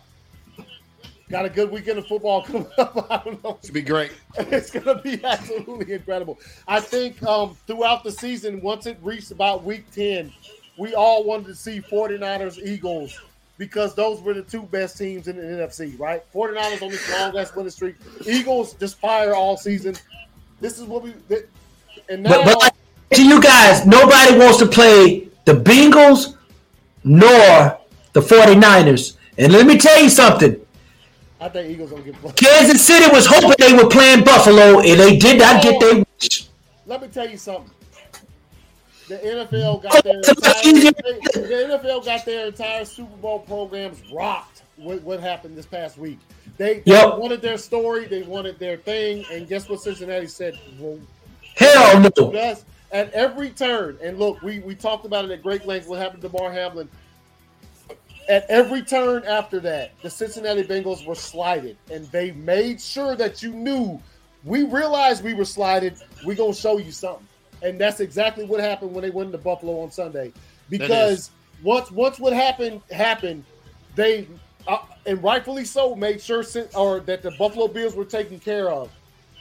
Got a good weekend of football coming up. I don't know. It's gonna be great. It's gonna be absolutely incredible. I think um, throughout the season, once it reached about week 10, we all wanted to see 49ers Eagles because those were the two best teams in the NFC, right? 49ers on this long ass winning streak. Eagles just fire all season. This is what we and now but, but to you guys, nobody wants to play the Bengals nor the 49ers. And let me tell you something. I think Eagles don't get. Kansas City was hoping they were playing Buffalo, and they did not get their oh, wish. Let me tell you something. The NFL got their entire, the NFL got their entire Super Bowl programs rocked. with what happened this past week? They, they yep. wanted their story, they wanted their thing, and guess what? Cincinnati said, well, "Hell no!" At every turn, and look, we we talked about it at great length. What happened to Damar Hamlin? At every turn after that, the Cincinnati Bengals were slided, and they made sure that you knew. We realized we were slided. We're gonna show you something, and that's exactly what happened when they went to Buffalo on Sunday. Because once once what happened happened, they uh, and rightfully so made sure or that the Buffalo Bills were taken care of.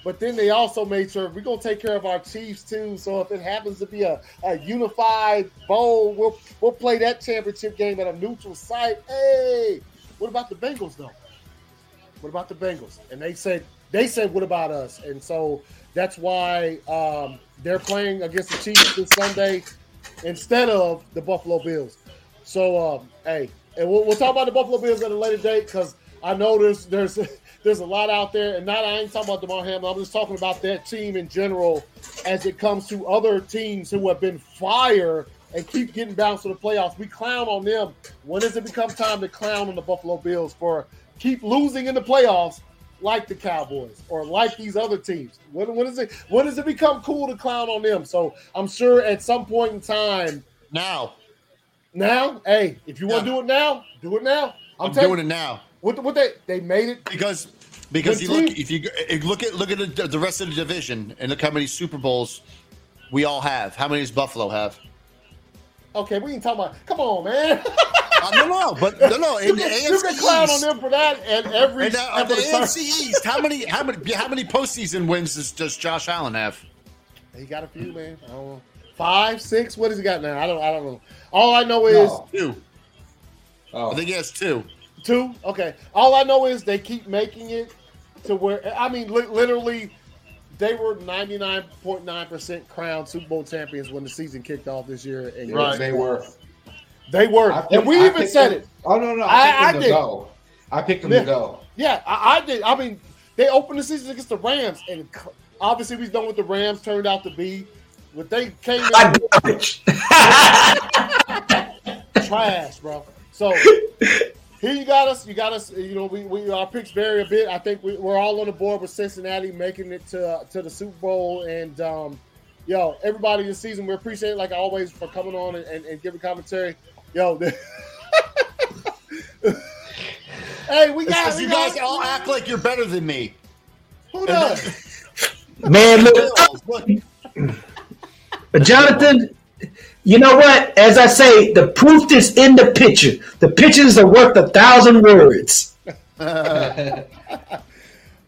But then they also made sure we're gonna take care of our Chiefs too. So if it happens to be a, a unified bowl, we'll we'll play that championship game at a neutral site. Hey, what about the Bengals though? What about the Bengals? And they said they said what about us? And so that's why um, they're playing against the Chiefs this Sunday instead of the Buffalo Bills. So um, hey, and we'll, we'll talk about the Buffalo Bills at a later date because I know there's there's there's a lot out there, and not I ain't talking about Damar Hamlin. I'm just talking about that team in general as it comes to other teams who have been fire and keep getting bounced to the playoffs. We clown on them. When does it become time to clown on the Buffalo Bills for keep losing in the playoffs like the Cowboys or like these other teams? When, when is it when does it become cool to clown on them? So I'm sure at some point in time now. Now, hey, if you want to do it now, do it now. I'm, I'm doing it now. What, what they they made it because because you look if you look at look at the, the rest of the division and look how many Super Bowls we all have. How many does Buffalo have? Okay, we ain't talking about. Come on, man. uh, no, no, but no, no. In you, the can, AFC you can clown on them for that, and every and, uh, the AFC East. How many, how many, how many postseason wins does, does Josh Allen have? He got a few, man. I don't know. Five, six. What has he got now? I don't. I don't know. All I know is no. two. Oh. I think he has two. Two? Okay. All I know is they keep making it to where I mean, li- literally, they were ninety nine point nine percent crowned Super Bowl champions when the season kicked off this year. And right, they were. They were, and we I even said it. Oh no, no, I, I, I did. Go. I picked them yeah, to go. Yeah, I, did. I mean, they opened the season against the Rams, and obviously we know what the Rams turned out to be. But they came in trash, bro. So here you got us. You got us. You know, we, we our picks vary a bit. I think we, are all on the board with Cincinnati making it to to the Super Bowl. And um, yo, everybody this season, we appreciate it, like always for coming on and, and, and giving commentary. Yo, hey, we got you guys all act like you're better than me. Who does? Man, look. Jonathan, you know what? As I say, the proof is in the picture. The pictures are worth a thousand words. All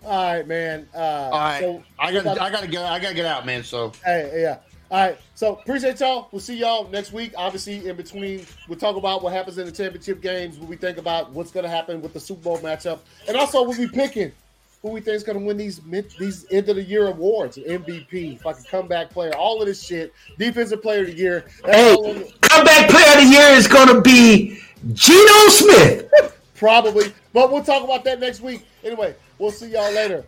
right, man. Uh, All right, so, I got I got to get I got to get out, man. So hey, yeah. All right, so appreciate y'all. We'll see y'all next week. Obviously, in between, we'll talk about what happens in the championship games. What we think about what's going to happen with the Super Bowl matchup, and also we'll be picking who we think is going to win these mid, these end of the year awards, MVP, fucking comeback player, all of this shit, defensive player of the year. hey, comeback player of the year is going to be Geno Smith. Probably, but we'll talk about that next week. Anyway, we'll see y'all later.